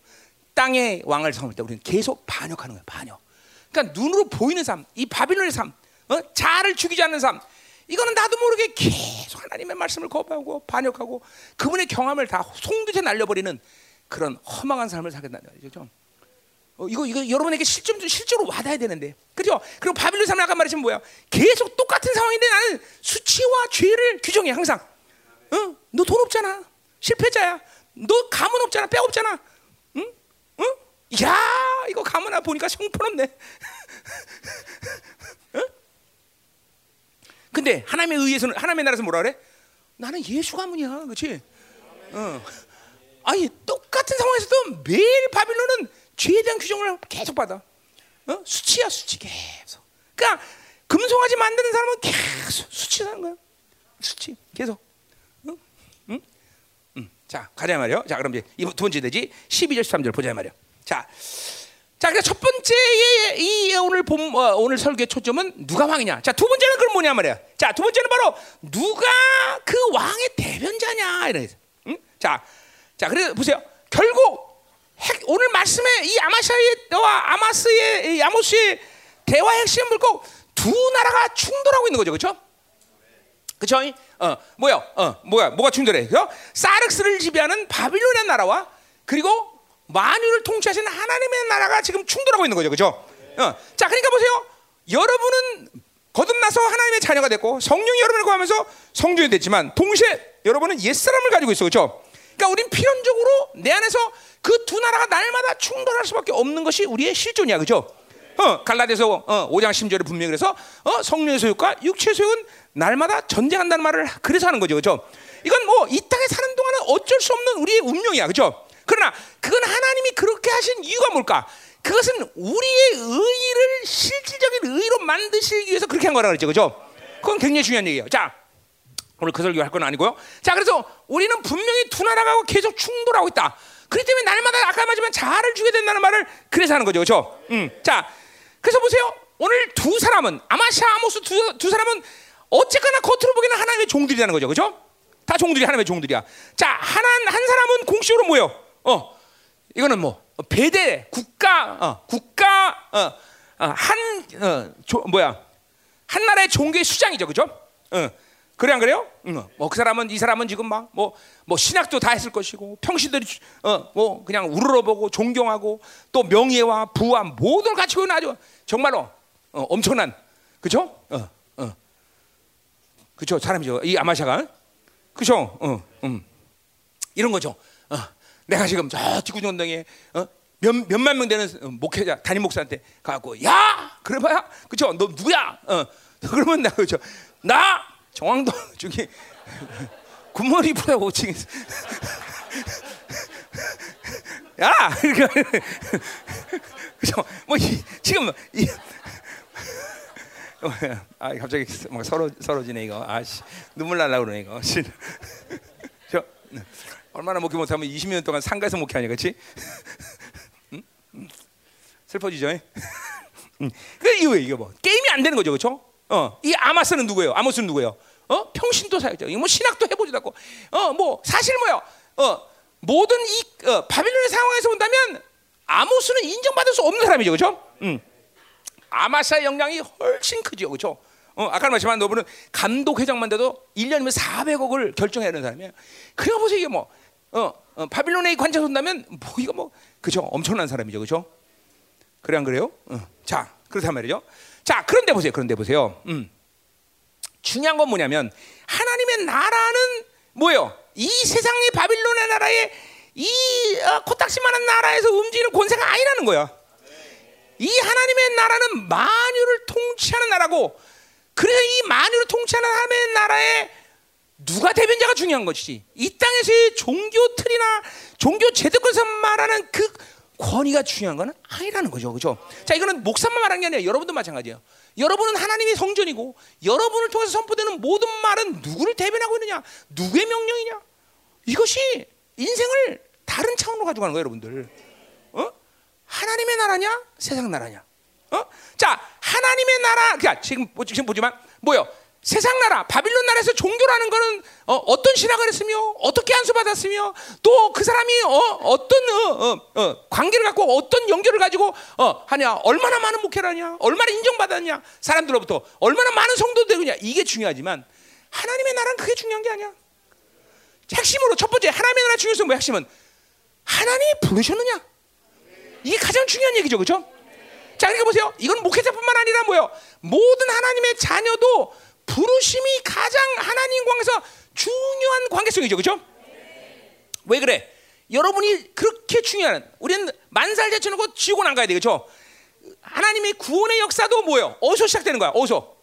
땅의 왕을 삼을 때 우리는 계속 반역하는 거예요. 반역. 그러니까 눈으로 보이는 삶, 이 바빌론의 삶, 어? 자아를 죽이지 않는 삶, 이거는 나도 모르게 계속 하나님의 말씀을 거부하고 반역하고 그분의 경험을 다 송두째 날려버리는 그런 허망한 삶을 살겠다는 거죠. 어, 이거 이거 여러분에게 실점 실제로 와닿아야 되는데, 그렇죠? 그리고 바빌론 삶을 아까 말했지만 뭐야? 계속 똑같은 상황인데 나는 수치와 죄를 규정해 항상. 어? 너돈 없잖아, 실패자야. 너 가문 없잖아, 뼈 없잖아. 야, 이거 아 보니까 형편없네. 응? 근데 하나님의 의에서는 하나님의 나라에서 뭐라 그래? 나는 예수 가문이야, 그렇지? 어. 아니 똑같은 상황에서도 매일 바빌론은 죄에 대한 규정을 계속 받아. 어? 수치야 수치 계속. 그러니까 금송아지 만드는 사람은 계속 수치하는 거야. 수치 계속. 응? 응? 응. 자 가자 말이요. 자 그럼 이제 두 번째 되지. 12절 13절 보자 말이요. 자. 자, 그래서 첫 번째의 이 오늘 봄 어, 오늘 설교의 초점은 누가 왕이냐. 자, 두 번째는 그럼 뭐냐 말이야. 자, 두 번째는 바로 누가 그 왕의 대변자냐 이래. 응? 자, 자, 그래서 보세요. 결국 핵, 오늘 말씀에 이 아마샤이와 아마스의 이 아모스의 대화 핵심은 뭐고 두 나라가 충돌하고 있는 거죠, 그렇죠? 그렇죠? 어, 뭐야? 어, 뭐야? 뭐가 충돌해? 그 사르스를 지배하는 바빌론의 나라와 그리고 만유를 통치하시는 하나님의 나라가 지금 충돌하고 있는 거죠, 그렇죠? 어, 자, 그러니까 보세요. 여러분은 거듭나서 하나님의 자녀가 됐고 성령이 여러분을 구하면서 성전이 됐지만 동시에 여러분은 옛 사람을 가지고 있어, 그렇죠? 그러니까 우린 필연적으로 내 안에서 그 두 나라가 날마다 충돌할 수밖에 없는 것이 우리의 실존이야, 그렇죠? 어, 갈라디아서 어, 5장 10절에 분명히 그래서 어, 성령의 소유과 육체의 소유는 날마다 전쟁한다는 말을 그래서 하는 거죠, 그렇죠? 이건 뭐 이 땅에 사는 동안은 어쩔 수 없는 우리의 운명이야, 그렇죠? 그러나 그건 하나님이 그렇게 하신 이유가 뭘까? 그것은 우리의 의를 실질적인 의로 만드시기 위해서 그렇게 한 거라 그랬죠, 그렇죠? 그건 굉장히 중요한 얘기예요. 자, 오늘 그 설교 할 건 아니고요. 자, 그래서 우리는 분명히 두 나라가 계속 충돌하고 있다. 그렇기 때문에 날마다 아까 말지만 자아를 주게 된다는 말을 그래서 하는 거죠, 그렇죠? 음, 자, 그래서 보세요. 오늘 두 사람은 아마샤, 아모스 두, 두 사람은 어쨌거나 겉으로 보기에는 하나님의 종들이라는 거죠, 그렇죠? 다 종들이 하나님의 종들이야. 자, 하나 한 사람은 공식으로 뭐요? 어, 이거는 뭐 배대 국가, 어, 국가, 어, 어, 한 어, 조, 뭐야? 한 나라의 종교의 수장이죠, 그죠? 어, 그래 안 그래요? 응. 뭐그 사람은 이 사람은 지금 막 뭐뭐 신학도 다 했을 것이고 평시들이 어뭐 그냥 우러러보고 존경하고 또 명예와 부와 모든 가치고 아주 정말로 어, 엄청난 그죠? 어, 어. 그죠? 사람이죠. 이 아마샤가 그죠? 어, 음. 이런 거죠. 어. 내가 지금 저 지구전동에 어? 몇, 몇만 명 되는 목회자 담임 목사한테 가고 야 그래봐야 그죠? 너 누구야? 어. 그러면 나 그죠? 나 정황도 저기 굿머리 프라고 지금 야 그러니까 그죠? 뭐 이, 지금 이, 아 갑자기 막 서로 서러지네 이거 아씨 눈물 날라 그러네 이거 저 얼마나 목회 못하면 20년 동안 상가에서 목회하냐 그렇지? 슬퍼지죠? 응. 그 이거 이거 뭐 게임이 안 되는 거죠 그렇죠? 어, 이 아마스는 누구예요? 아모스는 누구예요? 어, 평신도 사역자. 뭐 신학도 해보지도 않고, 어, 뭐 사실 뭐요? 어, 모든 이 어, 바빌론의 상황에서 본다면 아모스는 인정받을 수 없는 사람이죠, 그렇죠? 음. 아마사의 영향이 훨씬 크죠, 그렇죠? 어, 아까 말씀한 너분은 감독 회장만 돼도 1년이면 400억을 결정해야 하는 사람이에요. 그래 보세요, 이게 뭐, 어, 어 바빌론의 관차 본다면 뭐 이거 뭐, 그죠? 엄청난 사람이죠, 그렇죠? 그래 안 그래요? 어. 자, 그렇단 말이죠. 자, 그런데 보세요. 그런데 보세요. 음. 중요한 건 뭐냐면 하나님의 나라는 뭐예요? 이 세상의 바빌론의 나라에 이 어, 코딱지만한 나라에서 움직이는 권세가 아니라는 거야. 이 하나님의 나라는 만유를 통치하는 나라고 그래서 이 만유를 통치하는 하나님의 나라에 누가 대변자가 중요한 것이지. 이 땅에서의 종교 틀이나 종교 제도권에서 말하는 그 권위가 중요한 건 아니라는 거죠. 그렇죠? 자, 이거는 목사만 말하는 게 아니라 여러분도 마찬가지예요. 여러분은 하나님의 성전이고 여러분을 통해서 선포되는 모든 말은 누구를 대변하고 있느냐? 누구의 명령이냐? 이것이 인생을 다른 차원으로 가져가는 거예요, 여러분들. 어? 하나님의 나라냐? 세상 나라냐? 어? 자, 하나님의 나라, 그러니까 지금, 지금 보지만, 뭐요? 세상 나라, 바빌론 나라에서 종교라는 거는 어, 떤 신학을 했으며 어떻게 안수 받았으며 또 그 사람이 어, 떤 어, 어, 어, 관계를 갖고 어떤 연결을 가지고 어, 하냐, 얼마나 많은 목회를 하냐, 얼마나 인정받았냐, 사람들로부터 얼마나 많은 성도 되느냐 이게 중요하지만 하나님의 나라는 그게 중요한 게 아니야. 핵심으로 첫 번째 하나님의 나라 중요성 뭐 핵심은 하나님이 부르셨느냐? 이게 가장 중요한 얘기죠, 그렇죠? 자, 그러니까 보세요. 이건 목회자뿐만 아니라 뭐요? 모든 하나님의 자녀도 부르심이 가장 하나님 관계에서 중요한 관계성이죠, 그렇죠? 왜 그래? 여러분이 그렇게 중요한 우리는 만살 제쳐놓고 지옥은 안 가야 돼, 그렇죠? 하나님의 구원의 역사도 뭐예요? 어디서 시작되는 거야? 어디서?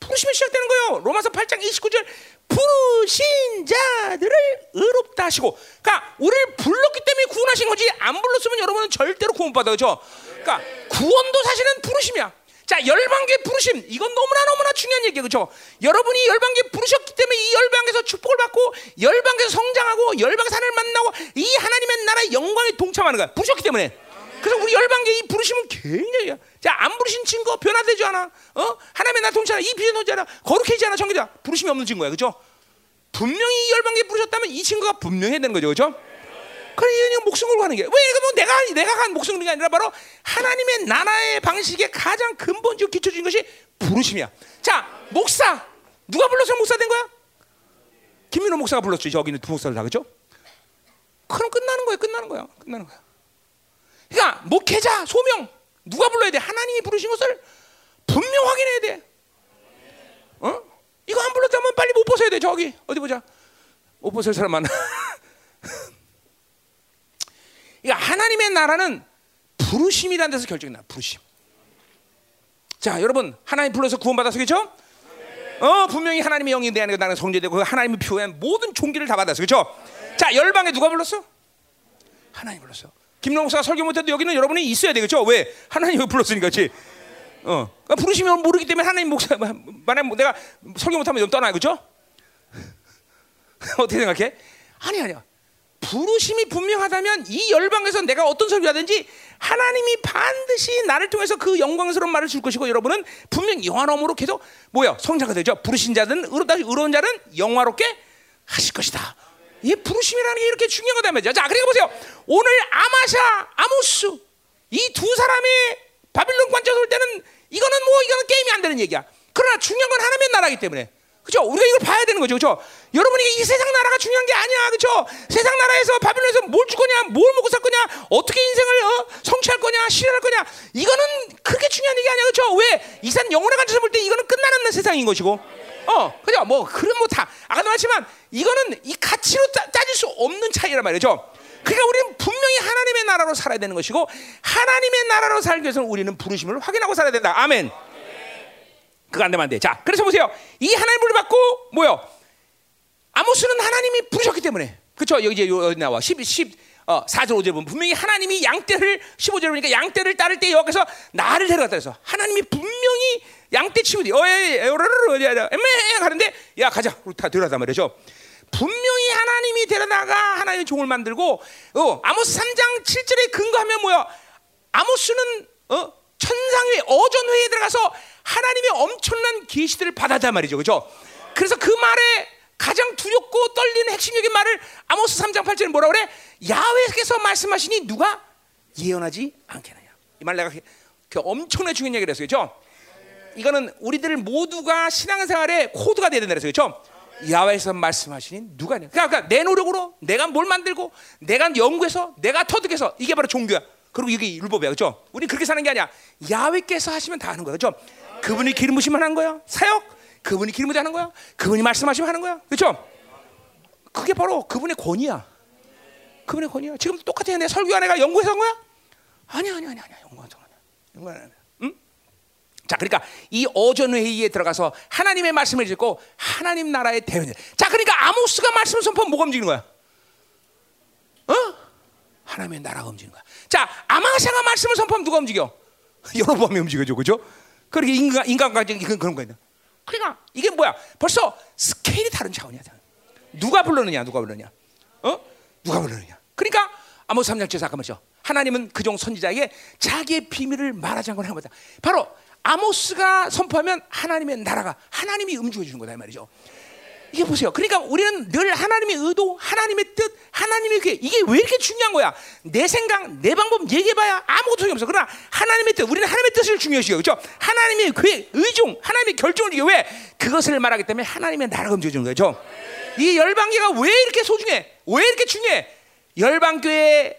부르심이 시작되는 거예요. 로마서 8장 29절 부르신 자들을 의롭다 하시고, 그러니까 우리를 불렀기 때문에 구원하신 거지 안 불렀으면 여러분은 절대로 구원 받아 그죠? 그러니까 구원도 사실은 부르심이야. 자, 열방계 부르심 이건 너무나 너무나 중요한 얘기예요. 그렇죠? 여러분이 열방계 부르셨기 때문에 이 열방에서 축복을 받고 열방에서 성장하고 열방 산을 만나고 이 하나님의 나라의 영광에 동참하는 거야. 부르셨기 때문에. 그래서 우리 열방계 이 부르심은 굉장히 자, 안 부르신 친구 변화되지 않아. 어? 하나님의 나 동참하 이 비전 오지 않아. 거룩해지지 않아. 정규자. 부르심이 없는 친구야. 그렇죠? 분명히 이 열방계 부르셨다면 이 친구가 분명히 해야 되는 거죠. 그렇죠? 그래 이거 목숨 걸고 하는 게 왜? 이거 내가 내가 간 목숨 걸는 게 아니라 바로 하나님의 나라의 방식의 가장 근본적 기초 준 것이 부르심이야. 자, 목사 누가 불러서 목사 된 거야? 김민호 목사가 불렀죠. 저기는 두 목사를 다 그죠? 그럼 끝나는 거야. 끝나는 거야. 끝나는 거야. 그러니까 목회자 소명 누가 불러야 돼? 하나님이 부르신 것을 분명 확인해야 돼. 어? 이거 안 불렀다면 빨리 못 벗어야 돼. 저기 어디 보자. 못 벗을 사람 많아. 그러니까 하나님의 나라는 부르심이라는 데서 결정이 나. 부르심. 자, 여러분 하나님 불러서 구원받았어, 그렇죠? 어, 분명히 하나님의 영이 내 안에 나는 성제되고 그 하나님의 표현 모든 종기를 다 받았어, 그렇죠? 자, 열방에 누가 불렀어? 하나님 불렀어. 목사가 설교 못해도 여기는 여러분이 있어야 되겠죠? 왜? 하나님이 불렀으니까, 그렇지? 어, 그러니까 부르시면 모르기 때문에 하나님 목사 만약 내가 설교 못하면 좀 떠나, 그렇죠? 어떻게 생각해? 아니 아니야. 부르심이 분명하다면 이 열방에서 내가 어떤 설교하든지 하나님이 반드시 나를 통해서 그 영광스러운 말을 줄 것이고 여러분은 분명 영화로움으로 계속 뭐야 성장가 되죠. 부르신 자든 의롭다 의로운 자는 영화롭게 하실 것이다. 이 부르심이라는 게 이렇게 중요한 거다 말이죠. 자, 그러니까 보세요. 오늘 아마샤, 아모스 이 두 사람의 바빌론 관점에서 볼 때는 이거는 뭐 이거는 게임이 안 되는 얘기야. 그러나 중요한 건 하나님의 나라기 때문에 그죠? 우리가 이걸 봐야 되는 거죠. 그죠? 여러분이 이 세상 나라가 중요한 게 아니야. 그죠? 세상 나라에서 바빌론에서 뭘 주거냐, 뭘 먹고 살 거냐, 어떻게 인생을 어? 성취할 거냐, 실현할 거냐. 이거는 그렇게 중요한 얘기 아니야. 그죠? 왜? 이산 영혼의 관점에서 볼 때 이거는 끝나는 세상인 것이고. 어, 그죠? 뭐, 그런 뭐 다, 아까도 말했지만 이거는 이 가치로 따, 따질 수 없는 차이란 말이죠. 그러니까 우리는 분명히 하나님의 나라로 살아야 되는 것이고 하나님의 나라로 살기 위해서는 우리는 부르심을 확인하고 살아야 된다. 아멘. 그거 안 되면 안 돼. 자, 그래서 보세요. 이 하나님 을 받고 뭐요? 아모스는 하나님이 부르셨기 때문에. 그렇죠? 여기 이제 나와. 10 10 어, 4절 5절 보면 분명히 하나님이 양떼를 15절 보니까 양떼를 따를 때 여기서 나를 데려갔다 그래서 하나님이 분명히 양떼 치우디 어에 에오라르르 에메 가는데 야 가자 우리 다 데려가단 말이죠. 분명히 하나님이 데려다가 하나님의 종을 만들고 어, 아모스 3장 7절에 근거하면 뭐야? 아모스는 어, 천상의 어전회에 들어가서 하나님의 엄청난 계시들을 받았단 말이죠. 그죠? 그래서 그 말에 가장 두렵고 떨리는 핵심적인 말을 아모스 3장 8절에 뭐라 그래? 야훼께서 말씀하시니 누가 예언하지 않겠느냐. 이 말 내가 그 엄청나게 중요한 얘기를 했어요. 그죠? 이거는 우리들 모두가 신앙생활의 코드가 되야 된다 그랬어요. 그죠? 야훼에서 말씀하시니 누가 그러니까, 그러니까 내 노력으로 내가 뭘 만들고 내가 연구해서 내가 터득해서 이게 바로 종교야. 그리고 이게 율법이야. 그죠? 우리 그렇게 사는 게 아니야. 야훼께서 하시면 다 하는 거야. 그죠? 그분이 기름 부시면 하는 거야. 사역 그분이 기름 부시 하는 거야. 그분이 말씀하시면 하는 거야. 그렇죠? 그게 바로 그분의 권위야. 그분의 권위야. 지금 똑같아. 내 설교한 애가 연구해서 한 거야? 아니야, 아니야, 아니야, 아니야. 연구한 거 아니야. 연구한 아니야. 응? 자, 그러니까 이 오전 회의에 들어가서 하나님의 말씀을 듣고 하나님 나라의 대변자. 자, 그러니까 아모스가 말씀을 선포하면 뭐가 움직이는 거야? 어? 하나님의 나라가 움직이는 거야. 자, 아마샤가 말씀을 선포하면 누가 움직여? 여로보암이 움직여줘, 그죠? 그렇게 인간 인간관계 그런 그런 거야. 그러니까 이게 뭐야? 벌써 스케일이 다른 차원이야. 누가 불렀느냐? 누가 불렀냐? 어? 누가 불렀느냐? 그러니까 아모스 3장 7절 잠깐만요. 하나님은 그종 선지자에게 자기의 비밀을 말하지 않고 하는 거다. 바로 아모스가 선포하면 하나님의 나라가 하나님이 움직여 주는 거다 이 말이죠. 이게 보세요. 그러니까 우리는 늘 하나님의 의도, 하나님의 뜻, 하나님의 계 이게 왜 이렇게 중요한 거야? 내 생각, 내 방법 얘기해봐야 아무것도 소용없어. 그러나 하나님의 뜻, 우리는 하나님의 뜻을 중요시해요. 그렇죠? 하나님의 계획, 의중, 하나님의 결정을 이게 왜 그것을 말하기 때문에 하나님의 나라가 움직여주는 거죠. 이 열방교가 왜 이렇게 소중해? 왜 이렇게 중요해? 열방교의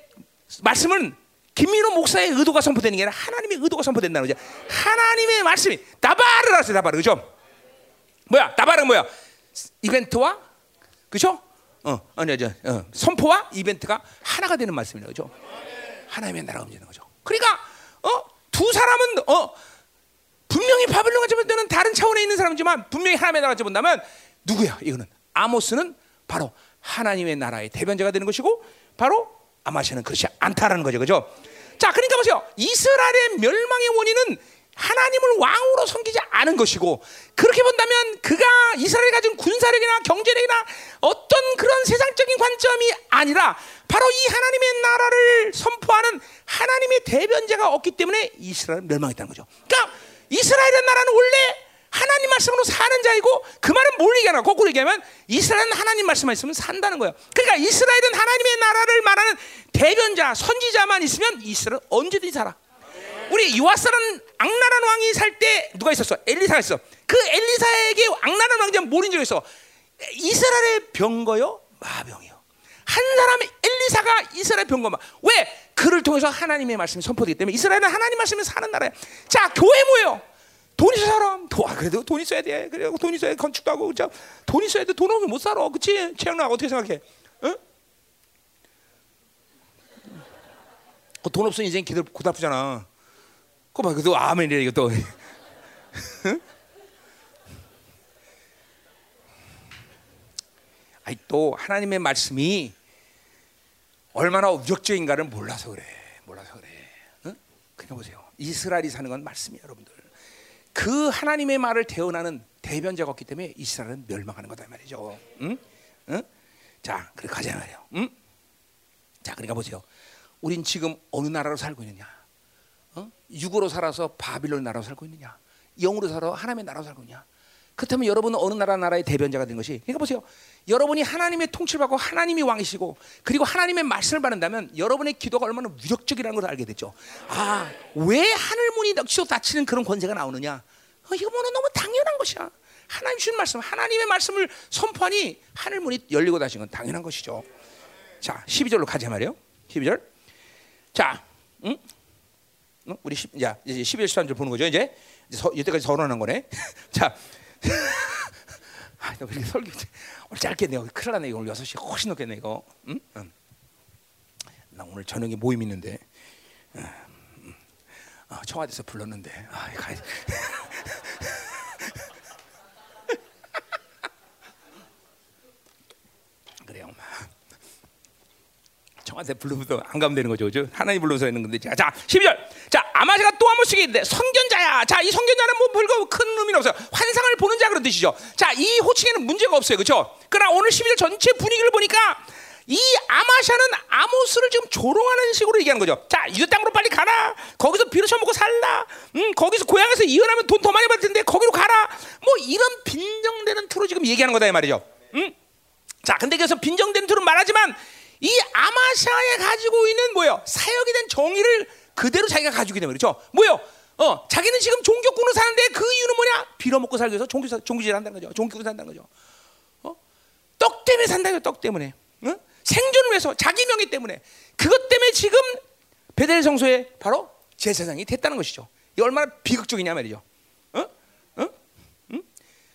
말씀은 김민호 목사의 의도가 선포되는 게 아니라 하나님의 의도가 선포된다는 거죠. 하나님의 말씀이 나바르라 했어요. 나바르 그죠? 뭐야? 나바르 뭐야? 이벤트와 그죠? 어, 아니 저 어, 선포와 이벤트가 하나가 되는 말씀이죠. 그죠? 하나님의 나라가 움직이는 거죠. 그러니까 어, 두 사람은 어, 분명히 바벨론과 접은 다른 차원에 있는 사람이지만 분명히 하나님의 나라가 접은다면 누구야? 이거는 아모스는 바로 하나님의 나라의 대변자가 되는 것이고 바로 아마시아는 그렇지 않다라는 거죠. 그죠? 자, 그러니까 보세요. 이스라엘의 멸망의 원인은 하나님을 왕으로 섬기지 않은 것이고 그렇게 본다면 그가 이스라엘이 가진 군사력이나 경제력이나 어떤 그런 세상적인 관점이 아니라 바로 이 하나님의 나라를 선포하는 하나님의 대변자가 없기 때문에 이스라엘은 멸망했다는 거죠. 그러니까 이스라엘의 나라는 원래 하나님 말씀으로 사는 자이고 그 말은 뭘 얘기하나 거꾸로 얘기하면 이스라엘은 하나님 말씀만 있으면 산다는 거예요. 그러니까 이스라엘은 하나님의 나라를 말하는 대변자, 선지자만 있으면 이스라엘은 언제든지 살아. 우리 요아스라는 악나란 왕이 살 때 누가 있었어? 엘리사가 있어. 그 엘리사에게 악나란 왕자 뭐인 적 있어? 이스라엘의 병거요, 마병이요. 한 사람의 엘리사가 이스라엘 병거마. 왜? 그를 통해서 하나님의 말씀이 선포되기 때문에 이스라엘은 하나님 말씀에 사는 나라야. 자, 교회 뭐예요? 돈 있어 사람. 도, 아, 그래도 돈 있어야 돼. 그래, 돈 있어야 건축도 하고, 그죠? 돈 있어야 돼. 돈 없으면 못 살아. 그치? 최영락 어떻게 생각해? 응? 어, 돈 없으면 인생 기들 고달프잖아. 그거 봐, 그래도 아멘이래 이거 또. 아니 또 하나님의 말씀이 얼마나 objek적인가를 몰라서 그래. 몰라서 그래. 응? 그냥 보세요. 이스라엘이 사는 건 말씀이에요, 여러분들. 그 하나님의 말을 대언하는 대변자가 없기 때문에 이스라엘은 멸망하는 거다 말이죠. 응? 응? 자, 그래 가자 말이에요. 응? 자, 그러니까 보세요. 우린 지금 어느 나라로 살고 있느냐? 어? 육으로 살아서 바빌론 나라로 살고 있느냐? 영으로 살아 하나님의 나라로 살고 있느냐? 그렇다면 여러분은 어느 나라 나라의 대변자가 된 것이 그러니까 보세요. 여러분이 하나님의 통치를 받고 하나님이 왕이시고 그리고 하나님의 말씀을 받는다면 여러분의 기도가 얼마나 위력적이라는 걸 알게 됐죠. 아, 왜 하늘 문이 넋시고 닫히는 그런 권세가 나오느냐? 어, 이거 뭐 너무 당연한 것이야. 하나님 주신 말씀, 하나님의 말씀을 선포하니 하늘 문이 열리고 닫히는 건 당연한 것이죠. 자, 12절로 가자 말이요. 12절. 자, 응? 응? 우리 10, 야, 이제 11절 13절 보는 거죠, 이제. 서, 이때까지 서론한 거네. 자. 아, 너 이렇게 설교 오늘 짧게 내가 큰일. 이거 오늘 6시 훨씬 넘겠네, 이거. 응? 응. 나 오늘 저녁에 모임 있는데. 응. 어, 청와대에서 불렀는데. 아, 가 그래 요. 청와대 불러서 안 가면 되는 거죠. 그죠? 하나님 불러서 있는 건데. 자, 자 12절. 자, 아마제가 또 한 번씩 있는데 선견자야. 자, 이 선견자는 뭐 별거 큰 의미는 없어요. 환상을 보는 자 그런 뜻이죠. 자, 이 호칭에는 문제가 없어요. 그렇죠? 그러나 오늘 12절 전체 분위기를 보니까 이 아마샤는 아모스를 지금 조롱하는 식으로 얘기하는 거죠. 자, 유대 땅으로 빨리 가라. 거기서 비로쳐 먹고 살라. 음, 거기서 고향에서 이혼하면 돈 더 많이 받을 텐데 거기로 가라. 뭐 이런 빈정되는 투로 지금 얘기하는 거다 이 말이죠. 음? 자, 근데 그래서 빈정된 투로 말하지만 이 아마샤에 가지고 있는 뭐요? 사역이 된 정의를 그대로 자기가 가지고 있는 거죠. 뭐요? 어, 자기는 지금 종교꾼으로 사는데 그 이유는 뭐냐? 빌어먹고 살기 위해서 종교 종교질 한다는 거죠. 종교로 산다는 거죠. 어? 떡 때문에 산다고요. 떡 때문에. 어? 생존을 위해서 자기 명예 때문에 그것 때문에 지금 베델 성소에 바로 제사장이 됐다는 것이죠. 이 얼마나 비극적이냐 말이죠. 어? 어? 응?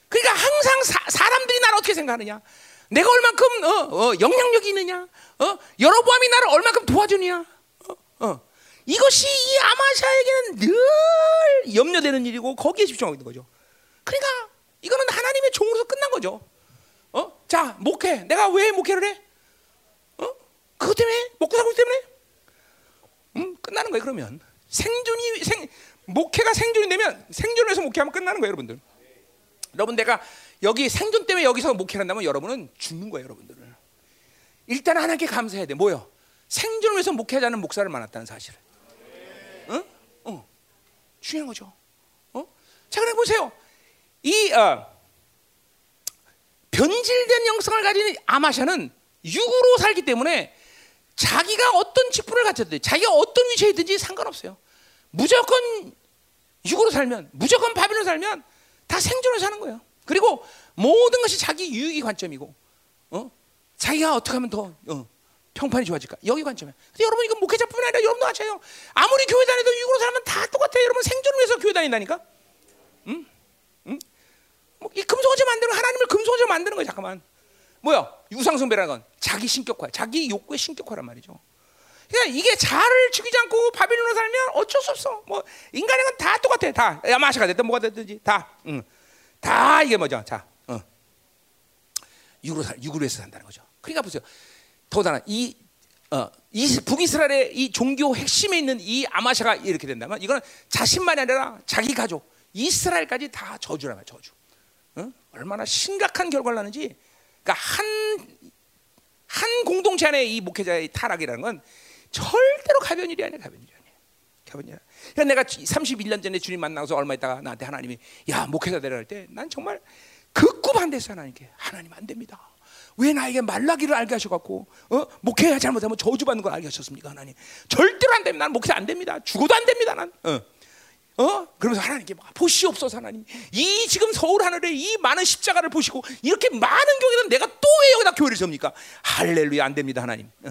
그러니까 항상 사, 람들이 나를 어떻게 생각하느냐? 내가 얼만큼 어, 어, 영향력이 있느냐? 어? 여로보암이 나를 얼만큼 도와주느냐? 어? 어. 이것이 이 아마샤에게는 늘 염려되는 일이고 거기에 집중하고 있는 거죠. 그러니까 이거는 하나님의 종으로서 끝난 거죠. 어? 자, 목회. 내가 왜 목회를 해? 어? 그것 때문에? 먹고 살고 때문에? 음, 끝나는 거예요, 그러면. 생존이 생 목회가 생존이 되면 생존을 해서 목회하면 끝나는 거예요, 여러분들. 여러분 내가 여기 생존 때문에 여기서 목회를 한다면 여러분은 죽는 거예요, 여러분들은. 일단 하나님께 감사해야 돼. 뭐요? 생존을 위해서 목회하자는 목사를 만났다는 사실을. 응? 어. 중요한 거죠. 어? 자, 그래 보세요. 이 어, 변질된 영성을 가진 아마샤는 육으로 살기 때문에 자기가 어떤 직분을 갖췄든 자기가 어떤 위치에 있든지 상관없어요. 무조건 육으로 살면 무조건 바빌로 살면 다 생존을 사는 거예요. 그리고 모든 것이 자기 유익이 관점이고, 어? 자기가 어떻게 하면 더 어, 평판이 좋아질까? 여기 관점이야. 근데 여러분 이건 목회자뿐만 아니라 여러분도 마찬가지예요. 아무리 교회 다녀도 육으로 살면 다 똑같아요. 여러분 생존을 위해서 교회 다닌다니까. 응? 응? 뭐 이 금속어제 만드는 하나님을 금속어제 만드는 거예요. 잠깐만. 뭐야? 유상숭배라는 건 자기 신격화, 자기 욕구의 신격화란 말이죠. 그러니까 이게 자를 죽이지 않고 바빌론으로 살면 어쩔 수 없어. 뭐 인간의 건다 똑같아. 다 야마샤가 됐든 뭐가 됐든지 다. 응. 다 이게 뭐죠? 자, 어. 육으로 살, 육으로 해서 산다는 거죠. 그러니까 보세요. 더다나 이 어, 이 북이스라엘의 이 종교 핵심에 있는 이 아마샤가 이렇게 된다면 이거는 자신만이 아니라 자기 가족 이스라엘까지 다 저주란 말이야 저주. 어? 얼마나 심각한 결과를 나는지. 그러니까 한, 한 공동체 안에 이 목회자의 타락이라는 건 절대로 가벼운 일이 아니야 가벼운 일이 아니야. 가벼운 일. 그러니까 내가 31년 전에 주님 만나서 얼마 있다가 나한테 하나님이 야 목회자 되라 할 때 난 정말 극구 반대했어 하나님께 하나님 안 됩니다. 왜 나에게 말라기를 알게 하셔갖고 어? 목회가 잘못하면 저주받는 걸 알게 하셨습니까 하나님? 절대로 안 됩니다. 난 목회자 안 됩니다. 죽어도 안 됩니다. 난. 어. 어? 그러면서 하나님께 보시옵소서 하나님. 이 지금 서울 하늘에 이 많은 십자가를 보시고 이렇게 많은 교회는 내가 또 왜 여기다 교회를 섭니까? 할렐루야 안 됩니다 하나님. 어.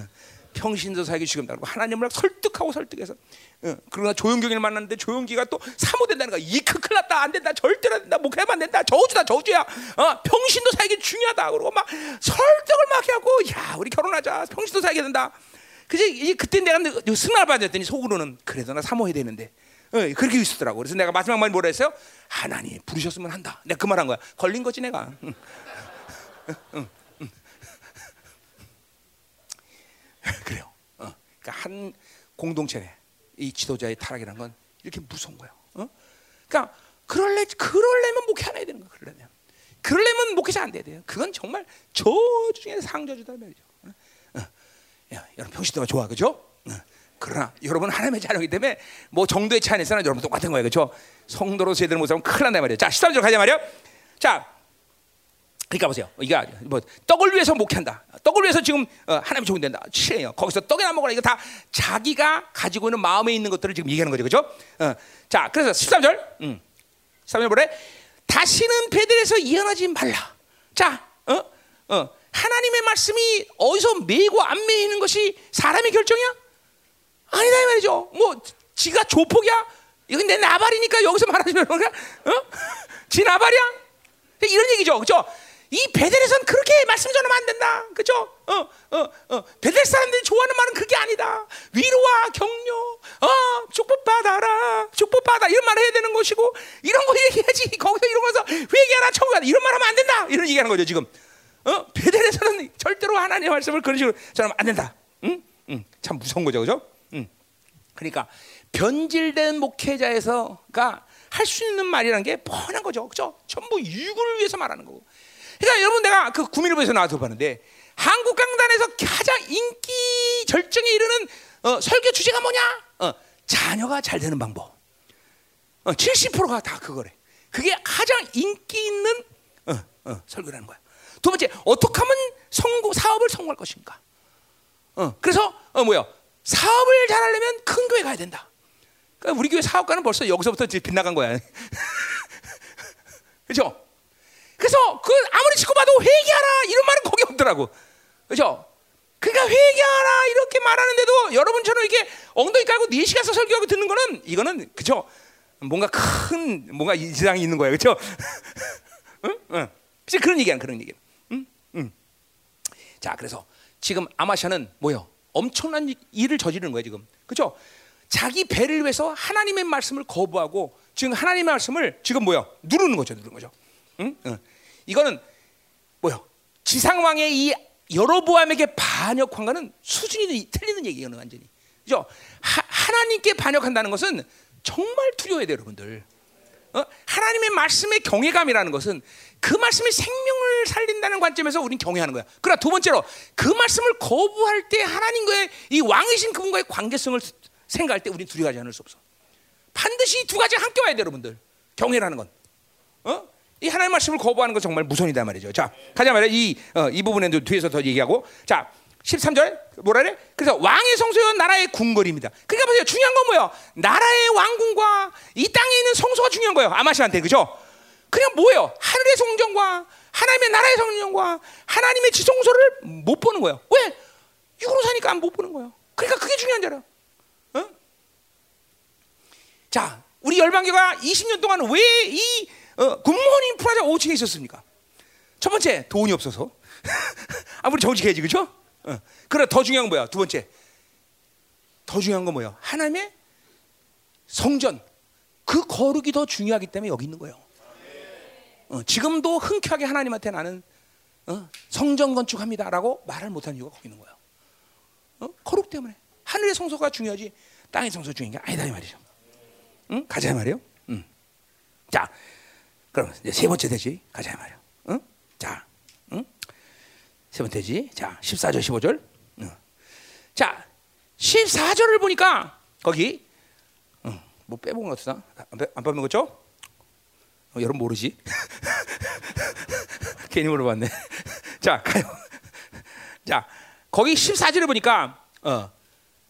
평신도 사기 죽음다고 하나님을 설득하고 설득해서 어, 그러나 조용경을 만났는데 조용기가 또 사모된다는 거야. 이크 큰일 났다 안 된다 절대로 안 된다 목회하면 안 된다 저주다 저주야. 어, 평신도 사기 중요하다. 그러고 막 설득을 막 하고 야 우리 결혼하자. 평신도 사게 된다. 그지? 이 그때 내가 승낙 받았더니 속으로는 그래도 나 사모해야 되는데. 어, 그렇게 있었더라고. 그래서 내가 마지막 말 뭐라 했어요? 하나님 부르셨으면 한다. 내가 그 말 한 거야. 걸린 거지 내가. 응. 응. 그래요. 어. 그러니까 한 공동체에 이 지도자의 타락이라는 건 이렇게 무서운 거예요. 어? 그러니까 그럴래 그럴래면 목회 안 해야 되는 거야. 그러려면 그럴래면 목회자 안 돼야 돼요. 그건 정말 저주 중에 상저주다 말이죠. 어? 어. 야, 여러분 평시도가 좋아 그죠? 어. 그러나 여러분 하나님의 자녀이기 때문에 뭐 정도의 차이 안에서는 여러분 똑같은 거예요. 그죠? 성도로 제대로 못 살면 큰일 난다 말이에요. 자, 13절 가자 말이요. 자, 그러니까 보세요. 이게 뭐 떡을 위해서 목한다. 떡을 위해서 지금 어, 하나님이 좋은된다. 치래요. 거기서 떡이나 먹어라. 이거 다 자기가 가지고 있는 마음에 있는 것들을 지금 얘기하는 거죠. 그죠? 어, 자, 그래서 13절. 음. 13절 보래. 다시는 베들에서 이어나지 말라. 자, 어? 어. 하나님의 말씀이 어디서 매고 안 매이는 것이 사람의 결정이야? 아니다 이 말이죠. 뭐 지가 조폭이야? 이건 내 나발이니까 여기서 말하지면 뭔가 어? 지 나발이야? 이런 얘기죠. 그죠? 이 베델에선 그렇게 말씀 전하면 안 된다. 그죠? 어, 어, 어. 베델 사람들이 좋아하는 말은 그게 아니다. 위로와 격려, 어, 축복받아라, 축복받아. 이런 말 해야 되는 것이고, 이런 거 얘기해야지. 거기서 이런 거서 회개하라, 청구하라. 이런 말 하면 안 된다. 이런 얘기하는 거죠, 지금. 어, 베델에서는 절대로 하나님의 말씀을 그런 식으로 전하면 안 된다. 응? 응. 참 무서운 거죠, 그죠? 응. 그러니까, 변질된 목회자에서가 할 수 있는 말이라는 게 뻔한 거죠. 그죠? 전부 육을 위해서 말하는 거고. 그러니까 여러분 내가 그 구민일보에서 나와서 봤는데 한국 강단에서 가장 인기 절정에 이르는 어, 설교 주제가 뭐냐? 어, 자녀가 잘 되는 방법. 어, 70%가 다 그거래. 그게 가장 인기 있는 어, 어, 설교라는 거야. 두 번째, 어떻게 하면 성공 사업을 성공할 것인가? 어, 그래서 어, 뭐야? 사업을 잘하려면 큰 교회 가야 된다. 그러니까 우리 교회 사업가는 벌써 여기서부터 빗나간 거야. 그렇죠? 그래서 그 아무리 짓고 봐도 회개하라 이런 말은 거기 없더라고. 그죠? 그러니까 회개하라 이렇게 말하는데도 여러분처럼 이렇게 엉덩이 깔고 4시간 서 설교하고 듣는 거는 이거는 그죠? 뭔가 큰 뭔가 이상이 있는 거예요. 그죠? 응? 응. 그치 그런 얘기야 그런 얘기. 응? 응. 자, 그래서 지금 아마샤는 뭐요? 엄청난 일을 저지르는 거예요, 지금. 그죠? 자기 배를 위해서 하나님의 말씀을 거부하고 지금 하나님의 말씀을 지금 뭐야 누르는 거죠, 누르는 거죠. 응? 응. 이거는 뭐야 지상왕의 이 여로보암에게 반역한 거는 수준이 틀리는 얘기예요, 완전히. 그죠? 하, 나님께 반역한다는 것은 정말 두려워야 돼요, 여러분들. 어? 하나님의 말씀의 경외감이라는 것은 그 말씀이 생명을 살린다는 관점에서 우리는 경외하는 거야. 그러나 두 번째로 그 말씀을 거부할 때 하나님과의 이 왕이신 그분과의 관계성을 생각할 때 우리는 두려워하지 않을 수 없어. 반드시 두 가지 함께 와야 돼, 여러분들. 경외라는 건. 어? 이 하나님의 말씀을 거부하는 건 정말 무선이다 말이죠. 자, 가자 말이야. 이, 어, 이 부분에도 뒤에서 더 얘기하고. 자, 13절 뭐라 그래? 그래서 왕의 성소여 나라의 궁궐입니다. 그러니까 보세요. 중요한 건 뭐예요? 나라의 왕궁과 이 땅에 있는 성소가 중요한 거예요. 아마시한테 그죠? 그냥 뭐예요? 하늘의 성전과 하나님의 나라의 성전과 하나님의 지성소를 못 보는 거예요. 왜? 육으로 사니까 안 못 보는 거예요. 그러니까 그게 중요한 자라. 어? 자, 우리 열방교가 20년 동안 왜 이 어, 굿모닝 프라자 5층에 있었습니까? 첫 번째 돈이 없어서 아무리 정직해야지 그죠? 어. 그래 더 중요한 건 뭐야? 두 번째 더 중요한 건 뭐야? 하나님의 성전 그 거룩이 더 중요하기 때문에 여기 있는 거예요. 어, 지금도 흔쾌하게 하나님한테 나는 어, 성전 건축합니다라고 말을 못하는 이유가 거기 있는 거예요. 어? 거룩 때문에 하늘의 성소가 중요하지 땅의 성소 중요한 게 아니다 이 말이죠. 응? 가자 말이요. 응. 자, 그럼 이제 세 번째 되지 가자 말이요. 응? 자, 응? 세 번째지. 자, 14절, 15절. 자, 14절을 보니까 거기 뭐 빼본 것 같다. 안, 빼, 안 빼본 거죠? 어, 여러분 모르지? 괜히 물어봤네. 자, 가요. 자, 거기 14절을 보니까 어,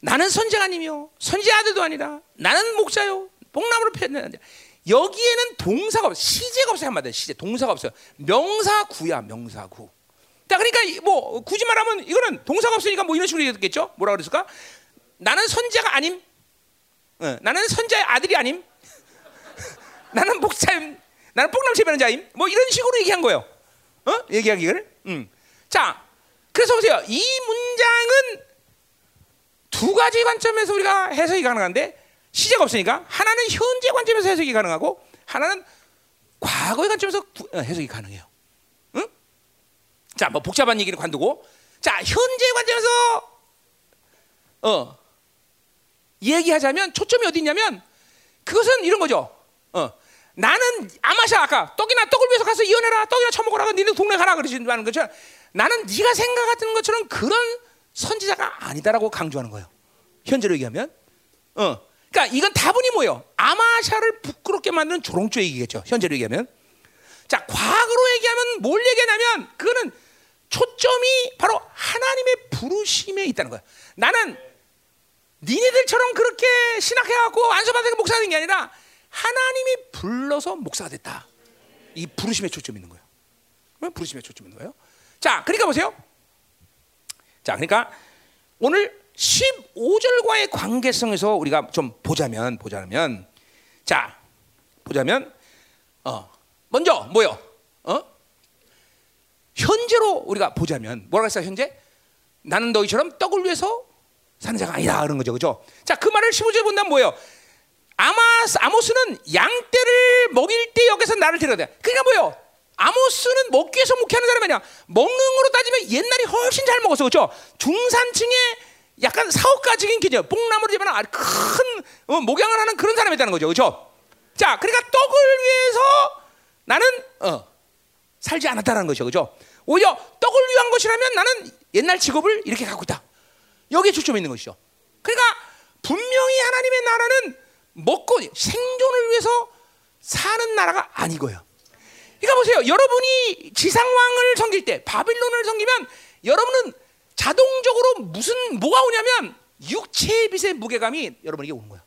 나는 선지가 아니며 선지 아들도 아니라 나는 목자요. 뽕나무를 폈는 여기에는 동사가 없어. 시제가 없어요. 한마디로 시제. 동사가 없어요. 명사구야, 명사구. 자, 그러니까 뭐 굳이 말하면 이거는 동사가 없으니까 뭐 이런 식으로 얘기했겠죠? 뭐라 그랬을까? 나는 선자가 아님. 어, 나는 선자의 아들이 아님. 나는 목사임. 나는 뽕남 재배는 자임. 뭐 이런 식으로 얘기한 거예요. 어? 얘기하기를. 음. 자, 그래서 보세요. 이 문장은 두 가지 관점에서 우리가 해석이 가능한데 시제가 없으니까 하나는 현재 관점에서 해석이 가능하고 하나는 과거의 관점에서 어, 해석이 가능해요. 자, 뭐 복잡한 얘기를 관두고 자, 현재 관점에서 어 얘기하자면 초점이 어디 있냐면 그것은 이런 거죠. 어. 나는 아마샤 아까 떡이나 떡을 위해서 가서 이혼해라 떡이나 처먹어라 니네 동네 가라 그러시는 거죠. 나는 네가 생각하는 것처럼 그런 선지자가 아니다라고 강조하는 거예요. 현재로 얘기하면 어. 그러니까 이건 다분히 뭐예요? 아마샤를 부끄럽게 만드는 조롱조 얘기겠죠. 현재로 얘기하면 자 과거로 얘기하면 뭘 얘기하냐면 그거는 초점이 바로 하나님의 부르심에 있다는 거야. 나는 니네들처럼 그렇게 신학해갖고 안수받은 목사가 된 게 아니라 하나님이 불러서 목사가 됐다. 이 부르심에 초점이 있는 거예요. 부르심에 초점이 있는 거예요. 자, 그러니까 보세요. 자, 그러니까 오늘 15절과의 관계성에서 우리가 좀 보자면 보자면 자 보자면 어 먼저 뭐요? 어 현재로 우리가 보자면 뭐라고 했어요? 현재 나는 너희처럼 떡을 위해서 사는 자가 아니다 그런 거죠, 그죠? 자, 그 말을 15절에 본다면 뭐예요? 아마스 아모스는 양떼를 먹일 때 여기서 나를 데려다. 그러니까 뭐예요? 아모스는 먹기 위해서 목회하는 사람이 아니야. 먹는 거로 따지면 옛날이 훨씬 잘 먹었어, 그죠? 중산층에 약간 사업가적인 기죠. 뽕나무를 집어넣큰 어, 목양을 하는 그런 사람이었다는 거죠, 그죠? 자, 그러니까 떡을 위해서 나는 어, 살지 않았다는 거죠, 그죠? 오히려 떡을 위한 것이라면 나는 옛날 직업을 이렇게 갖고 있다. 여기에 초점이 있는 것이죠. 그러니까 분명히 하나님의 나라는 먹고 생존을 위해서 사는 나라가 아니고요. 그러니까 보세요. 여러분이 지상왕을 섬길 때 바빌론을 섬기면 여러분은 자동적으로 무슨 뭐가 오냐면 육체의 빛의 무게감이 여러분에게 오는 거야.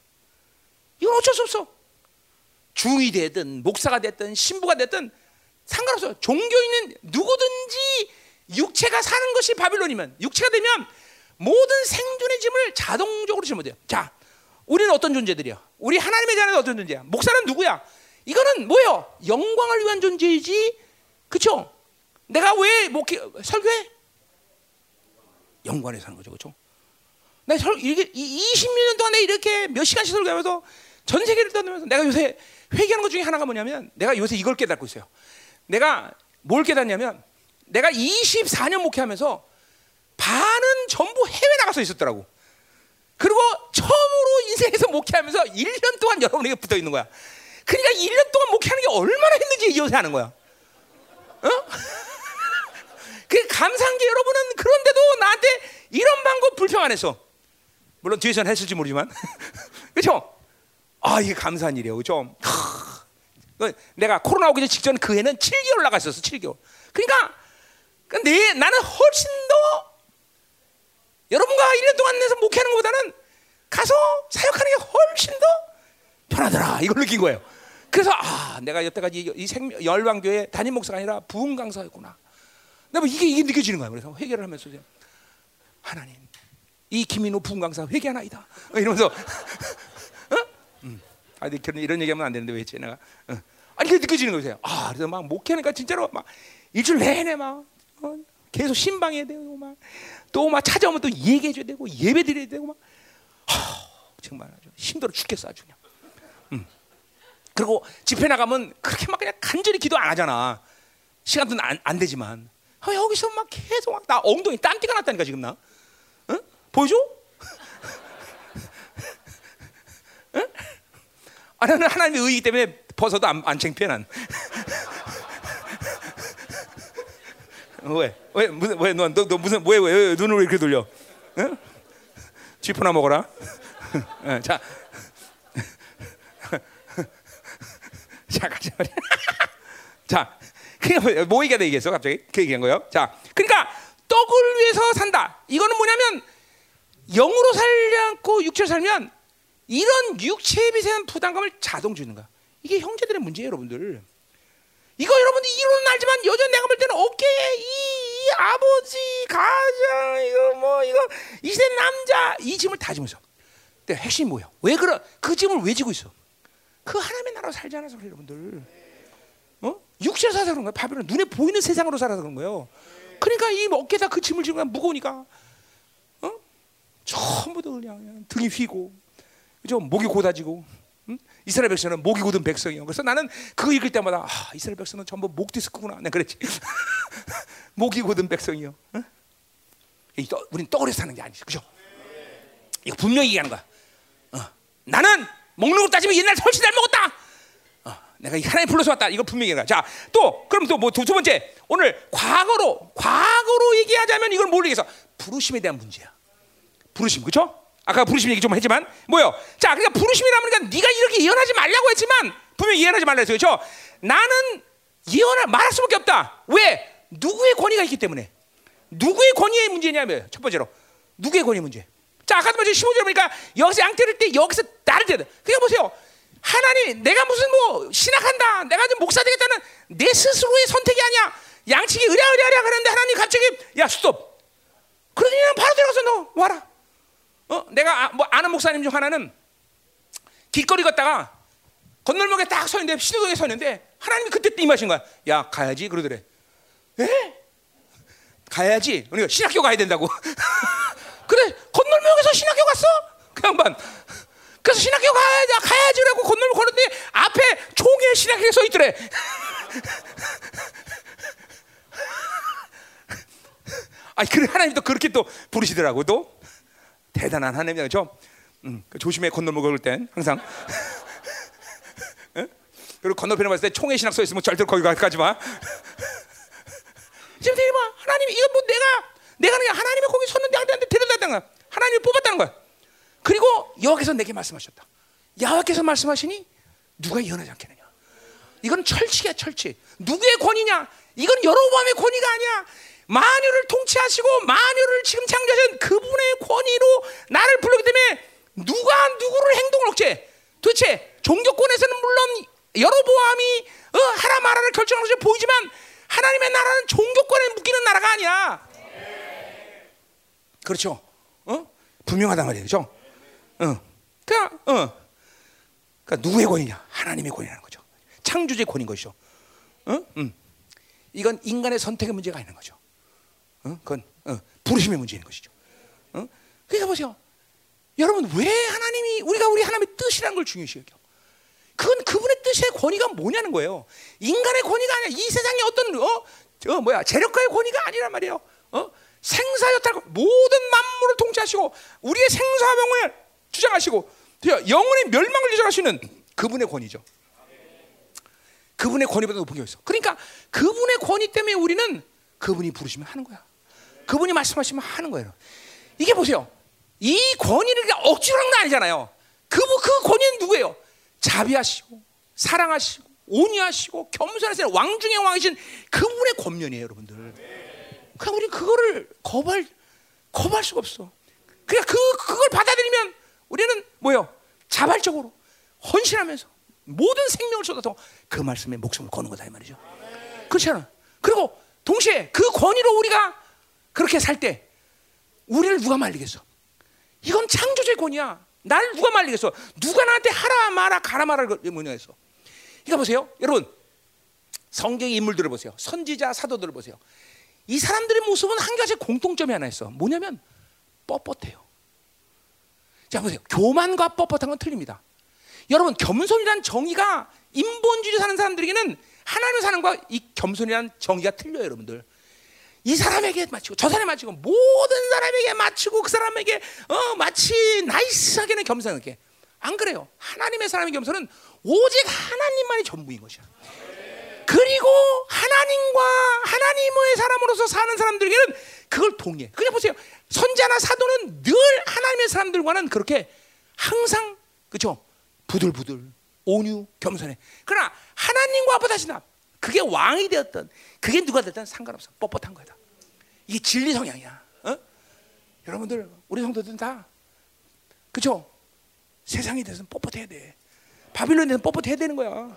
이건 어쩔 수 없어. 중이 되든 목사가 됐든 신부가 됐든 상관없어요. 종교인은 누구든지 육체가 사는 것이 바빌론이면 육체가 되면 모든 생존의 짐을 자동적으로 짊어져요. 자, 우리는 어떤 존재들이야? 우리 하나님의 자녀는 어떤 존재야? 목사는 누구야? 이거는 뭐예요? 영광을 위한 존재이지, 그렇죠? 내가 왜 목회 설교해? 영광에 사는 거죠, 그렇죠? 나 설, 이게 20년 동안에 이렇게 몇 시간씩 설교하면서 전 세계를 떠들면서 내가 요새 회개하는 것 중에 하나가 뭐냐면 내가 요새 이걸 깨닫고 있어요. 내가 뭘 깨닫냐면 내가 24년 목회하면서 반은 전부 해외 나가서 있었더라고. 그리고 처음으로 인생에서 목회하면서 1년 동안 여러분에게 붙어 있는 거야. 그러니까 1년 동안 목회하는 게 얼마나 힘든지 요새 하는 거야. 어? 그 감사한 게 여러분은 그런데도 나한테 이런 방법 불평 안 했어. 물론 뒤에서는 했을지 모르지만. 그렇죠? 아, 이게 감사한 일이에요. 그렇죠? 그 내가 코로나 오기 직전 그 해는 7개월 나갔었어. 7개월. 그러니까 그 내, 나는 훨씬 더 여러분과 1년 동안 내서 목회하는 것보다는 가서 사역하는 게 훨씬 더 편하더라. 이걸 느낀 거예요. 그래서 아, 내가 여태까지 이 생명 열방교회 담임 목사가 아니라 부흥 강사였구나. 내가 이게 이게 느껴지는 거야. 그래서 회개를 하면서 하나님, 이 김인호 부흥 강사 회개하나이다. 이러면서 어? 음. 아, 근데 이런 얘기하면 안 되는데 왜 했지 내가? 어. 아니 그 느껴지는 거세요. 아, 그래서 막 목회하니까 진짜로 막 일주일 내내 막 어? 계속 신방해야 되고 막 또 막 찾아오면 또 얘기해 줘야 되고 예배 드려야 되고 막 하, 정말 아주 힘들어 죽겠어 아주 그냥. 음. 그리고 집회 나가면 그렇게 막 그냥 간절히 기도 안 하잖아. 시간도 안, 안 되지만 아, 여기서 막 계속 막 나 엉덩이 땀띠가 났다니까 지금 나. 응? 보여줘? 응? 아, 나는 하나님의 의기 때문에 벗어도 안, 안 창피해 난. 왜? 왜 무슨 왜너너 무슨 왜, 왜, 왜 눈을 왜 이렇게 돌려? 응? 쥐포나 먹어라. 응, 자, 자 가자. 자, 그게 뭐 얘기하다 얘기했어 갑자기 그 얘기한 거예요. 자, 그러니까 떡을 위해서 산다. 이거는 뭐냐면 영으로 살지 않고 육체로 살면 이런 육체에 비세한 부담감을 자동 주는 거야. 이게 형제들의 문제예요, 여러분들. 이거 여러분들 이론은 알지만 여전 내가 볼 때는 어깨에 이, 이 아버지 가장 이거 뭐 이거 이 시대 남자 이 짐을 다 지면서. 근데 핵심이 뭐야? 왜 그러 그 짐을 왜 지고 있어? 그 하나님의 나라로 살지 않아서 여러분들. 어? 육체로 살아서 그런 거야. 바벨론 눈에 보이는 세상으로 살아서 그런 거예요. 그러니까 이 어깨에다 그 짐을 지고 무거우니까 어? 전부 다 그냥, 그냥 등이 휘고 그죠? 목이 고다지고 응? 이스라엘 백성은 목이 굳은 백성이요. 그래서 나는 그거 읽을 때마다 아, 이스라엘 백성은 전부 목 디스크구나. 내가 그랬지. 목이 굳은 백성이요. 응? 우린 떡으로 사는 게 아니지, 그죠? 이거 분명히 얘기하는 거야. 어. 나는 먹는 거 따지면 옛날 훨씬 잘 먹었다. 어. 내가 하나님 불러서 왔다. 이거 분명히 얘기해. 자, 또 그럼 또뭐두 번째 오늘 과거로 과거로 얘기하자면 이걸 뭘 얘기해서 부르심에 대한 문제야. 부르심, 그렇죠? 아까 부르심 얘기 좀 했지만 뭐요? 자, 그러니까 부르심이라면 그러니까 네가 이렇게 예언하지 말라고 했지만 분명히 예언하지 말라 했어요. 그렇죠? 나는 예언을 말할 수밖에 없다. 왜? 누구의 권위가 있기 때문에. 누구의 권위의 문제냐면 첫 번째로 누구의 권위 문제. 자, 아까도 먼저 15절 보니까 여기서 양떼를 때 여기서 나를 때다. 그러니까 보세요. 하나님, 내가 무슨 뭐 신학한다, 내가 좀 목사 되겠다는 내 스스로의 선택이 아니야. 양측이 의랴의랴 하는데 하나님 갑자기 야 스톱. 그러니 바로 들어가서 너 와라. 어? 내가 아, 뭐 아는 목사님 중 하나는 길거리 걷다가 건널목에 딱 서 있는데 시도동에 서 있는데 하나님이 그때 임하신 거야. 야 가야지 그러더래. 에? 가야지. 그러니까 신학교 가야 된다고. 그래 건널목에서 신학교 갔어? 그 양반. 그래서 신학교 가야 가야지 라고 건널목 걸었는데 앞에 총에 신학교에 서 있더래. 아니 그래 하나님도 그렇게 또 부르시더라고 또. 대단한 하나님이죠. 음, 그 조심해 건너물 걸을 땐 항상. 그리고 건너편에 봤을 때 총에 신학 써 있으면 절대로 거기 가지 마. 지금 되게 봐. 하나님 이거 뭐 내가 내가 그냥 하나님의 거기 섰는데 하나님한테 데려다는 거야. 하나님이 뽑았다는 거야. 그리고 여기서 내게 말씀하셨다. 야훼께서 말씀하시니 누가 예언하지 않겠느냐. 이건 철칙이야 철칙. 누구의 권위냐? 이건 여로보암의 권위가 아니야. 만유를 통치하시고 만유를 지금 창조하신 그분의 권위로 나를 불렀기 때문에 누가 누구를 행동을 억제? 도대체 종교권에서는 물론 여로보암이 어, 하라 마라를 결정하는 것이 보이지만 하나님의 나라는 종교권에 묶이는 나라가 아니야. 그렇죠? 어? 분명하단 말이죠. 어. 그러니까, 어. 그러니까 누구의 권위냐? 하나님의 권위라는 거죠. 창조주의 권인 것이죠. 어? 음. 이건 인간의 선택의 문제가 있는 거죠. 어? 그건 어, 부르심의 문제인 것이죠. 어? 그러니까 보세요. 여러분 왜 하나님이 우리가 우리 하나님의 뜻이라는 걸 중요시 여겨? 그건 그분의 뜻의 권위가 뭐냐는 거예요. 인간의 권위가 아니야. 이 세상에 어떤 어, 저 뭐야 재력가의 권위가 아니란 말이에요. 어? 생사여탈 모든 만물을 통치하시고 우리의 생사명을 주장하시고 영혼의 멸망을 주장하시는 그분의 권위죠. 그분의 권위보다 높은 게 있어. 그러니까 그분의 권위 때문에 우리는 그분이 부르시면 하는 거야. 그분이 말씀하시면 하는 거예요. 이게 보세요. 이 권위를 억지로 하는 거 아니잖아요. 그, 그 권위는 누구예요? 자비하시고, 사랑하시고, 온유하시고, 겸손하시는 왕 중의 왕이신 그분의 권면이에요, 여러분들. 그러니까 우리 그거를 거부할, 거부할 수가 없어. 그러니까 그, 그걸 받아들이면 우리는 뭐요? 자발적으로, 헌신하면서, 모든 생명을 쏟아서 그 말씀에 목숨을 거는 거다, 이 말이죠. 그렇잖아. 그리고 동시에 그 권위로 우리가 그렇게 살 때, 우리를 누가 말리겠어? 이건 창조주의 권이야. 날 누가 말리겠어? 누가 나한테 하라 마라 가라 마라 뭐냐 했어? 그러니까 보세요, 여러분 성경의 인물들을 보세요. 선지자 사도들을 보세요. 이 사람들의 모습은 한 가지 공통점이 하나 있어. 뭐냐면 뻣뻣해요. 자 보세요. 교만과 뻣뻣한 건 틀립니다. 여러분 겸손이란 정의가 인본주의 사는 사람들에게는 하나님 사는 것과 이 겸손이란 정의가 틀려요, 여러분들. 이 사람에게 맞추고 저 사람에 맞추고 모든 사람에게 맞추고 그 사람에게 어 마치 나이스하게는 겸손하게 안 그래요. 하나님의 사람의 겸손은 오직 하나님만이 전부인 것이야. 그리고 하나님과 하나님의 사람으로서 사는 사람들에게는 그걸 동의해. 그냥 보세요. 선자나 사도는 늘 하나님의 사람들과는 그렇게 항상 그죠 부들부들 온유 겸손해. 그러나 하나님과 앞에 다시나 그게 왕이 되었던 그게 누가 됐든 상관없어. 뻣뻣한 거다. 이게 진리 성향이야. 어? 여러분들 우리 성도들은 다 그죠? 세상에 대해서는 뻣뻣해야 돼. 바빌론에 대해서 뻣뻣해야 되는 거야.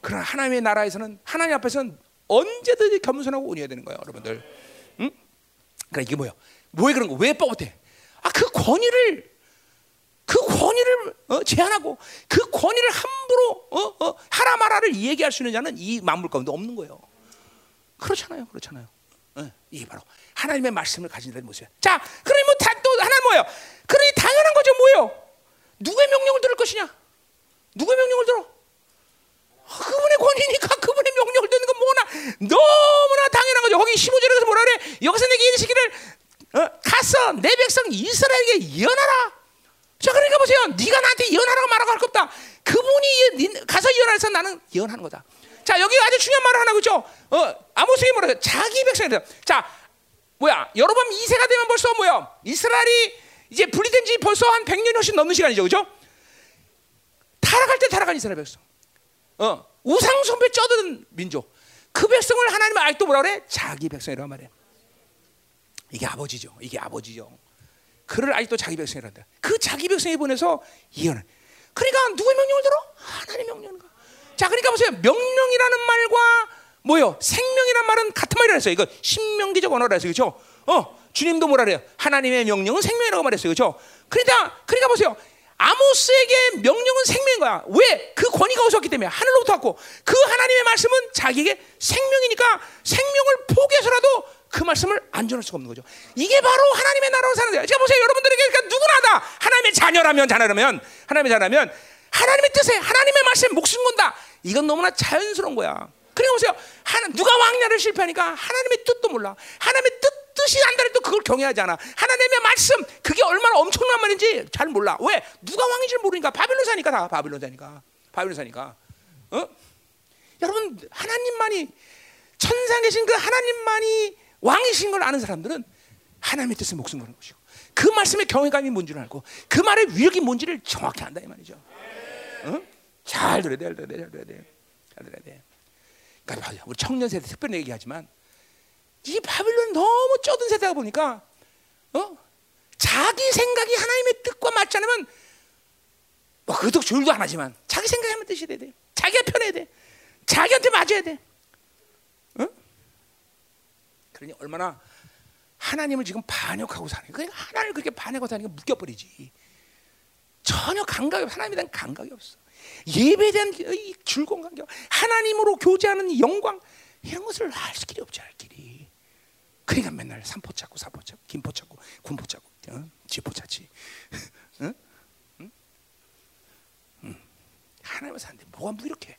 그러나 하나님의 나라에서는 하나님 앞에서는 언제든지 겸손하고 온유해야 되는 거예요, 여러분들. 응? 그러니까 이게 뭐야? 왜 그런 거? 왜 뻣뻣해? 아, 그 권위를 그 권위를 어, 제한하고 그 권위를 함부로 어, 어, 하라 마라를 얘기할 수 있는 자는 이 만물 가운데 없는 거예요. 그렇잖아요, 그렇잖아요. 어, 이게 바로 하나님의 말씀을 가진 자의 모습이야. 자, 그러니 뭐또 하나님 뭐예요? 그러니 당연한 거죠, 뭐예요? 누구의 명령을 들을 것이냐? 누구의 명령을 들어? 아, 그분의 권위니까 그분의 명령을 듣는 건 뭐나 너무나 당연한 거죠. 거기 15절에서 뭐라 그래? 여기서 내게 이르시기를 어, 가서 내 백성 이스라엘에게 예언하라. 자, 그러니까 보세요. 네가 나한테 예언하라고 말하고 할거 없다. 그분이 가서 예언해서 나는 예언하는 거다. 자, 여기 아주 중요한 말을 하나 그죠? 어, 아모스이 뭐라 그 자기 백성이다. 자, 뭐야? 여러분 2세가 되면 벌써 뭐야? 이스라엘이 이제 분리된 지 벌써 한 100년이 훨씬 넘는 시간이죠. 그죠? 타락할 때 타락한 이스라엘 백성. 어, 우상 숭배 쩌든 민족. 그 백성을 하나님은 아직도 뭐라 그래? 자기 백성이라고 말해. 이게 아버지죠. 이게 아버지죠. 그를 아직도 자기 백성이란다. 그 자기 백성에 보내서 예언을. 그러니까 누구의 명령을 들어? 하나님의 명령을. 자, 그러니까 보세요. 명령이라는 말과 뭐요? 생명이란 말은 같은 말이라 했어요. 이거 신명기적 언어라 했어요. 그렇죠? 어, 주님도 뭐라 그래요? 하나님의 명령은 생명이라고 말했어요. 그렇죠? 그러니까 그러니까 보세요. 아모스에게 명령은 생명인 거야. 왜? 그 권위가 오셨기 때문에 하늘로부터 왔고 그 하나님의 말씀은 자기에게 생명이니까 생명을 포기해서라도 그 말씀을 안전할 수가 없는 거죠. 이게 바로 하나님의 나라로 사는 거예요. 제가 보세요. 여러분들에게 그러니까 누구나 다 하나님의 자녀라면 자녀라면 하나님의 자녀라면 하나님의 뜻에 하나님의 말씀에 목숨 건다. 이건 너무나 자연스러운 거야. 그래 보세요. 하나, 누가 왕냐를 실패하니까 하나님의 뜻도 몰라. 하나님의 뜻 뜻이 안다해도 그걸 경외하지 않아. 하나님의 말씀 그게 얼마나 엄청난 말인지 잘 몰라. 왜? 누가 왕인지 모르니까 바빌론 사니까 다 바빌론 사니까 바빌론 사니까. 어? 여러분 하나님만이 천상에 계신 그 하나님만이 왕이신 걸 아는 사람들은 하나님의 뜻에 목숨 거는 것이고 그 말씀의 경외감이 뭔지를 알고 그 말의 위력이 뭔지를 정확히 안다 이 말이죠. 어? 잘 들어야 돼, 잘 들어야 돼, 잘 들어야 돼, 잘 들어야 돼. 그러니까 우리 청년 세대 특별히 얘기하지만 이 바빌론 너무 쩌든 세대다 보니까 어? 자기 생각이 하나님의 뜻과 맞지 않으면 뭐 그것도 조율도 안 하지만 자기 생각이 하면 뜻이 돼야 돼. 자기가 편해야 돼. 자기한테 맞아야 돼. 어? 그러니 얼마나 하나님을 지금 반역하고 사는 그러니까 하나님을 그렇게 반역하고 사니까 묶여버리지. 전혀 감각이 하나님에 대한 감각이 없어. 예배에 대한 이 즐거운 감격, 하나님으로 교제하는 영광 이런 것을 알 길이 없지 알 길이. 그러니까 맨날 삼포 찾고 사포 찾고 김포 찾고 군포 찾고 어? 지포 찾지. 응. 하나님을 사는데 뭐가 무이렇게?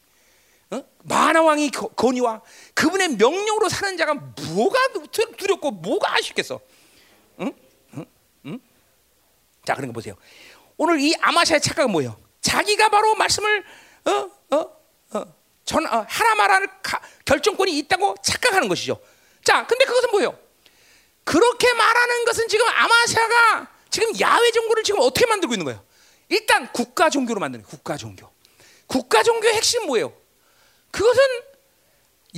어? 만화 왕이 거- 건의와 그분의 명령으로 사는 자가 뭐가 두- 두렵고 뭐가 아쉽겠어? 응? 응? 응? 자, 그런 거 보세요. 오늘 이 아마샤의 착각은 뭐예요? 자기가 바로 말씀을 어? 어? 어? 전 어, 하나 말할 가- 결정권이 있다고 착각하는 것이죠. 자, 근데 그것은 뭐예요? 그렇게 말하는 것은 지금 아마샤가 지금 야외 종교를 지금 어떻게 만들고 있는 거예요? 일단 국가 종교로 만드는. 국가 종교. 국가 종교의 핵심 은 뭐예요? 그것은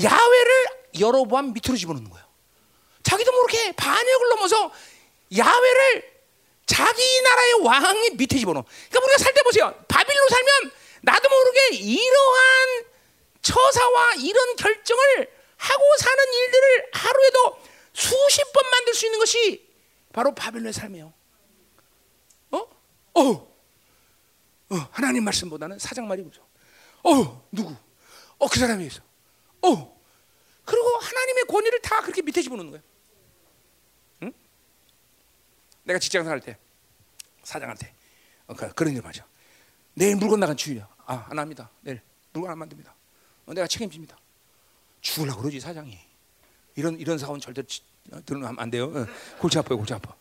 야외를 여러번 밑으로 집어넣는 거예요. 자기도 모르게 반역을 넘어서 야외를 자기 나라의 왕의 밑에 집어넣어. 그러니까 우리가 살 때 보세요. 바빌로 살면 나도 모르게 이러한 처사와 이런 결정을 하고 사는 일들을 하루에도 수십 번 만들 수 있는 것이 바로 바빌론의 삶이에요. 어? 어? 어, 하나님 말씀보다는 사장 말이 그죠. 어, 누구? 어, 그 사람이 있어. 어. 그리고 하나님의 권위를 다 그렇게 밑에 집어넣는 거예요. 응? 내가 직장 생활할 때 사장한테 어, 그, 그런 일 맞아. 내일 물건 나간 주일이야. 아, 안 합니다. 내일 물건 안 만듭니다. 어, 내가 책임집니다. 죽으려고 그러지 사장이. 이런 이런 사원 절대 지- 어, 들으면 안 돼요. 어, 골치 아파요, 골치 아파.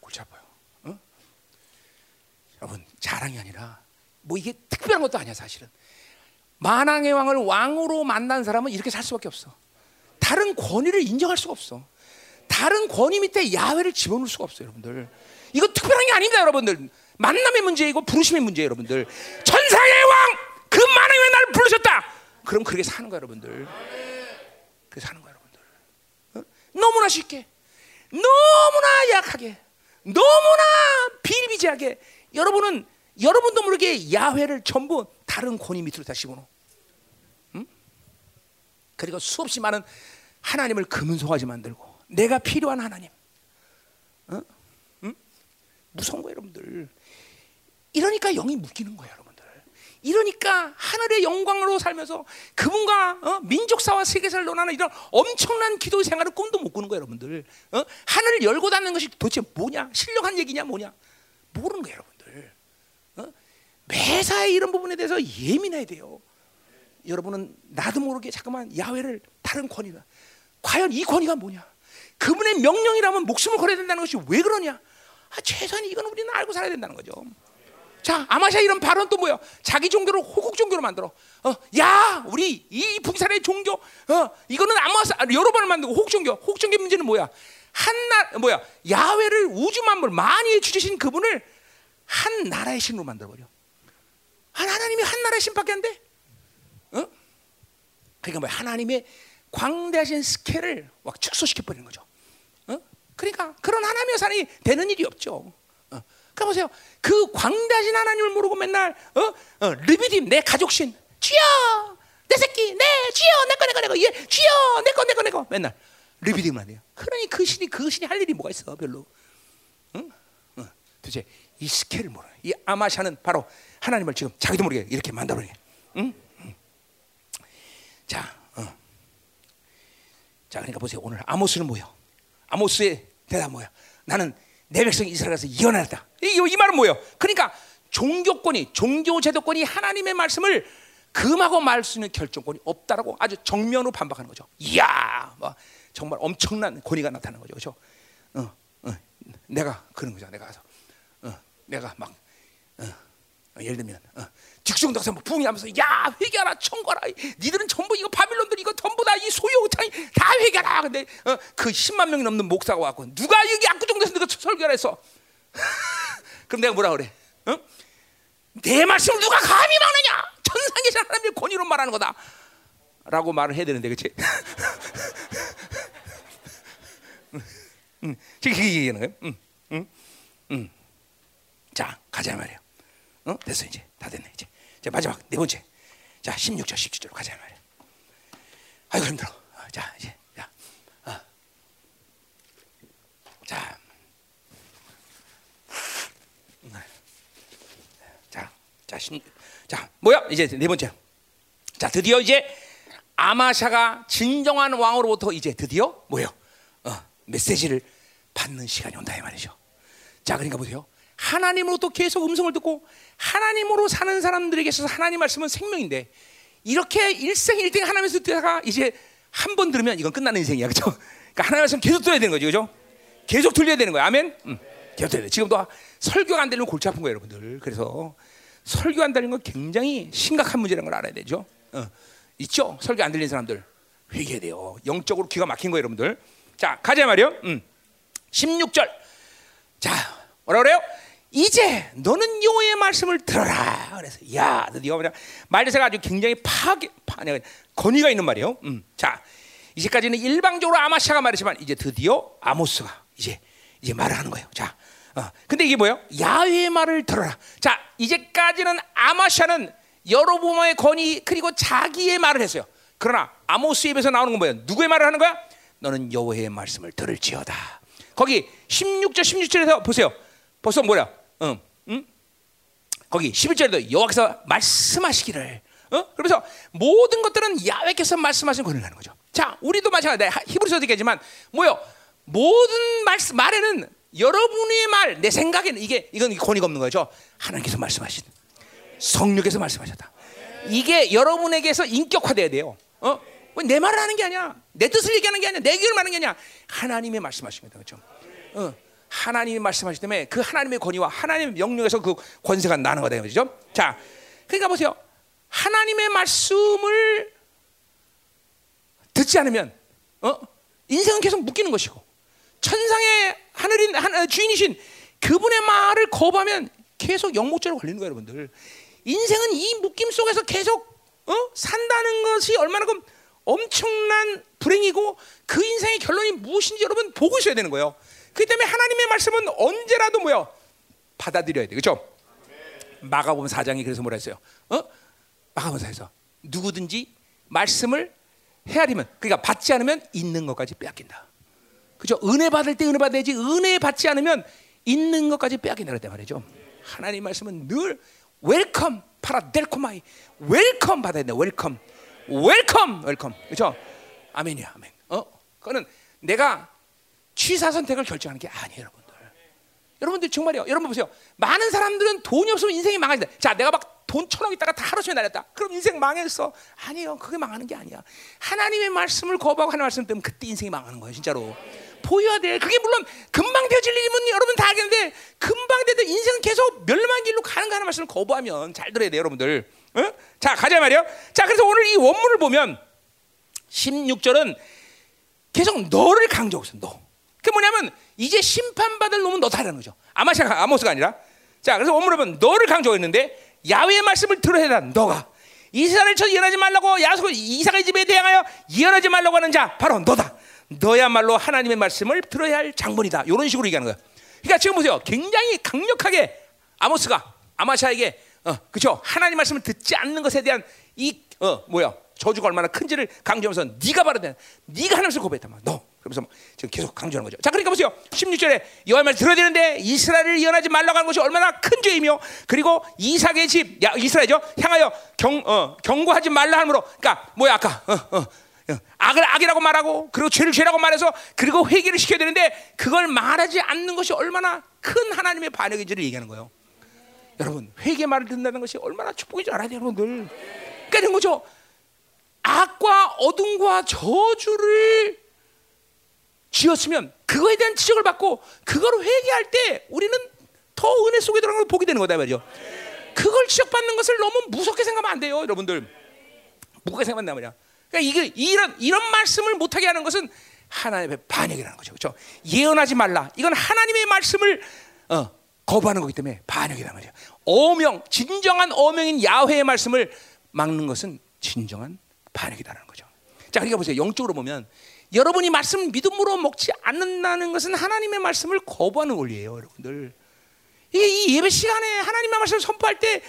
골치 아파요. 어? 여러분 자랑이 아니라 뭐 이게 특별한 것도 아니야 사실은. 만왕의 왕을 왕으로 만난 사람은 이렇게 살 수밖에 없어. 다른 권위를 인정할 수가 없어. 다른 권위 밑에 야훼를 집어넣을 수가 없어요, 여러분들. 이거 특별한 게 아닙니다, 여러분들. 만남의 문제이고 부르심의 문제예요, 여러분들. 천상의 왕, 그 만왕의 왕 나를 부르셨다. 그럼 그렇게 사는 거야, 여러분들. 그렇게 사는 거야, 여러분들. 어? 너무나 쉽게, 너무나 약하게, 너무나 비일비재하게 여러분은 여러분도 모르게 야훼를 전부 다른 권위 밑으로 다 집어넣어. 그리고 수없이 많은 하나님을 금은송아지 만들고 내가 필요한 하나님. 어? 응? 무서운 거예요, 여러분들. 이러니까 영이 묶이는 거예요, 여러분들. 이러니까 하늘의 영광으로 살면서 그분과 어? 민족사와 세계사를 논하는 이런 엄청난 기도 생활을 꿈도 못 꾸는 거예요, 여러분들. 어? 하늘을 열고 닫는 것이 도대체 뭐냐? 신령한 얘기냐, 뭐냐? 모르는 거예요, 여러분들. 어? 매사에 이런 부분에 대해서 예민해야 돼요. 여러분은 나도 모르게 잠깐만 야훼를 다른 권위다. 과연 이 권위가 뭐냐? 그분의 명령이라면 목숨을 걸어야 된다는 것이 왜 그러냐? 아, 최소한 이건 우리는 알고 살아야 된다는 거죠. 자, 아마샤 이런 발언 또 뭐야? 자기 종교를 호국 종교로 만들어. 어, 야, 우리 이 북산의 종교, 어, 이거는 아마사 여러 번을 만들고 호국 종교. 호국 종교 문제는 뭐야? 한나 뭐야? 야훼를 우주 만물 만유에 주주신 그분을 한 나라의 신으로 만들어 버려. 하나님이 한 나라의 신밖에 안 돼. 어? 그러니까 뭐 하나님의 광대하신 스케일을 막 축소시켜 버리는 거죠. 어? 그러니까 그런 하나님의 산이 되는 일이 없죠. 어. 그러니까 보세요. 그 광대하신 하나님을 모르고 맨날 어? 어, 르비딤 내 가족신 주여 내 새끼 내 주여 내 거 내 거 내거 얘 주여 내 거 내 거 내거 맨날 르비딤만 해요. 그러니 그 신이 그 신이 할 일이 뭐가 있어 별로. 응? 어. 도대체 이 스케일을 모르. 이 아마샤는 바로 하나님을 지금 자기도 모르게 이렇게 만들어내. 응? 자, 어. 자, 그러니까 보세요. 오늘 아모스는 뭐요? 아모스의 대답 뭐야? 나는 내 백성 이스라엘에서 이겨냈다. 이, 이 말은 뭐예요? 그러니까 종교권이, 종교 제도권이 하나님의 말씀을 금하고 말 수 있는 결정권이 없다라고 아주 정면으로 반박하는 거죠. 이야, 뭐 정말 엄청난 권위가 나타나는 거죠, 그렇죠? 어, 어, 내가 그런 거죠. 내가 가서, 어, 내가 막 어, 어, 예를 들면 어, 딕성 덕사 뭐 부흥하면서 야 회개하라 청거라. 니들은 전부 이거 바빌론들 이거 전부 다 이 소유탕이 다 회개하라. 근데 어, 그 10만 명이 넘는 목사가 왔고 누가 여기 압구정에서 누가 설교를 했어 그럼 내가 뭐라 그래? 어? 내 말씀을 누가 감히 막느냐? 산 하나님의 권위로 말하는 거다. 라고 말을 해야 되는데 그치? 응, 지금 그게 얘기하는 거예요 응, 응, 응. 자 가자 말이에요 어? 됐어 이제. 다 됐네 이제 자 마지막 네 번째 자 16절 17절로 가자 말이야 아이고 힘들어 어, 자 이제 자, 어. 자, 음. 자, 자, 16, 자 뭐야 이제 네 번째 자 드디어 이제 아마샤가 진정한 왕으로부터 이제 드디어 뭐요 어, 메시지를 받는 시간이 온다 이 말이죠. 자, 그러니까 보세요. 하나님으로부터 계속 음성을 듣고 하나님으로 사는 사람들에게 있어서 하나님 말씀은 생명인데 이렇게 일생 일등 하나님에서 듣다가 이제 한 번 들으면 이건 끝나는 인생이야, 그렇죠? 그러니까 하나님 말씀 계속 들어야 되는 거죠, 그렇죠? 계속 들려야 되는 거야, 아멘. 음, 계속 들려야 돼. 지금도 설교가 안 되면 골치 아픈 거예요, 여러분들. 그래서 설교 안 되는 건 굉장히 심각한 문제라는 걸 알아야 되죠. 어, 있죠, 설교 안 들리는 사람들 회개해야 돼요. 영적으로 기가 막힌 거예요, 여러분들. 자, 가자 말이요. 음. 16절. 자, 뭐라 그래요? 이제 너는 여호의 말씀을 들어라. 그래서 야, 드디어 뭐냐 말대사가 아주 굉장히 파괴, 파, 권위가 있는 말이에요. 음. 자, 이제까지는 일방적으로 아마샤가 말했지만 이제 드디어 아모스가 이제 이제 말을 하는 거예요. 자, 어. 근데 이게 뭐예요? 야훼의 말을 들어라. 자, 이제까지는 아마샤는 여로보암의 권위 그리고 자기의 말을 했어요. 그러나 아모스 입에서 나오는 건 뭐예요? 누구의 말을 하는 거야? 너는 여호와의 말씀을 들을지어다. 거기 16절 16절에서 보세요. 벌써 뭐야? 응, 응? 거기 11절에도 여호와께서 말씀하시기를. 어? 그러면서 모든 것들은 야훼께서 말씀하신 권을 하는 거죠. 자, 우리도 마찬가지다. 히브리서도 얘기하지만 뭐요? 모든 말씀 말에는 여러분의 말, 내 생각에는 이게 이건 권위가 없는 거죠. 하나님께서 말씀하신 성령께서 말씀하셨다. 이게 여러분에게서 인격화돼야 돼요. 어? 내 말을 하는 게 아니야. 내 뜻을 얘기하는 게 아니야. 내 의견을 말하는 게 아니야. 하나님의 말씀하신 거다. 그렇죠? 어. 하나님이 말씀하시기 때문에 그 하나님의 권위와 하나님의 명령에서 그 권세가 나는 거다. 그렇죠? 자, 그러니까 보세요. 하나님의 말씀을 듣지 않으면 어? 인생은 계속 묶이는 것이고 천상의 하늘인 하나, 주인이신 그분의 말을 거부하면 계속 영목죄로 걸리는 거예요, 여러분들. 인생은 이 묶임 속에서 계속 어? 산다는 것이 얼마나 그 엄청난 불행이고 그 인생의 결론이 무엇인지 여러분 보고 있어야 되는 거예요. 그 때문에 하나님의 말씀은 언제라도 뭐요? 받아들여야 돼. 그렇죠? 마가복음 4장이 그래서 뭐라 했어요? 어? 마가복음 4에서 누구든지 말씀을 헤아리면 그러니까 받지 않으면 있는 것까지 빼앗긴다. 그죠? 은혜 받을 때 은혜 받아야지 은혜 받지 않으면 있는 것까지 빼앗긴다 그랬단 말이죠. 하나님 말씀은 늘 welcome παραδέχομαι welcome 받아야 돼. Welcome. Welcome. Welcome. 그렇죠? 아멘이야. 아멘. 어? 그거는 내가 취사 선택을 결정하는 게 아니에요, 여러분들. 여러분들 정말요. 여러분 보세요. 많은 사람들은 돈이 없으면 인생이 망하다. 자, 내가 막 돈 천억 있다가 다 하루 종일 날렸다. 그럼 인생 망했어. 아니요. 그게 망하는 게 아니야. 하나님의 말씀을 거부하고 하나님 말씀 때문에 그때 인생이 망하는 거예요, 진짜로. 보여야 돼. 그게 물론 금방 되어질 일이면 여러분 다 알겠는데 금방 되도 인생은 계속 멸망 길로 가는 거 하는 말씀을 거부하면 잘 들어야 돼요, 여러분들. 어? 자, 가자 말이요. 자, 그래서 오늘 이 원문을 보면 16절은 계속 너를 강조하고 있어. 너. 그 뭐냐면 이제 심판받을 놈은 너다라는 거죠. 아마샤가 아모스가 아니라. 자, 그래서 원문을 보면 너를 강조했는데 야외의 말씀을 들어야 한다. 너가 이스라엘 쳐 예언하지 말라고 야속 이삭의 집에 대항하여 예언하지 말라고 하는 자 바로 너다. 너야말로 하나님의 말씀을 들어야 할 장본이다. 이런 식으로 얘기하는 거야. 그러니까 지금 보세요. 굉장히 강력하게 아모스가 아마샤에게 어, 그죠? 하나님 말씀을 듣지 않는 것에 대한 이 어, 뭐야? 저주가 얼마나 큰지를 강조하면서 네가 바로 돼. 네가 하나님을 말이야. 너. 그러면서 지금 계속 강조하는 거죠. 자, 그러니까 보세요. 16절에 여호와의 말 들어야 되는데 이스라엘을 이언하지 말라고 하는 것이 얼마나 큰 죄이며 그리고 이삭의 집, 야, 이스라엘죠. 향하여 경, 어, 경고하지 말라 함으로. 그러니까 뭐야 아까 어, 어, 악을 악이라고 말하고 그리고 죄를 죄라고 말해서 그리고 회개를 시켜야 되는데 그걸 말하지 않는 것이 얼마나 큰 하나님의 반역인지를 얘기하는 거예요. 여러분 회개 말을 듣는다는 것이 얼마나 축복인 줄 알아야 돼요, 여러분들. 그러니까 거죠. 악과 어둠과 저주를 지었으면 그거에 대한 지적을 받고 그걸 회개할 때 우리는 더 은혜 속에 들어가는 걸 보게 되는 거다 말이죠. 그걸 지적받는 것을 너무 무섭게 생각하면 안 돼요, 여러분들. 무겁게 생각한단 말이야. 그러니까 이게 이런 이런 말씀을 못하게 하는 것은 하나님의 반역이라는 거죠, 그렇죠? 예언하지 말라. 이건 하나님의 말씀을 어, 거부하는 거기 때문에 반역이란 말이야. 어명, 진정한 어명인 야훼의 말씀을 막는 것은 진정한 반역이다라는 거죠. 자, 그러니까 보세요. 영적으로 보면 여러분이 말씀 믿음으로 먹지 않는다는 것은 하나님의 말씀을 거부하는 원리예요, 여러분들. 이 예배 시간에 하나님의 말씀을 선포할 때는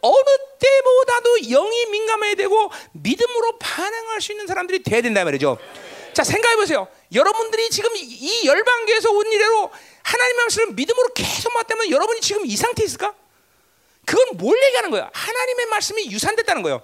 어느 때보다도 영이 민감해야 되고 믿음으로 반응할 수 있는 사람들이 돼야 된다 말이죠. 자 생각해 보세요. 여러분들이 지금 이 열방교에서 온 이래로 하나님의 말씀을 믿음으로 계속 맞다면 여러분이 지금 이 상태에 있을까? 그건 뭘 얘기하는 거야? 하나님의 말씀이 유산됐다는 거예요.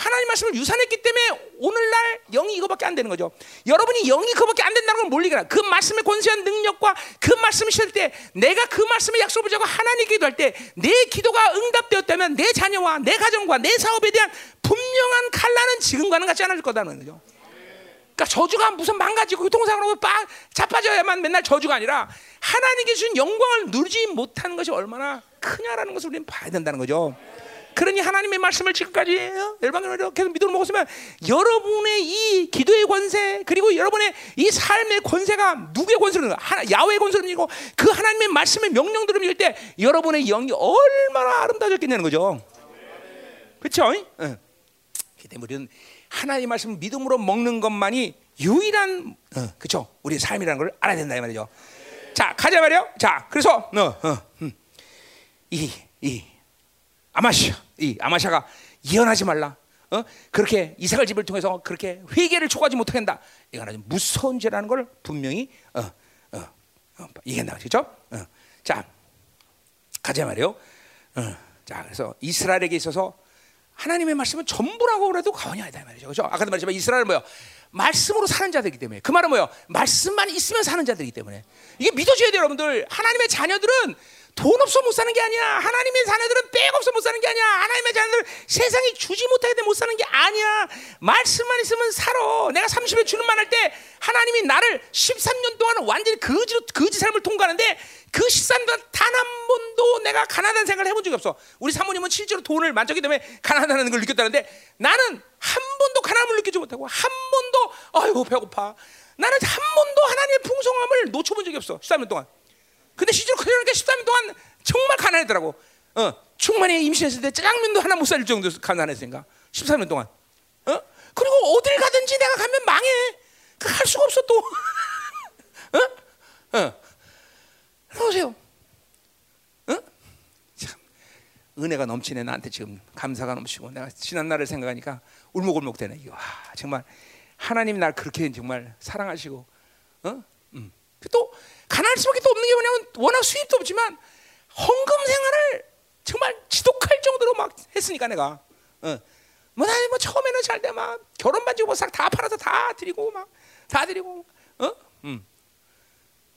하나님 말씀을 유산했기 때문에 오늘날 영이 이거밖에 안 되는 거죠. 여러분이 영이 그거밖에 안 된다는 걸 몰리거나 그 말씀의 권세한 능력과 그 말씀을 실을 때 내가 그 말씀을 약속을 하고 하나님께 기도할 때 내 기도가 응답되었다면 내 자녀와 내 가정과 내 사업에 대한 분명한 칼라는 지금과는 같지 않을 거다는 거죠. 그러니까 저주가 무슨 망가지고 교통사고로 빡 자빠져야만 맨날 저주가 아니라 하나님께 주신 영광을 누리지 못하는 것이 얼마나 크냐라는 것을 우리는 봐야 된다는 거죠. 그러니 하나님의 말씀을 지금까지 열방으로 계속 믿음을 먹었으면 여러분의 이 기도의 권세 그리고 여러분의 이 삶의 권세가 누구의 권세는 야외의 권세이고 그 하나님의 말씀의 명령들을 믿을 때 여러분의 영이 얼마나 아름다워졌겠냐는 거죠. 그렇죠? 응. 우리는 하나님의 말씀 믿음으로 먹는 것만이 유일한 어, 그렇죠? 우리의 삶이라는 걸 알아야 된다 이 말이죠. 자 가자 말이요. 자 그래서 어, 어, 음. 이이 아마샤 이 아마샤가 예언하지 말라. 어? 그렇게 이삭을 집을 통해서 그렇게 회개를 초과하지 못하게 한다. 이건 아주 무서운 죄라는 걸 분명히 어, 어, 어, 얘기한다. 그렇죠? 어. 자 가자 말이요. 어. 자 그래서 이스라엘에게 있어서 하나님의 말씀은 전부라고 그래도 과언이 아니다 말이죠. 그렇죠? 아까도 말했지만 이스라엘은 뭐요? 말씀으로 사는 자들이기 때문에 그 말은 뭐요? 말씀만 있으면 사는 자들이기 때문에 이게 믿어줘야 돼요, 여러분들. 하나님의 자녀들은 돈 없어 못 사는 게 아니야. 하나님의 자녀들은 백 없어 못 사는 게 아니야. 하나님의 자녀들은 세상이 주지 못하게 돼 못 사는 게 아니야. 말씀만 있으면 살아. 내가 30에 주는 말할때 하나님이 나를 13년 동안 완전히 거지로 거지 삶을 통과하는데 그 13년 단 한 번도 내가 가난한 생각을 해본 적이 없어. 우리 사모님은 실제로 돈을 만졌기 때문에 가난하다는 걸 느꼈다는데 나는 한 번도 가난함을 느끼지 못하고 한 번도 아이고 배고파. 나는 한 번도 하나님의 풍성함을 놓쳐본 적이 없어. 13년 동안. 근데 실제로 그러니까 13년 동안 정말 가난했더라고. 어, 충만히 임신했을 때 짜장면도 하나 못 살 정도 가난했으니까 13년 동안. 어? 그리고 어딜 가든지 내가 가면 망해. 할 수가 없어 또. 어? 어. 보세요. 어? 참 은혜가 넘치네 나한테 지금 감사가 넘치고 내가 지난 날을 생각하니까 울먹울먹 되네. 와, 정말 하나님 날 그렇게 정말 사랑하시고, 어? 음. 또 가난할 수밖에 또 없는 게 뭐냐면 워낙 수입도 없지만 헌금 생활을 정말 지독할 정도로 막 했으니까 내가 어. 뭐, 나, 뭐 처음에는 잘 돼 막 결혼 반지 옷싹 다 팔아서 다 드리고 막 다 드리고 어? 음.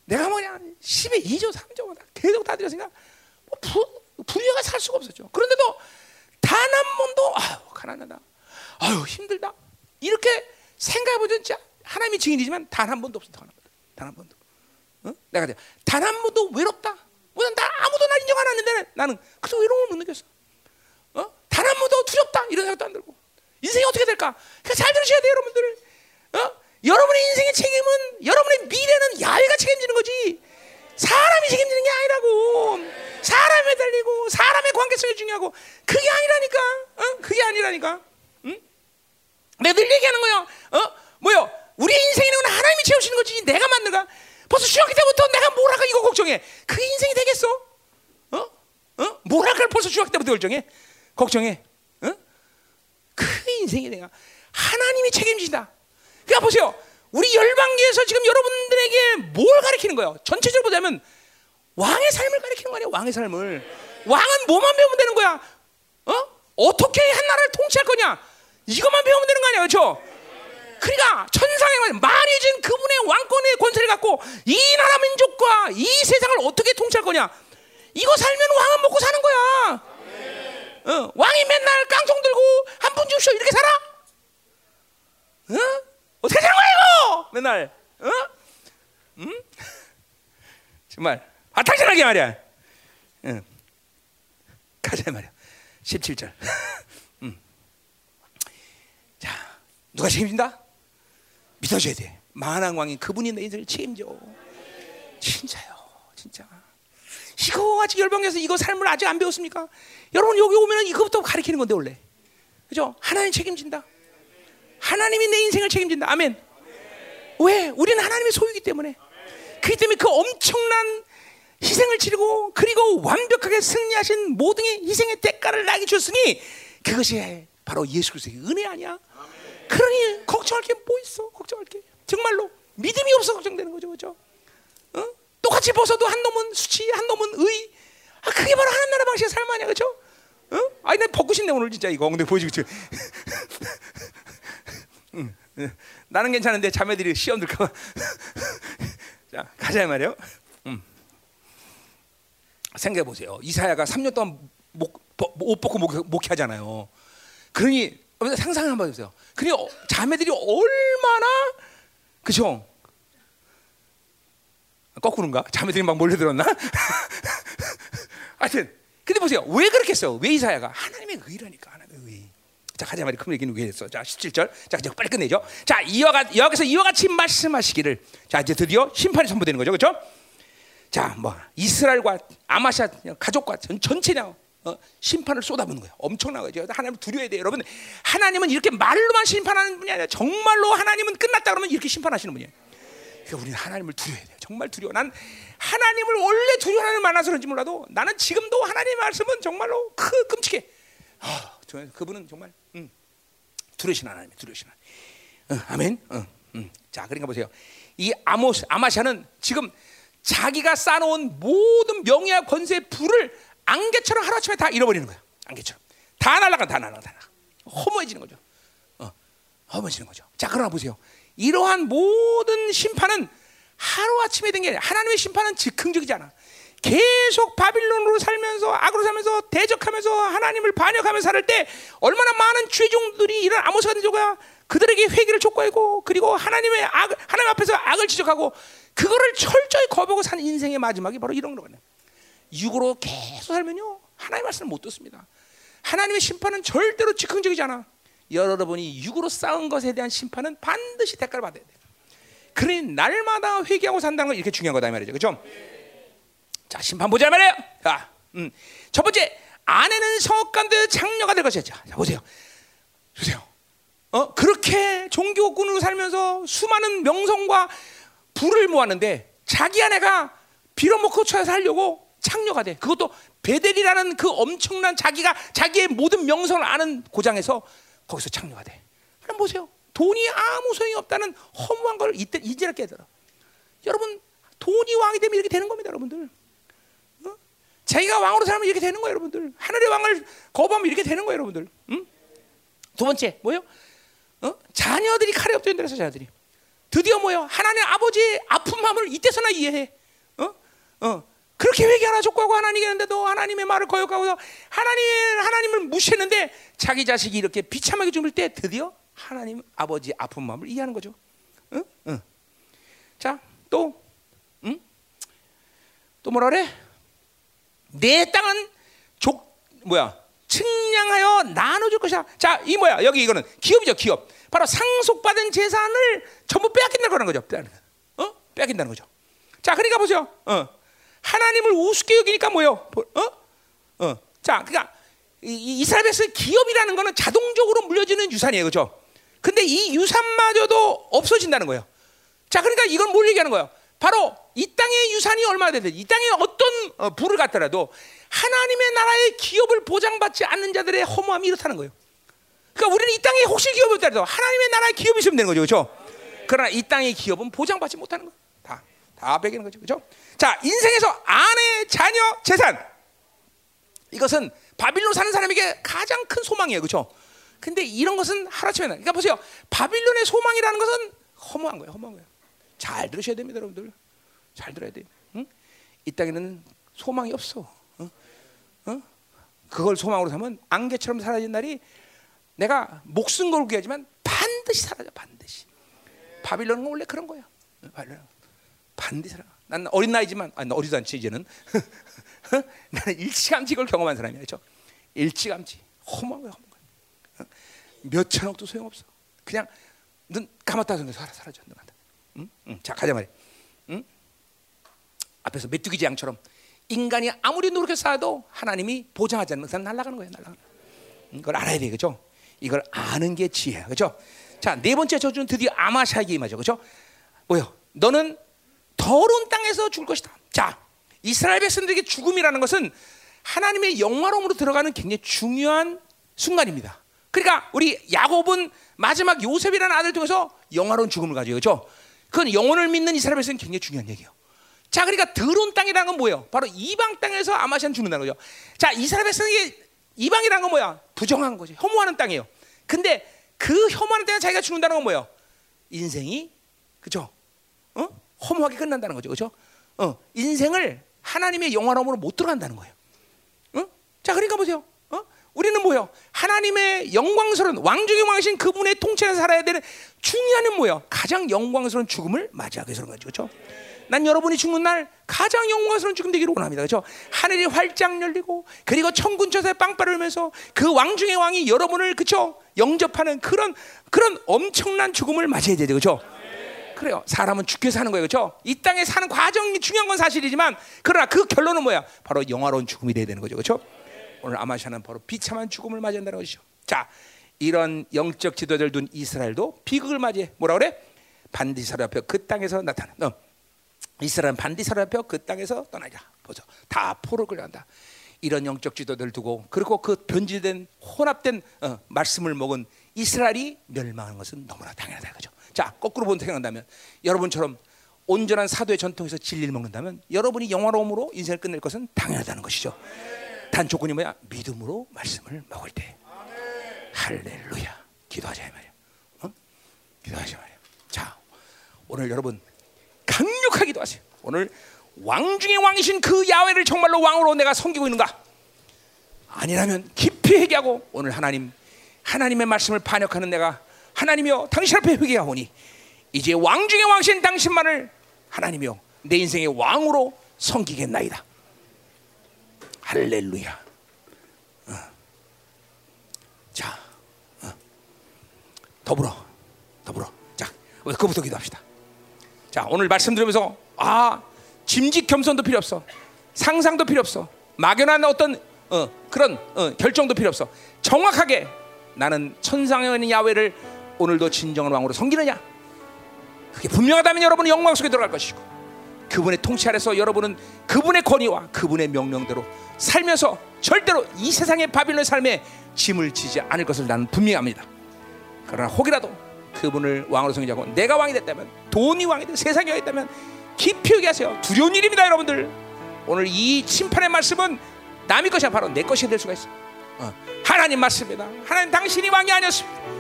내가 뭐냐 10에 2조 3조 계속 다 드렸으니까 뭐 부, 불리가 살 수가 없었죠. 그런데도 단 한 번도 아유 가난하다, 아유 힘들다 이렇게 생각해보자 진짜 하나님이 증인이지만 단 한 번도 없었다. 단한 번도. 어? 내가 단 한 번도 외롭다. 뭐나 아무도 날 인정 안 하는데 나는 그래서 외로움을 못 느꼈어. 어? 단 한 번도 두렵다 이런 생각도 안 들고 인생이 어떻게 될까? 잘 들으셔야 돼요, 여러분들. 어? 여러분의 인생의 책임은 여러분의 미래는 야외가 책임지는 거지. 사람이 책임지는 게 아니라고. 사람에 매달리고 사람의 관계성이 중요하고 그게 아니라니까. 어? 그게 아니라니까. 응? 내가 늘 얘기하는 거야. 어? 뭐요? 우리 인생에는 하나님이 채우시는 거지. 내가 만든가? 벌써 중학교 때부터 내가 뭘 할까 이거 걱정해. 그 인생이 되겠어? 어? 어? 뭘 할까 벌써 중학교 때부터 걱정해? 걱정해. 어? 그 인생이 내가 하나님이 책임진다. 그러니까 보세요. 우리 열방계에서 지금 여러분들에게 뭘 가르치는 거예요? 전체적으로 보자면 왕의 삶을 가르치는 거 아니야? 왕의 삶을. 왕은 뭐만 배우면 되는 거야? 어? 어떻게 한 나라를 통치할 거냐? 이것만 배우면 되는 거 아니야? 그렇죠? 그러니까 천상의 만이진 그분의 왕권의 권세를 갖고 이 나라 민족과 이 세상을 어떻게 통치할 거냐? 이거 살면 왕은 먹고 사는 거야. 어, 왕이 맨날 깡통 들고 한 분 주쇼 이렇게 살아? 어? 어떻게 되는 거야 이거? 맨날 어? 음? 정말 아탕진하게 말이야. 응. 가자 말이야. 17절. 음. 자, 누가 책임진다? 믿어줘야 돼. 만왕 왕이 그분이 내 인생을 책임져. 진짜요, 진짜. 이거 아직 열방에서 이거 삶을 아직 안 배웠습니까? 여러분 여기 오면은 이거부터 가르치는 건데 원래, 그죠? 하나님 책임진다. 하나님이 내 인생을 책임진다. 아멘. 왜? 우리는 하나님의 소유이기 때문에. 그렇기 때문에 그 엄청난 희생을 치르고 그리고 완벽하게 승리하신 모든 희생의 대가를 나에게 줬으니 그것이 바로 예수 그리스도의 은혜 아니야? 그러니 걱정할 게 뭐 있어? 걱정할 게 정말로 믿음이 없어 걱정되는 거죠, 그렇죠? 어? 똑같이 벗어도 한 놈은 수치, 한 놈은 의. 아, 그게 바로 하나님 나라 방식의 삶 아니야, 그렇죠? 어? 아니 나 벗고 싶네 오늘 진짜 이거 엉덩이 보여주고 나는 괜찮은데 자매들이 시험 들까 봐. 자, 가자 말이요. 음. 생각해 보세요. 이사야가 3년 동안 목, 옷 벗고 목, 목회하잖아요. 그러니 상상 한번 해보세요. 그러니 어, 자매들이 얼마나 그죠? 거꾸로인가? 자매들이 막 몰려들었나? 하여튼 근데 보세요. 왜 그렇겠어? 왜 이사야가 하나님의 의라니까 하나님의 의. 자 가자 말이 큰 얘기는 왜 했어? 자 17절. 자 이제 빨리 끝내죠. 자 이와 여기서 이와 같이 말씀하시기를. 자 이제 드디어 심판이 선포되는 거죠, 그렇죠? 자 뭐 이스라엘과 아마샤 가족과 전, 전체냐 어, 심판을 쏟아붓는 거예요. 엄청난 거죠. 하나님 두려워야 돼요. 여러분, 하나님은 이렇게 말로만 심판하는 분이 아니라 정말로 하나님은 끝났다 그러면 이렇게 심판하시는 분이에요. 그러니까 우리는 하나님을 두려워야 돼요. 정말 두려워. 난 하나님을 원래 두려워하는 만나서 그런지 몰라도 나는 지금도 하나님의 말씀은 정말로 크 끔찍해. 아, 그분은 정말 음, 두려우신 하나님, 두려우신 하나님. 어, 아멘. 어, 음. 자, 그러니까 보세요. 이 아모스 아마샤는 지금 자기가 쌓아놓은 모든 명예와 권세의 불을 안개처럼 하루아침에 다 잃어버리는 거야. 안개처럼. 다 날아가, 다 날아가, 다 날아가. 허무해지는 거죠. 어, 허무해지는 거죠. 자, 그러나 보세요. 이러한 모든 심판은 하루아침에 된 게 아니라 하나님의 심판은 즉흥적이잖아. 계속 바빌론으로 살면서 악으로 살면서 대적하면서 하나님을 반역하면서 살 때 얼마나 많은 죄종들이 이런 아모스 같은 자가 그들에게 회개를 촉구하고 그리고 하나님의 악 하나님 앞에서 악을 지적하고 그거를 철저히 거부하고 산 인생의 마지막이 바로 이런 거거든요. 육으로 계속 살면요 하나님 말씀을 못 듣습니다. 하나님의 심판은 절대로 즉흥적이잖아. 여러분이 육으로 쌓은 것에 대한 심판은 반드시 대가를 받아야 돼. 그러니 날마다 회개하고 산다는 건 이렇게 중요한 거다 이 말이죠, 그렇죠? 자 심판 보자 말이에요. 자, 음. 첫 번째 아내는 성악관대 장녀가 될 것이죠. 자 보세요, 보세요. 어 그렇게 종교꾼으로 살면서 수많은 명성과 부를 모았는데 자기 아내가 빌어먹고 쳐서 살려고 창녀가 돼. 그것도 베델이라는 그 엄청난 자기가 자기의 모든 명성을 아는 고장에서 거기서 창녀가 돼. 그럼 보세요. 돈이 아무 소용이 없다는 허무한 걸 이때 이제는 깨달아. 여러분 돈이 왕이 되면 이렇게 되는 겁니다, 여러분들. 어? 자기가 왕으로 살면 이렇게 되는 거예요, 여러분들. 하늘의 왕을 거부하면 이렇게 되는 거예요, 여러분들. 응? 두 번째 뭐요? 어? 자녀들이 칼에 엎드린 데서 자녀들이 드디어 뭐요? 하나님 아버지의 아픈 마음을 이때서나 이해해. 어? 어. 그렇게 회개하나 족구하고 하나님 했는데도 하나님의 말을 거역하고 하나님 하나님을 무시했는데 자기 자식이 이렇게 비참하게 죽을 때 드디어 하나님 아버지 아픈 마음을 이해하는 거죠. 응? 응. 자, 또, 응? 또 뭐라 그래? 내 땅은 족 뭐야? 측량하여 나눠 줄 것이야. 자, 이 뭐야? 여기 이거는 기업이죠, 기업. 바로 상속받은 재산을 전부 빼앗긴다는 거죠. 어? 빼앗긴다는 거죠. 자, 그러니까 보세요. 어. 하나님을 우습게 여기니까 뭐요? 어? 어. 자, 그러니까 이스라엘 백성 기업이라는 거는 자동적으로 물려지는 유산이에요, 그렇죠? 근데 이 유산마저도 없어진다는 거예요. 자, 그러니까 이건 뭘 얘기하는 거예요? 바로 이 땅의 유산이 얼마나 되든 이 땅에 어떤 어, 부를 갖더라도 하나님의 나라의 기업을 보장받지 않는 자들의 허무함이 이렇다는 거예요. 그러니까 우리는 이 땅에 혹시 기업이 없더라도 하나님의 나라의 기업이 있으면 되는 거죠, 그렇죠? 그러나 이 땅의 기업은 보장받지 못하는 거예요. 다, 다 베기는 거죠, 그렇죠? 자, 인생에서 아내, 자녀, 재산 이것은 바빌론 사는 사람에게 가장 큰 소망이에요, 그렇죠? 근데 이런 것은 하루아침에 나. 그러니까 보세요, 바빌론의 소망이라는 것은 허무한 거예요, 허무한 거예요. 잘 들으셔야 됩니다, 여러분들. 잘 들어야 돼. 응? 이 땅에는 소망이 없어. 응? 응? 그걸 소망으로 삼으면 안개처럼 사라진 날이 내가 목숨 걸고 하지만 반드시 사라져, 반드시. 바빌론은 원래 그런 거야. 바빌론 반드시 사라. 난 어린 나이지만 아니 어리도 않지 이제는 나는 일찌감치 이걸 경험한 사람이야 그렇죠? 일찌감치 허무한 거야 허무한 거야 몇 천억도 소용없어 그냥 눈 감았다 눈 사라 사라져 눈 간다 응? 응. 자 가자 말이야 응? 앞에서 메뚜기지 양처럼 인간이 아무리 노력해서 살아도 하나님이 보장하지 않는 사람 날아가는 거예요 날아가는 거야. 이걸 알아야 돼 그죠 이걸 아는 게 지혜야 그죠 자 네 번째 저주는 드디어 아마샤에게 임하죠 그죠 뭐요 너는 더러운 땅에서 죽을 것이다. 자, 이스라엘 백성들에게 죽음이라는 것은 하나님의 영화로움으로 들어가는 굉장히 중요한 순간입니다. 그러니까 우리 야곱은 마지막 요셉이라는 아들 통해서 영화로운 죽음을 가져요. 그렇죠? 그건 영혼을 믿는 이스라엘 백성은 굉장히 중요한 얘기예요. 자, 그러니까 더러운 땅이라는 건 뭐예요? 바로 이방 땅에서 아마시안 죽는다는 거죠. 자, 이스라엘 백성에게 이방이라는 건 뭐야? 부정한 거지. 혐오하는 땅이에요. 근데 그 혐오하는 땅에 자기가 죽는다는 건 뭐예요? 인생이 그죠? 어? 허무하게 끝난다는 거죠, 그죠? 어, 인생을 하나님의 영화로움으로 못 들어간다는 거예요. 어? 자, 그러니까 보세요. 어? 우리는 뭐요? 하나님의 영광스러운 왕중의 왕신 그분의 통치에 살아야 되는 중요한 뭐요? 가장 영광스러운 죽음을 위해서 그런 거죠, 그렇죠? 난 여러분이 죽는 날 가장 영광스러운 죽음 되기를 원합니다. 그렇죠? 하늘이 활짝 열리고 그리고 천군처사에 빵빠를 울면서 그 왕중의 왕이 여러분을 그렇죠? 영접하는 그런 그런 엄청난 죽음을 맞이해야 되죠. 그렇죠? 그래요. 사람은 죽게 사는 거예요. 그렇죠? 이 땅에 사는 과정이 중요한 건 사실이지만 그러나 그 결론은 뭐야? 바로 영화로운 죽음이 돼야 되는 거죠. 그렇죠? 오늘 아마샤는 바로 비참한 죽음을 맞이한다는 것이죠. 자, 이런 영적 지도자를 둔 이스라엘도 비극을 맞이해. 뭐라 그래? 사람 앞에 그 땅에서 나타나. 어. 이스라엘은 사람 앞에 그 땅에서 떠나자. 보죠. 다 포로 끌려간다. 이런 영적 지도들 두고 그리고 그 변질된 혼합된 어, 말씀을 먹은 이스라엘이 멸망하는 것은 너무나 당연하다 그죠. 자 거꾸로 본 생각한다면 여러분처럼 온전한 사도의 전통에서 진리를 먹는다면 여러분이 영화로움으로 인생을 끝낼 것은 당연하다는 것이죠. 단 조건이 뭐야? 믿음으로 말씀을 먹을 때. 할렐루야. 기도하자 말이야. 어? 기도하자 말이야. 자 오늘 여러분 강력하게 기도하세요. 오늘 왕 중의 왕이신 그 야훼를 정말로 왕으로 내가 섬기고 있는가? 아니라면 깊이 회개하고 오늘 하나님 하나님의 말씀을 반역하는 내가 하나님이여 당신 앞에 회개하오니 이제 왕 중의 왕신 당신만을 하나님이여 내 인생의 왕으로 섬기겠나이다. 할렐루야. 어. 자, 어. 더불어, 더불어. 자, 그부터 기도합시다. 자, 오늘 말씀 들으면서 아 짐직 겸손도 필요 없어. 상상도 필요 없어. 막연한 어떤 어, 그런 어, 결정도 필요 없어. 정확하게 나는 천상에 있는 야훼를 오늘도 진정한 왕으로 섬기느냐? 그게 분명하다면 여러분은 영광 속에 들어갈 것이고 그분의 통치 아래서 여러분은 그분의 권위와 그분의 명령대로 살면서 절대로 이 세상의 바빌론 삶에 짐을 지지 않을 것을 나는 분명합니다. 그러나 혹이라도 그분을 왕으로 섬기자고 내가 왕이 됐다면 돈이 왕이 됐 세상이 왕이 됐다면 깊이 얘기하세요. 두려운 일입니다, 여러분들. 오늘 이 심판의 말씀은 남의 것이 바로 내 것이 될 수가 있어. 어. 하나님 말씀입니다. 하나님 당신이 왕이 아니었습니다.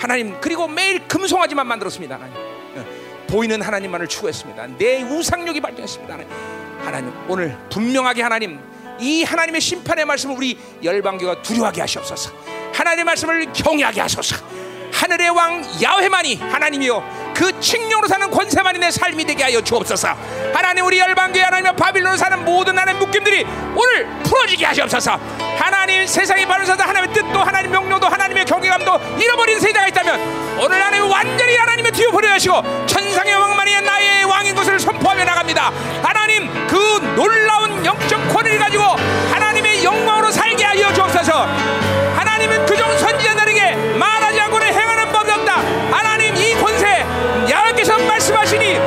하나님 그리고 매일 금송아지만 만들었습니다. 하나님. 어. 보이는 하나님만을 추구했습니다. 내 우상력이 발전했습니다. 하나님. 하나님 오늘 분명하게 하나님 이 하나님의 심판의 말씀을 우리 열방교가 두려워하게 하시옵소서. 하나님의 말씀을 경외하게 하소서. 하늘의 왕 야훼만이 하나님이요 그 칙령으로 사는 권세만이 내 삶이 되게 하여 주옵소서. 하나님 우리 열방교회 하나님의 바빌론으로 사는 모든 하나님 묶임들이 오늘 풀어지게 하시옵소서. 하나님 세상의 바른사도 하나님의 뜻도 하나님 명령도 하나님의 경외감도 잃어버린 세대가 있다면 오늘 하나님 완전히 하나님의 뒤로 버려하시고 천상의 왕만이 나의 왕인 것을 선포하며 나갑니다. 하나님 그 놀라운 영적 권위를 가지고 하나님의 영광으로 살게 하여 주옵소서 야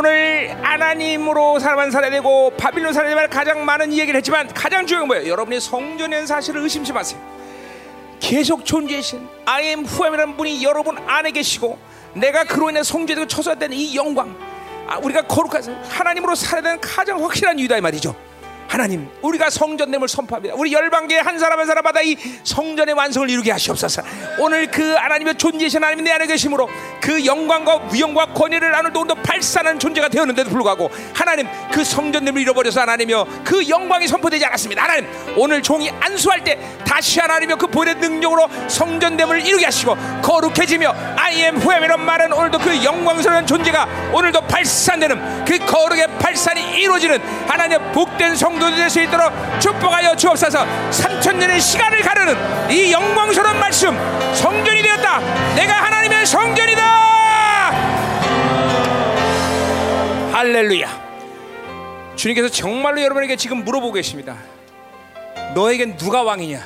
오늘 하나님으로 살아만 살아야 되고 바빌론 살아야 되면 가장 많은 이야기를 했지만 가장 중요한 건 뭐예요? 여러분이 성전의 사실을 의심치 마세요. 계속 존재하신 I am who am이라는 분이 여러분 안에 계시고 내가 그로 인해 성전되고 처소되는 이 영광 아, 우리가 거룩한 하나님으로 살아야 되는 가장 확실한 이유다 이 말이죠. 하나님, 우리가 성전됨을 선포합니다. 우리 열방계 한 사람 한 사람마다 이 성전의 완성을 이루게 하시옵소서. 오늘 그 하나님의 존재이신 하나님 내 안에 계심으로 그 영광과 위엄과 권위를 나눌도 오늘도 발산하는 존재가 되었는데도 불구하고 하나님 그 성전됨을 잃어버려서 하나님이여 그 영광이 선포되지 않았습니다. 하나님, 오늘 종이 안수할 때 다시 하나님이여 그 본의 능력으로 성전됨을 이루게 하시고 거룩해지며 I am who am 말은 오늘도 그 영광스러운 존재가 오늘도 발산되는 그 거룩의 발산이 이루어지는 하나님의 복된 성 성도들 될 수 있도록 축복하여 주옵소서. 3천년의 시간을 가르는 이 영광스러운 말씀 성전이 되었다. 내가 하나님의 성전이다! 할렐루야. 주님께서 정말로 여러분에게 지금 물어보고 계십니다. 너에겐 누가 왕이냐?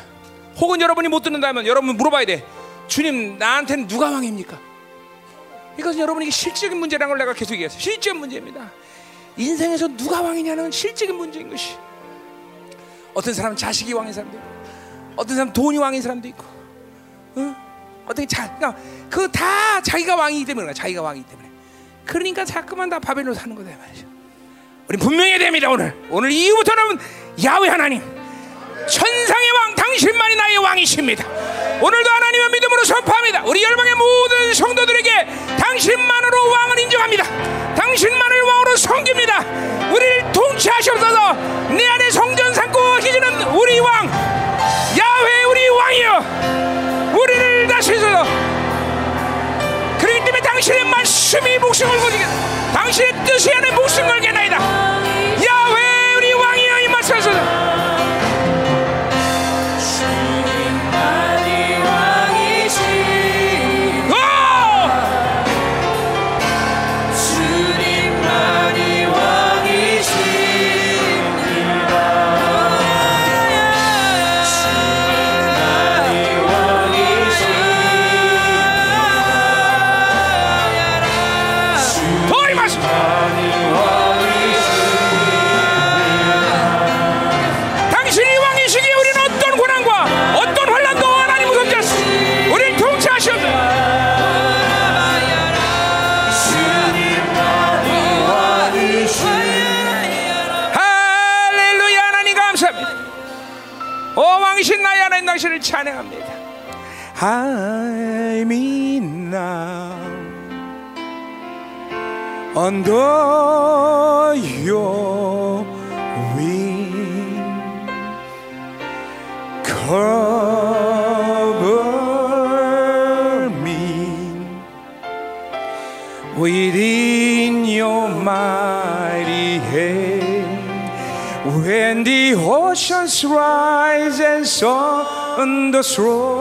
혹은 여러분이 못 듣는다면 여러분 물어봐야 돼. 주님 나한테는 누가 왕입니까? 이것은 여러분에게 실적인 문제라는 걸 내가 계속 얘기했어요. 실적 문제입니다 인생에서 누가 왕이냐는 실적인 문제인 것이. 어떤 사람은 자식이 왕인 사람도 있고, 어떤 사람은 돈이 왕인 사람도 있고, 어? 어떻게 자, 그러니까 그거 다 자기가 왕이기 때문에 자기가 왕이기 때문에. 그러니까 자꾸만 다 바벨론 사는 거다 말이죠. 우리 분명히 됩니다 오늘. 오늘 이후부터는 야외 하나님, 천상의 왕, 당신만이 나의 왕이십니다. 오늘도 하나님의 믿음으로 선포합니다. 우리 열방의 모든 성도들에게 당신만으로 왕을 인정합니다. 당신만을 왕으로 섬깁니다. 우리를 통치하시옵소서. 내 안에 성전 삼고 계시는 우리 왕, 야훼 우리 왕이여, 우리를 다스리소서. 그렇기 때문에 당신의 말씀이 목숨을 걸게, 당신의 뜻이 안에 목숨 걸게 나이다. 야훼 우리 왕이여 이 말씀하소서. this road.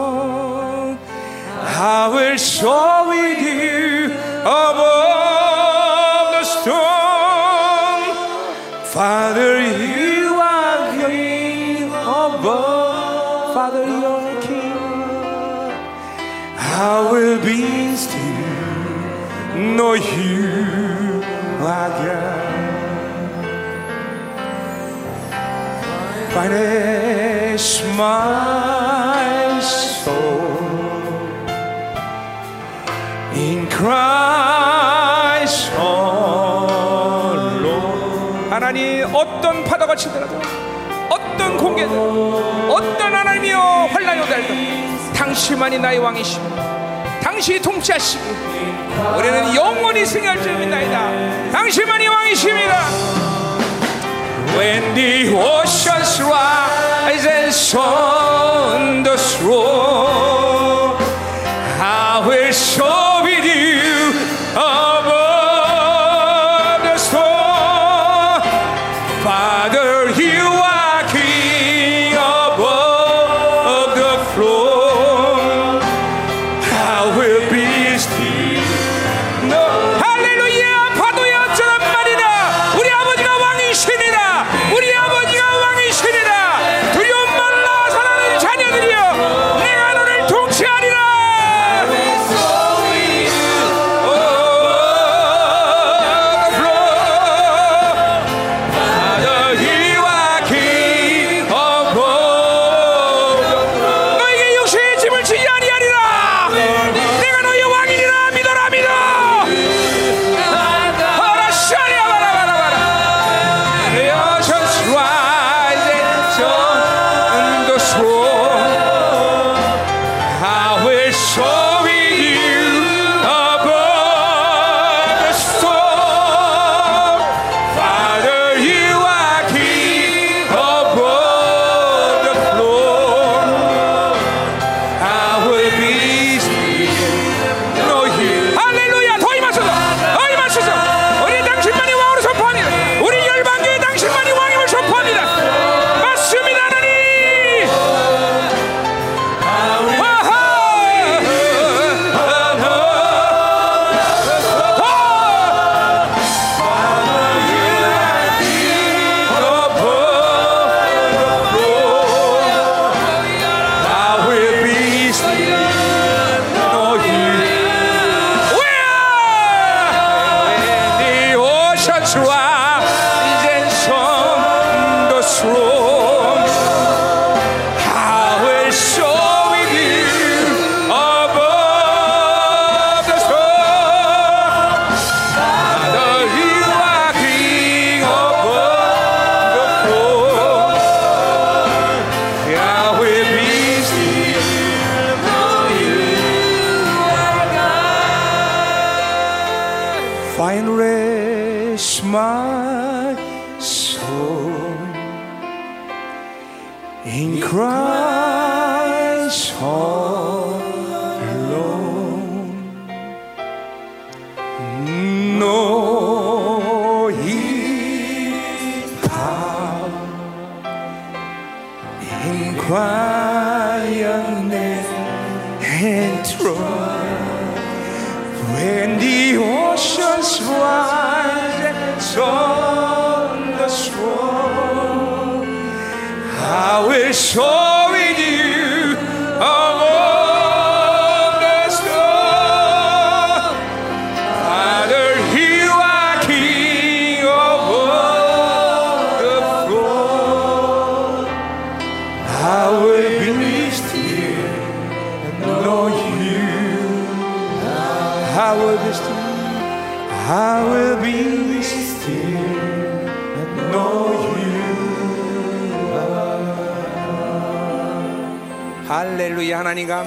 당신만이 나의 왕이시며 당신이 통치하시고 우리는 영원히 승리할 줄 믿나이다 당신만이 왕이십니다 When the oceans rise and the shore, I will show you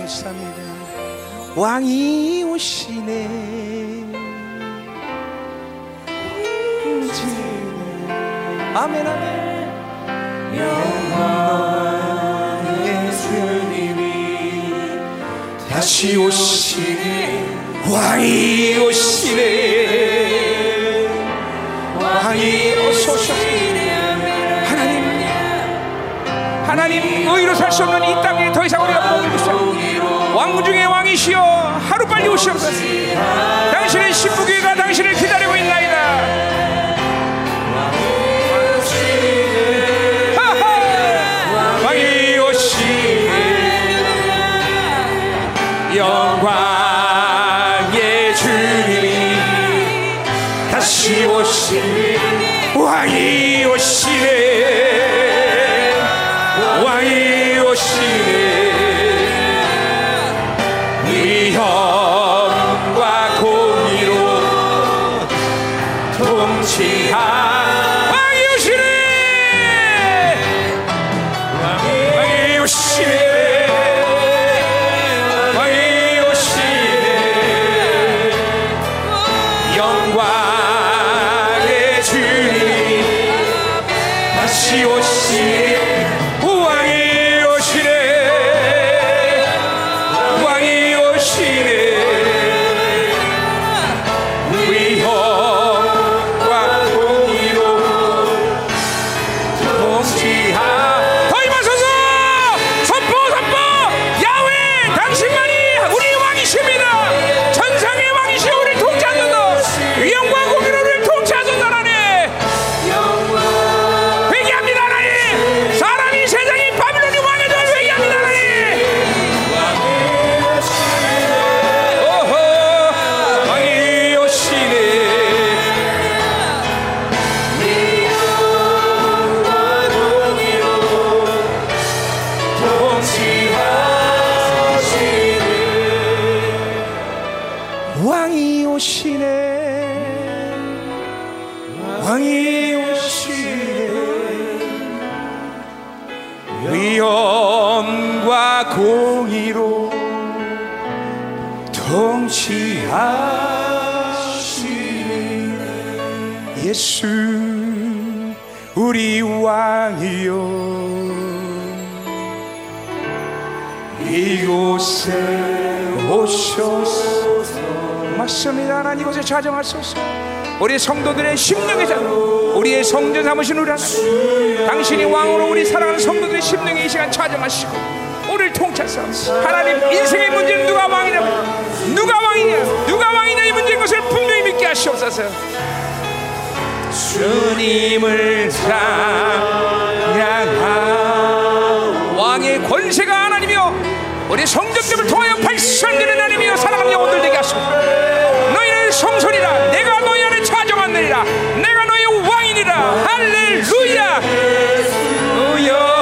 감사합니다. 왕이 오시네. 아멘 아멘. 영광의 주님이 다시 오시네. 왕이 오시네. 왕이 오시네. 하나님 의로 살 수 없는 이 땅에 더 이상 우리가 목을 붙여 왕 중의 왕이시여 하루 빨리 오시옵소서. 당신의 신부교회가 당신을 자정하소서. 우리 성도들의 심령의 자 우리의 성전 삼으신 우리 하나님 당신이 왕으로 우리 사랑하는 성도들의 심령의 이 시간 자정하시고 우리를 통치하사 하나님 인생의 문제는 누가 왕이냐? 누가 왕이냐? 누가 왕이냐? 이 문제인 것을 분명히 믿게 하시옵소서. 주님을 찬양하 왕의 권세가 하나님이여 우리 성전됨을 통하여 발산되는 하나님이여 사랑하는 영혼들 되게 하소서 왕이니라. 할렐루야. 오셔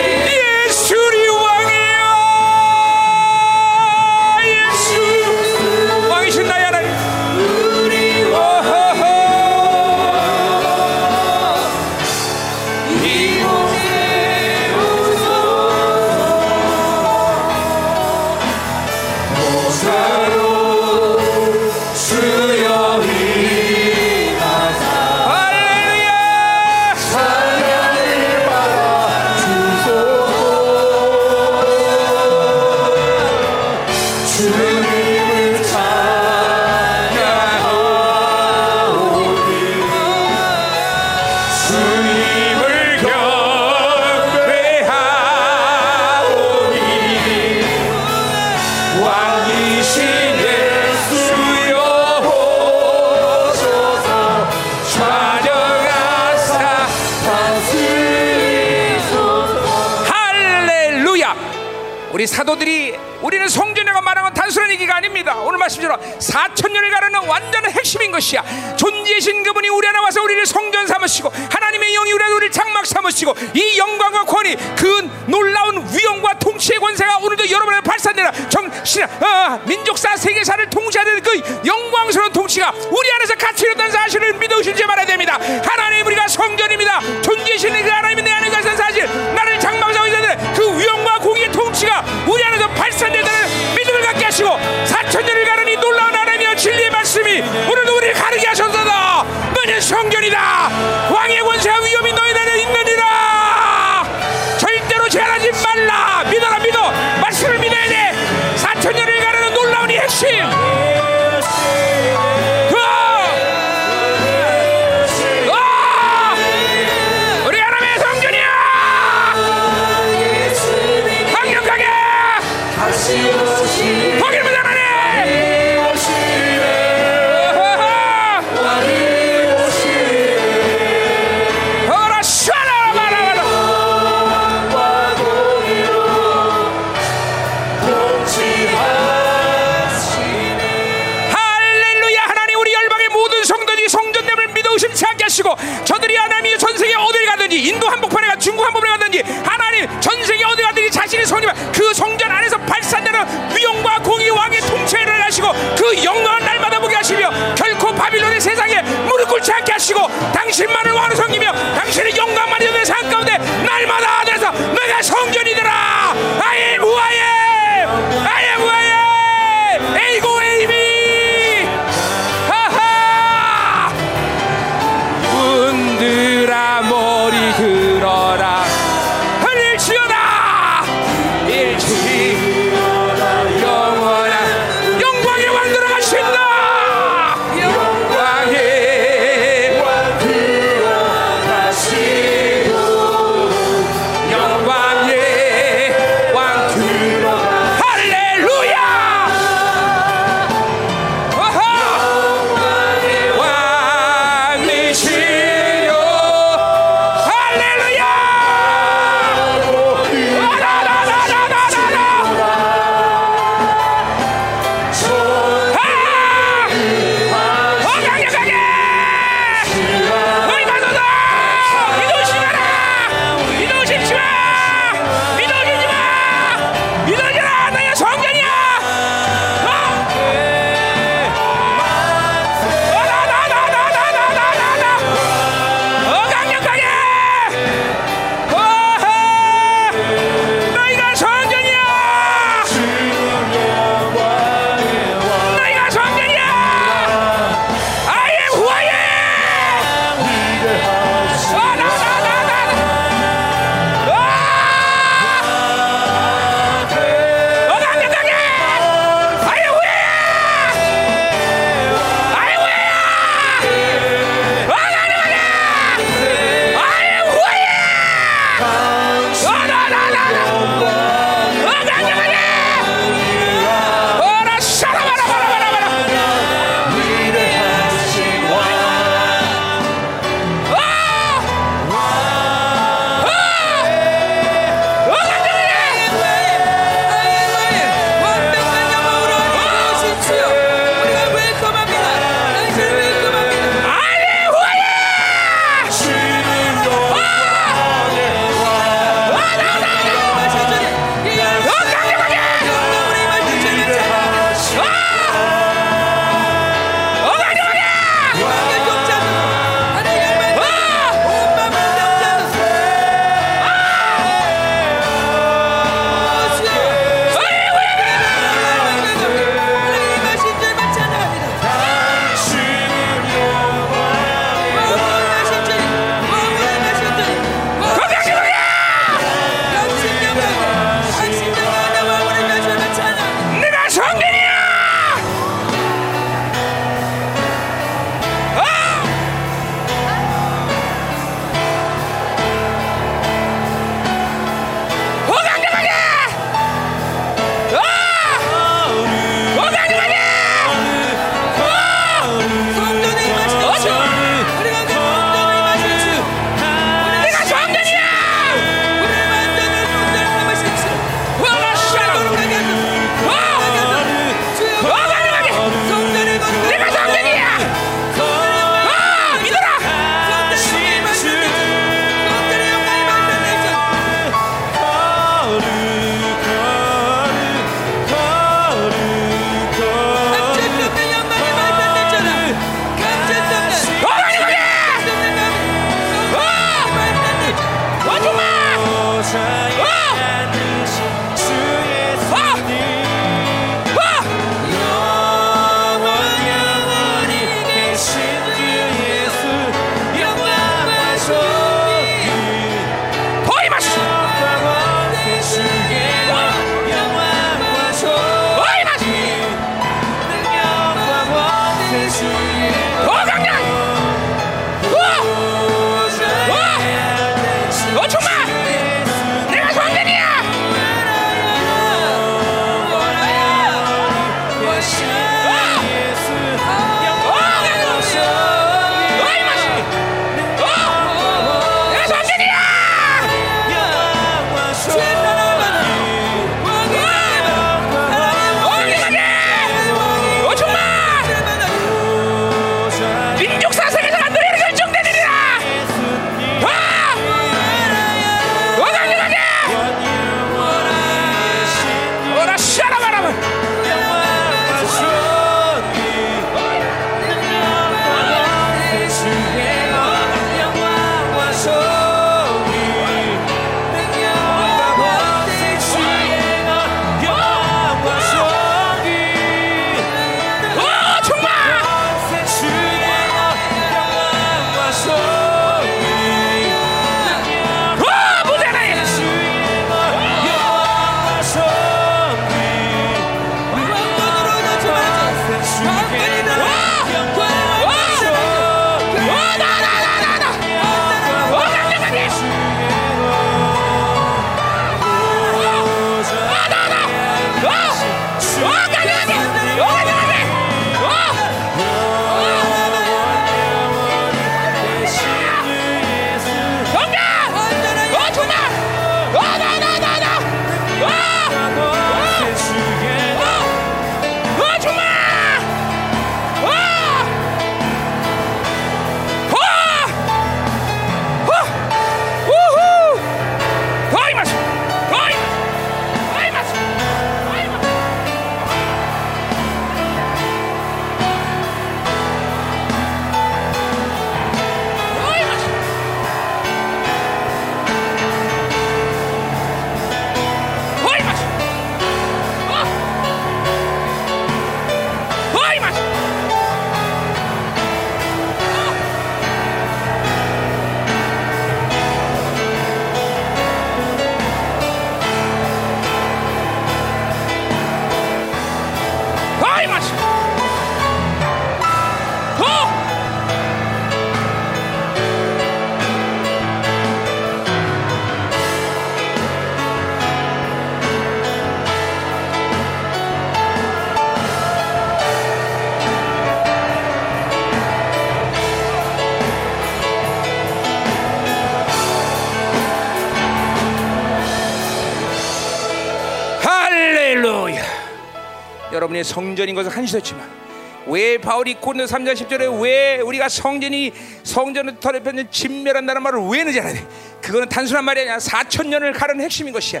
것을 한시했지만 왜 바울이 고린도 3장 10절에 왜 우리가 성전이 성전을 더럽혀는 진멸한다는 말을 왜 넣지 않아야 돼? 그거는 단순한 말이 아니야. 4천 년을 가르는 핵심인 것이야.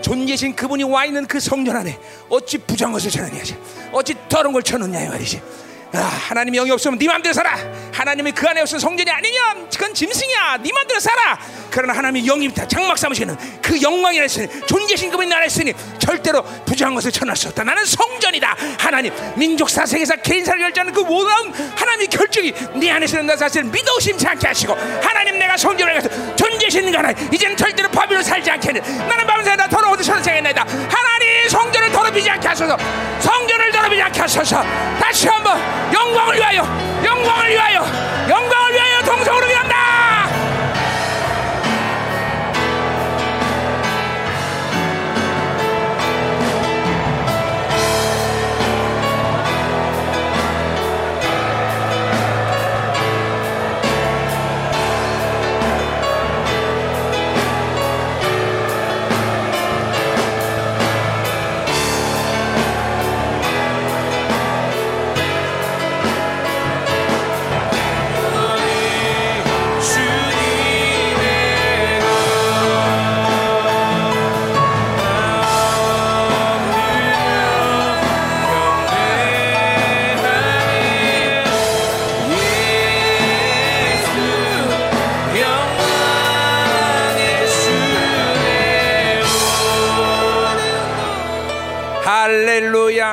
존재신 그분이 와 있는 그 성전 안에 어찌 부정한 것을 전하냐지 어찌 더러운 걸 쳐놓냐 이 말이지 아, 하나님이 영이 없으면 네 맘대로 살아 하나님이 그 안에 없으면 성전이 아니냐 그건 짐승이야. 네 맘대로 살아. 그러나 하나님이 영이 다 장막 삼으시는 그 영광이라 했으니 존재신 그분이 나라 했으니 절대로 부정한 것을 쳐놓을 수 없다. 나는 성전이다. 하나님 민족사 세계사 개인사를 결정하는 그 모든 하나님의 결정이 네 안에 서는 나 사실을 믿어 심치 않게 하시고 하나님 내가 성전을 가서 존재신 그 하나님 이제는 절대로 바비로 살지 않겠는 나는 밤새 다 더러워도 천생했나이다. 하나님 성전을 더럽히지 않게 하소서. 성전을 더럽히지 않게 하소서. 다시 한번 영광을 위하여 영광을 위하여 영광을 위하여 동성으로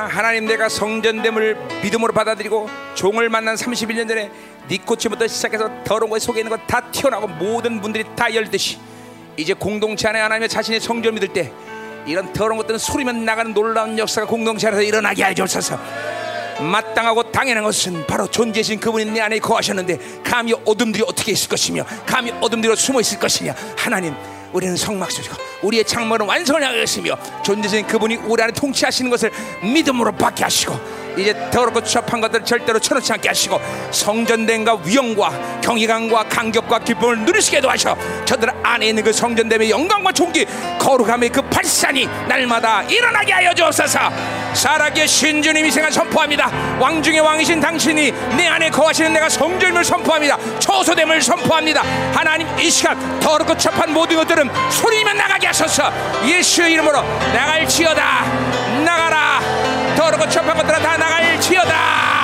하나님 내가 성전됨을 믿음으로 받아들이고 종을 만난 31년 전에 니코치부터 시작해서 더러운 것에 속에 있는 것 다 튀어나오고 모든 분들이 다 열듯이 이제 공동체 안에 하나님의 자신의 성전을 믿을 때 이런 더러운 것들은 소리만 나가는 놀라운 역사가 공동체 안에서 일어나게 하옵소서. 마땅하고 당연한 것은 바로 존재신 그분이 내 안에 거하셨는데 감히 어둠들이 어떻게 있을 것이며 감히 어둠들이 숨어 있을 것이냐. 하나님 우리는 성막소리고 우리의 창문은 완성을 향하였으며 존재신 그분이 우리 안에 통치하시는 것을 믿음으로 받게 하시고 이제 더럽고 추잡한 것들을 절대로 쳐놓지 않게 하시고 성전됨과 위엄과 경이감과 간격과 기쁨을 누리시게 도 하셔. 저들 안에 있는 그 성전됨의 영광과 존귀 거룩함의 그 발산이 날마다 일어나게 하여 주옵소서. 살아계신 주님이 생을 선포합니다. 왕중의 왕이신 당신이 내 안에 거하시는 내가 성전임을 선포합니다. 초소됨을 선포합니다. 하나님 이 시간 더럽고 추잡한 모든 것들은 소리만 나가게 하소서. 예수의 이름으로 나갈지어다. 나가라 더럽고 추잡한 것들은 다 나갈지어다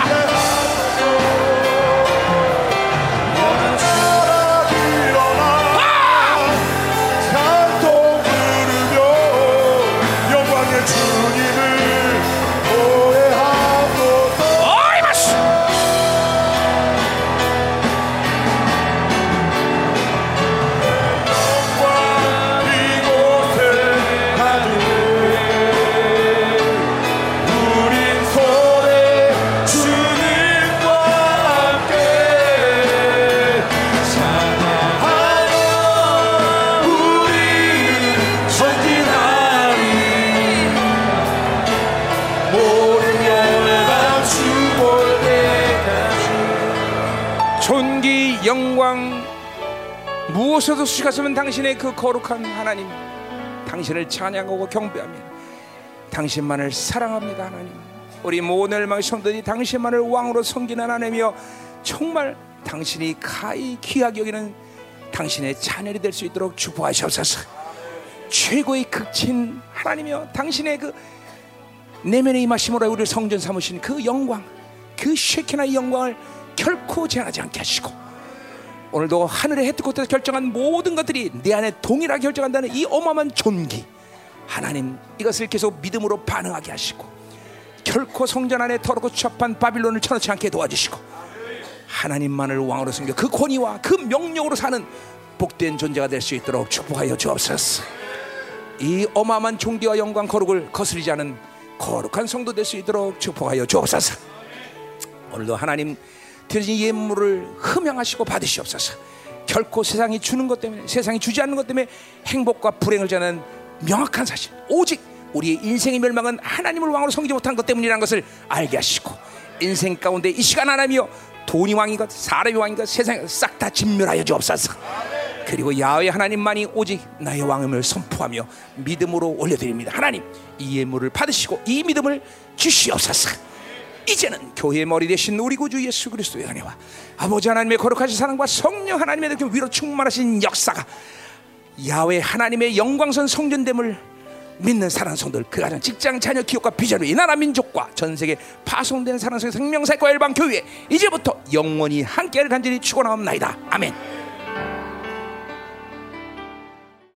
무엇에도 수식하시면 당신의 그 거룩한 하나님 당신을 찬양하고 경배하며 당신만을 사랑합니다 하나님. 우리 모든 멸망의 성도들이 당신만을 왕으로 섬기는 하나님이여 정말 당신이 가히 귀하게 여기는 당신의 자녀이 될 수 있도록 축복하시옵소서. 최고의 극친 하나님이여 당신의 그 내면의 임하심으로 우리를 성전 삼으신 그 영광 그 쉐키나의 영광을 결코 제한하지 않게 하시고 오늘도 하늘의 헤드코트에서 결정한 모든 것들이 내 안에 동일하게 결정한다는 이 어마어마한 존귀. 하나님 이것을 계속 믿음으로 반응하게 하시고 결코 성전 안에 더럽고 추합한 바빌론을 쳐놓지 않게 도와주시고 하나님만을 왕으로 섬겨 그 권위와 그 명령으로 사는 복된 존재가 될 수 있도록 축복하여 주옵소서. 이 어마어마한 존귀와 영광 거룩을 거스르지 않은 거룩한 성도 될 수 있도록 축복하여 주옵소서. 오늘도 하나님 드려진 예물을 흠양하시고 받으시옵소서. 결코 세상이 주는 것 때문에 세상이 주지 않는 것 때문에 행복과 불행을 자는 명확한 사실. 오직 우리의 인생의 멸망은 하나님을 왕으로 섬기지 못한 것 때문이라는 것을 알게 하시고 인생 가운데 이 시간 하나님이여 돈이 왕인 것, 사람이 왕인 것, 세상에 싹다 진멸하여 주옵소서. 그리고 야훼 하나님만이 오직 나의 왕임을 선포하며 믿음으로 올려드립니다. 하나님 이 예물을 받으시고 이 믿음을 주시옵소서. 이제는 교회의 머리 대신 우리 구주 예수 그리스도의 은혜와 아버지 하나님의 거룩하신 사랑과 성령 하나님의 그 위로 충만하신 역사가 야훼 하나님의 영광선 성전됨을 믿는 사랑 성들 그 가정 직장 자녀 기업과 비전로 이 나라 민족과 전 세계 파송된 사랑 성 생명사과 열방 교회 이제부터 영원히 함께를 간절히 축원하옵나이다 아멘.